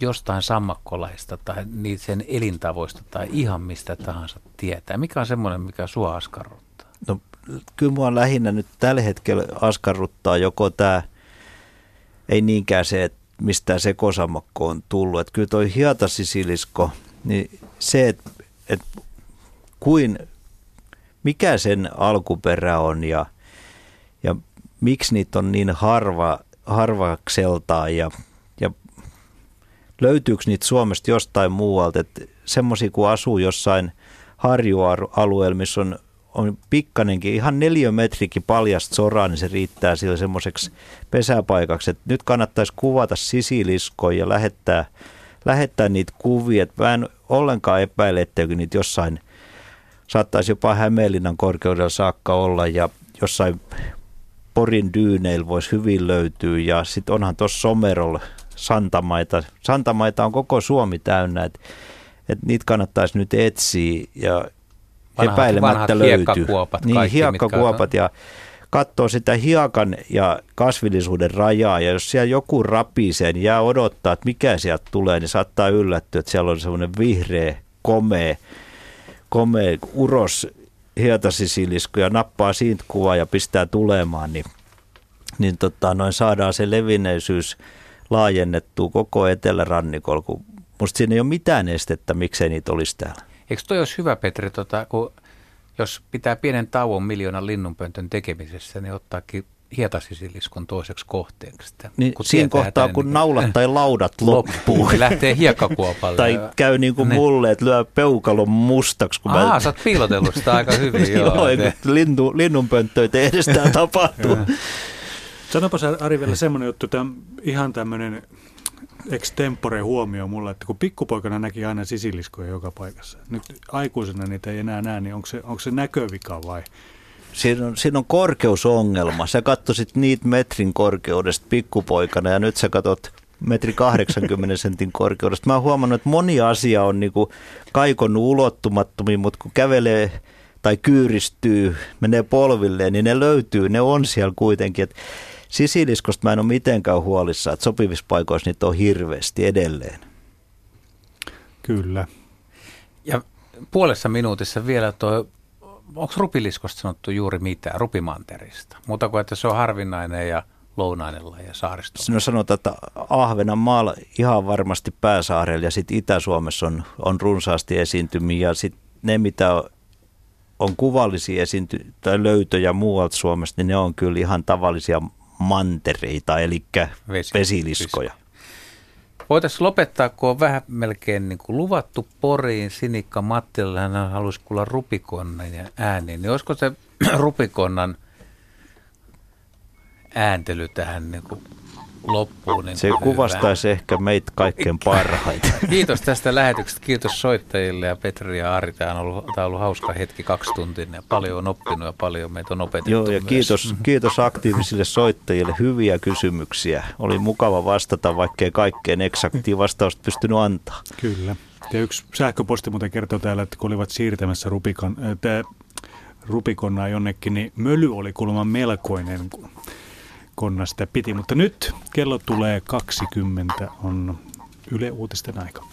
jostain sammakkolaista tai niitä sen elintavoista tai ihan mistä tahansa tietää? Mikä on semmoinen, mikä sua askarruttaa? No kyllä mua lähinnä nyt tällä hetkellä askarruttaa joko tämä, ei niinkään se, että mistä se kosamakko on tullut. Että kyllä toi hietasisilisko, niin se, että, että kuin, mikä sen alkuperä on ja, ja miksi niitä on niin harva, harvakseltaan ja, ja löytyykö niitä Suomesta jostain muualta, että semmoisia kun asuu jossain harjualueella, missä on, on pikkanenkin, ihan neliömetrikin paljasta soraa, niin se riittää sille semmoiseksi pesäpaikaksi, että nyt kannattaisi kuvata sisiliskoja ja lähettää, lähettää niitä kuvia, että mä en ollenkaan epäile, etteikö niitä jossain saattaisi jopa Hämeenlinnan korkeudella saakka olla ja jossain Porin dyyneillä voisi hyvin löytyä. Ja sitten onhan tuossa Somerolla Santamaita. Santamaita on koko Suomi täynnä, että et niitä kannattaisi nyt etsiä. Ja Vanhat- epäilemättä vanhat löytyy. hiekkakuopat niin, kaikki, hiekkakuopat ja katsoo sitä hiekan ja kasvillisuuden rajaa ja jos siellä joku rapisee, niin jää odottaa, että mikä sieltä tulee, niin saattaa yllättyä, että siellä on semmoinen vihreä, komea, komea uros hietasisilisko ja nappaa siitä kuvaa ja pistää tulemaan, niin, niin tota, noin saadaan se levinneisyys laajennettua koko etelärannikolla, kun musta siinä ei ole mitään estettä, miksei niitä olisi täällä. Eikö toi olisi hyvä, Petri, tota, kun jos pitää pienen tauon miljoonan linnunpöntön tekemisessä, niin ottaakin hietasisiliskon toiseksi kohteeksi. Niin kun siinä kohtaa, kun niin naulat tai laudat loppuu. loppuu lähtee hiekkakuopalle. tai ja... käy niin kuin ne. mulle, että lyö peukalon mustaksi. Kun Aa, mä... sä oot piilotellut sitä aika hyvin. joo, joo linnu, linnunpönttöitä edestään tapahtuu. Sanopa sä Ari vielä semmoinen juttu, että ihan tämmöinen extempore huomio mulla, että kun pikkupoikana näki aina sisiliskoja joka paikassa. Nyt aikuisena niitä ei enää näe, niin onko se, onko se näkövika vai? Siinä on, siinä on korkeusongelma. Sä katsoisit niitä metrin korkeudesta pikkupoikana ja nyt sä katsot metri 80 sentin korkeudesta. Mä oon huomannut, että moni asia on niinku kaikonnut ulottumattomiin, mutta kun kävelee tai kyyristyy, menee polvilleen, niin ne löytyy, ne on siellä kuitenkin. Et Sisiliskosta mä en ole mitenkään huolissa, että sopivissa paikoissa niitä on hirveästi edelleen. Kyllä. Ja puolessa minuutissa vielä tuo, onko rupiliskosta sanottu juuri mitään, rupimanterista? Muuta kuin, että se on harvinainen ja lounainen laji ja saaristo. No sanotaan, että Ahvenanmaalla ihan varmasti pääsaarella ja sitten Itä-Suomessa on, on runsaasti esiintymiä ja sitten ne, mitä on kuvallisia esiinty- tai löytöjä muualta Suomesta, niin ne on kyllä ihan tavallisia mantereita, eli Vesi, vesiliskoja. Voitaisiin lopettaa, kun on vähän melkein niin kuin luvattu Poriin. Sinikka Mattila, hän halusi kuulla rupikonnan ja ääni. Niin olisiko se rupikonnan ääntely tähän niin kuin loppuun. Niin Se kuvastaisi ehkä meitä kaikkein parhaiten. Kiitos tästä lähetyksestä. Kiitos soittajille ja Petri ja Ari. Tämä on ollut, tämä on ollut hauska hetki kaksi tuntia. Ja paljon on oppinut ja paljon meitä on opetettu Joo, ja kiitos, kiitos aktiivisille soittajille. Hyviä kysymyksiä. Oli mukava vastata, vaikkei kaikkeen eksaktia vastausta pystynyt antaa. Kyllä. Ja yksi sähköposti muuten kertoo täällä, että kun olivat siirtämässä Rubikon, äh, Rubikonnaa jonnekin, niin möly oli kuulemma melkoinen, konna sitä piti. Mutta nyt kello tulee 20, on Yle Uutisten aika.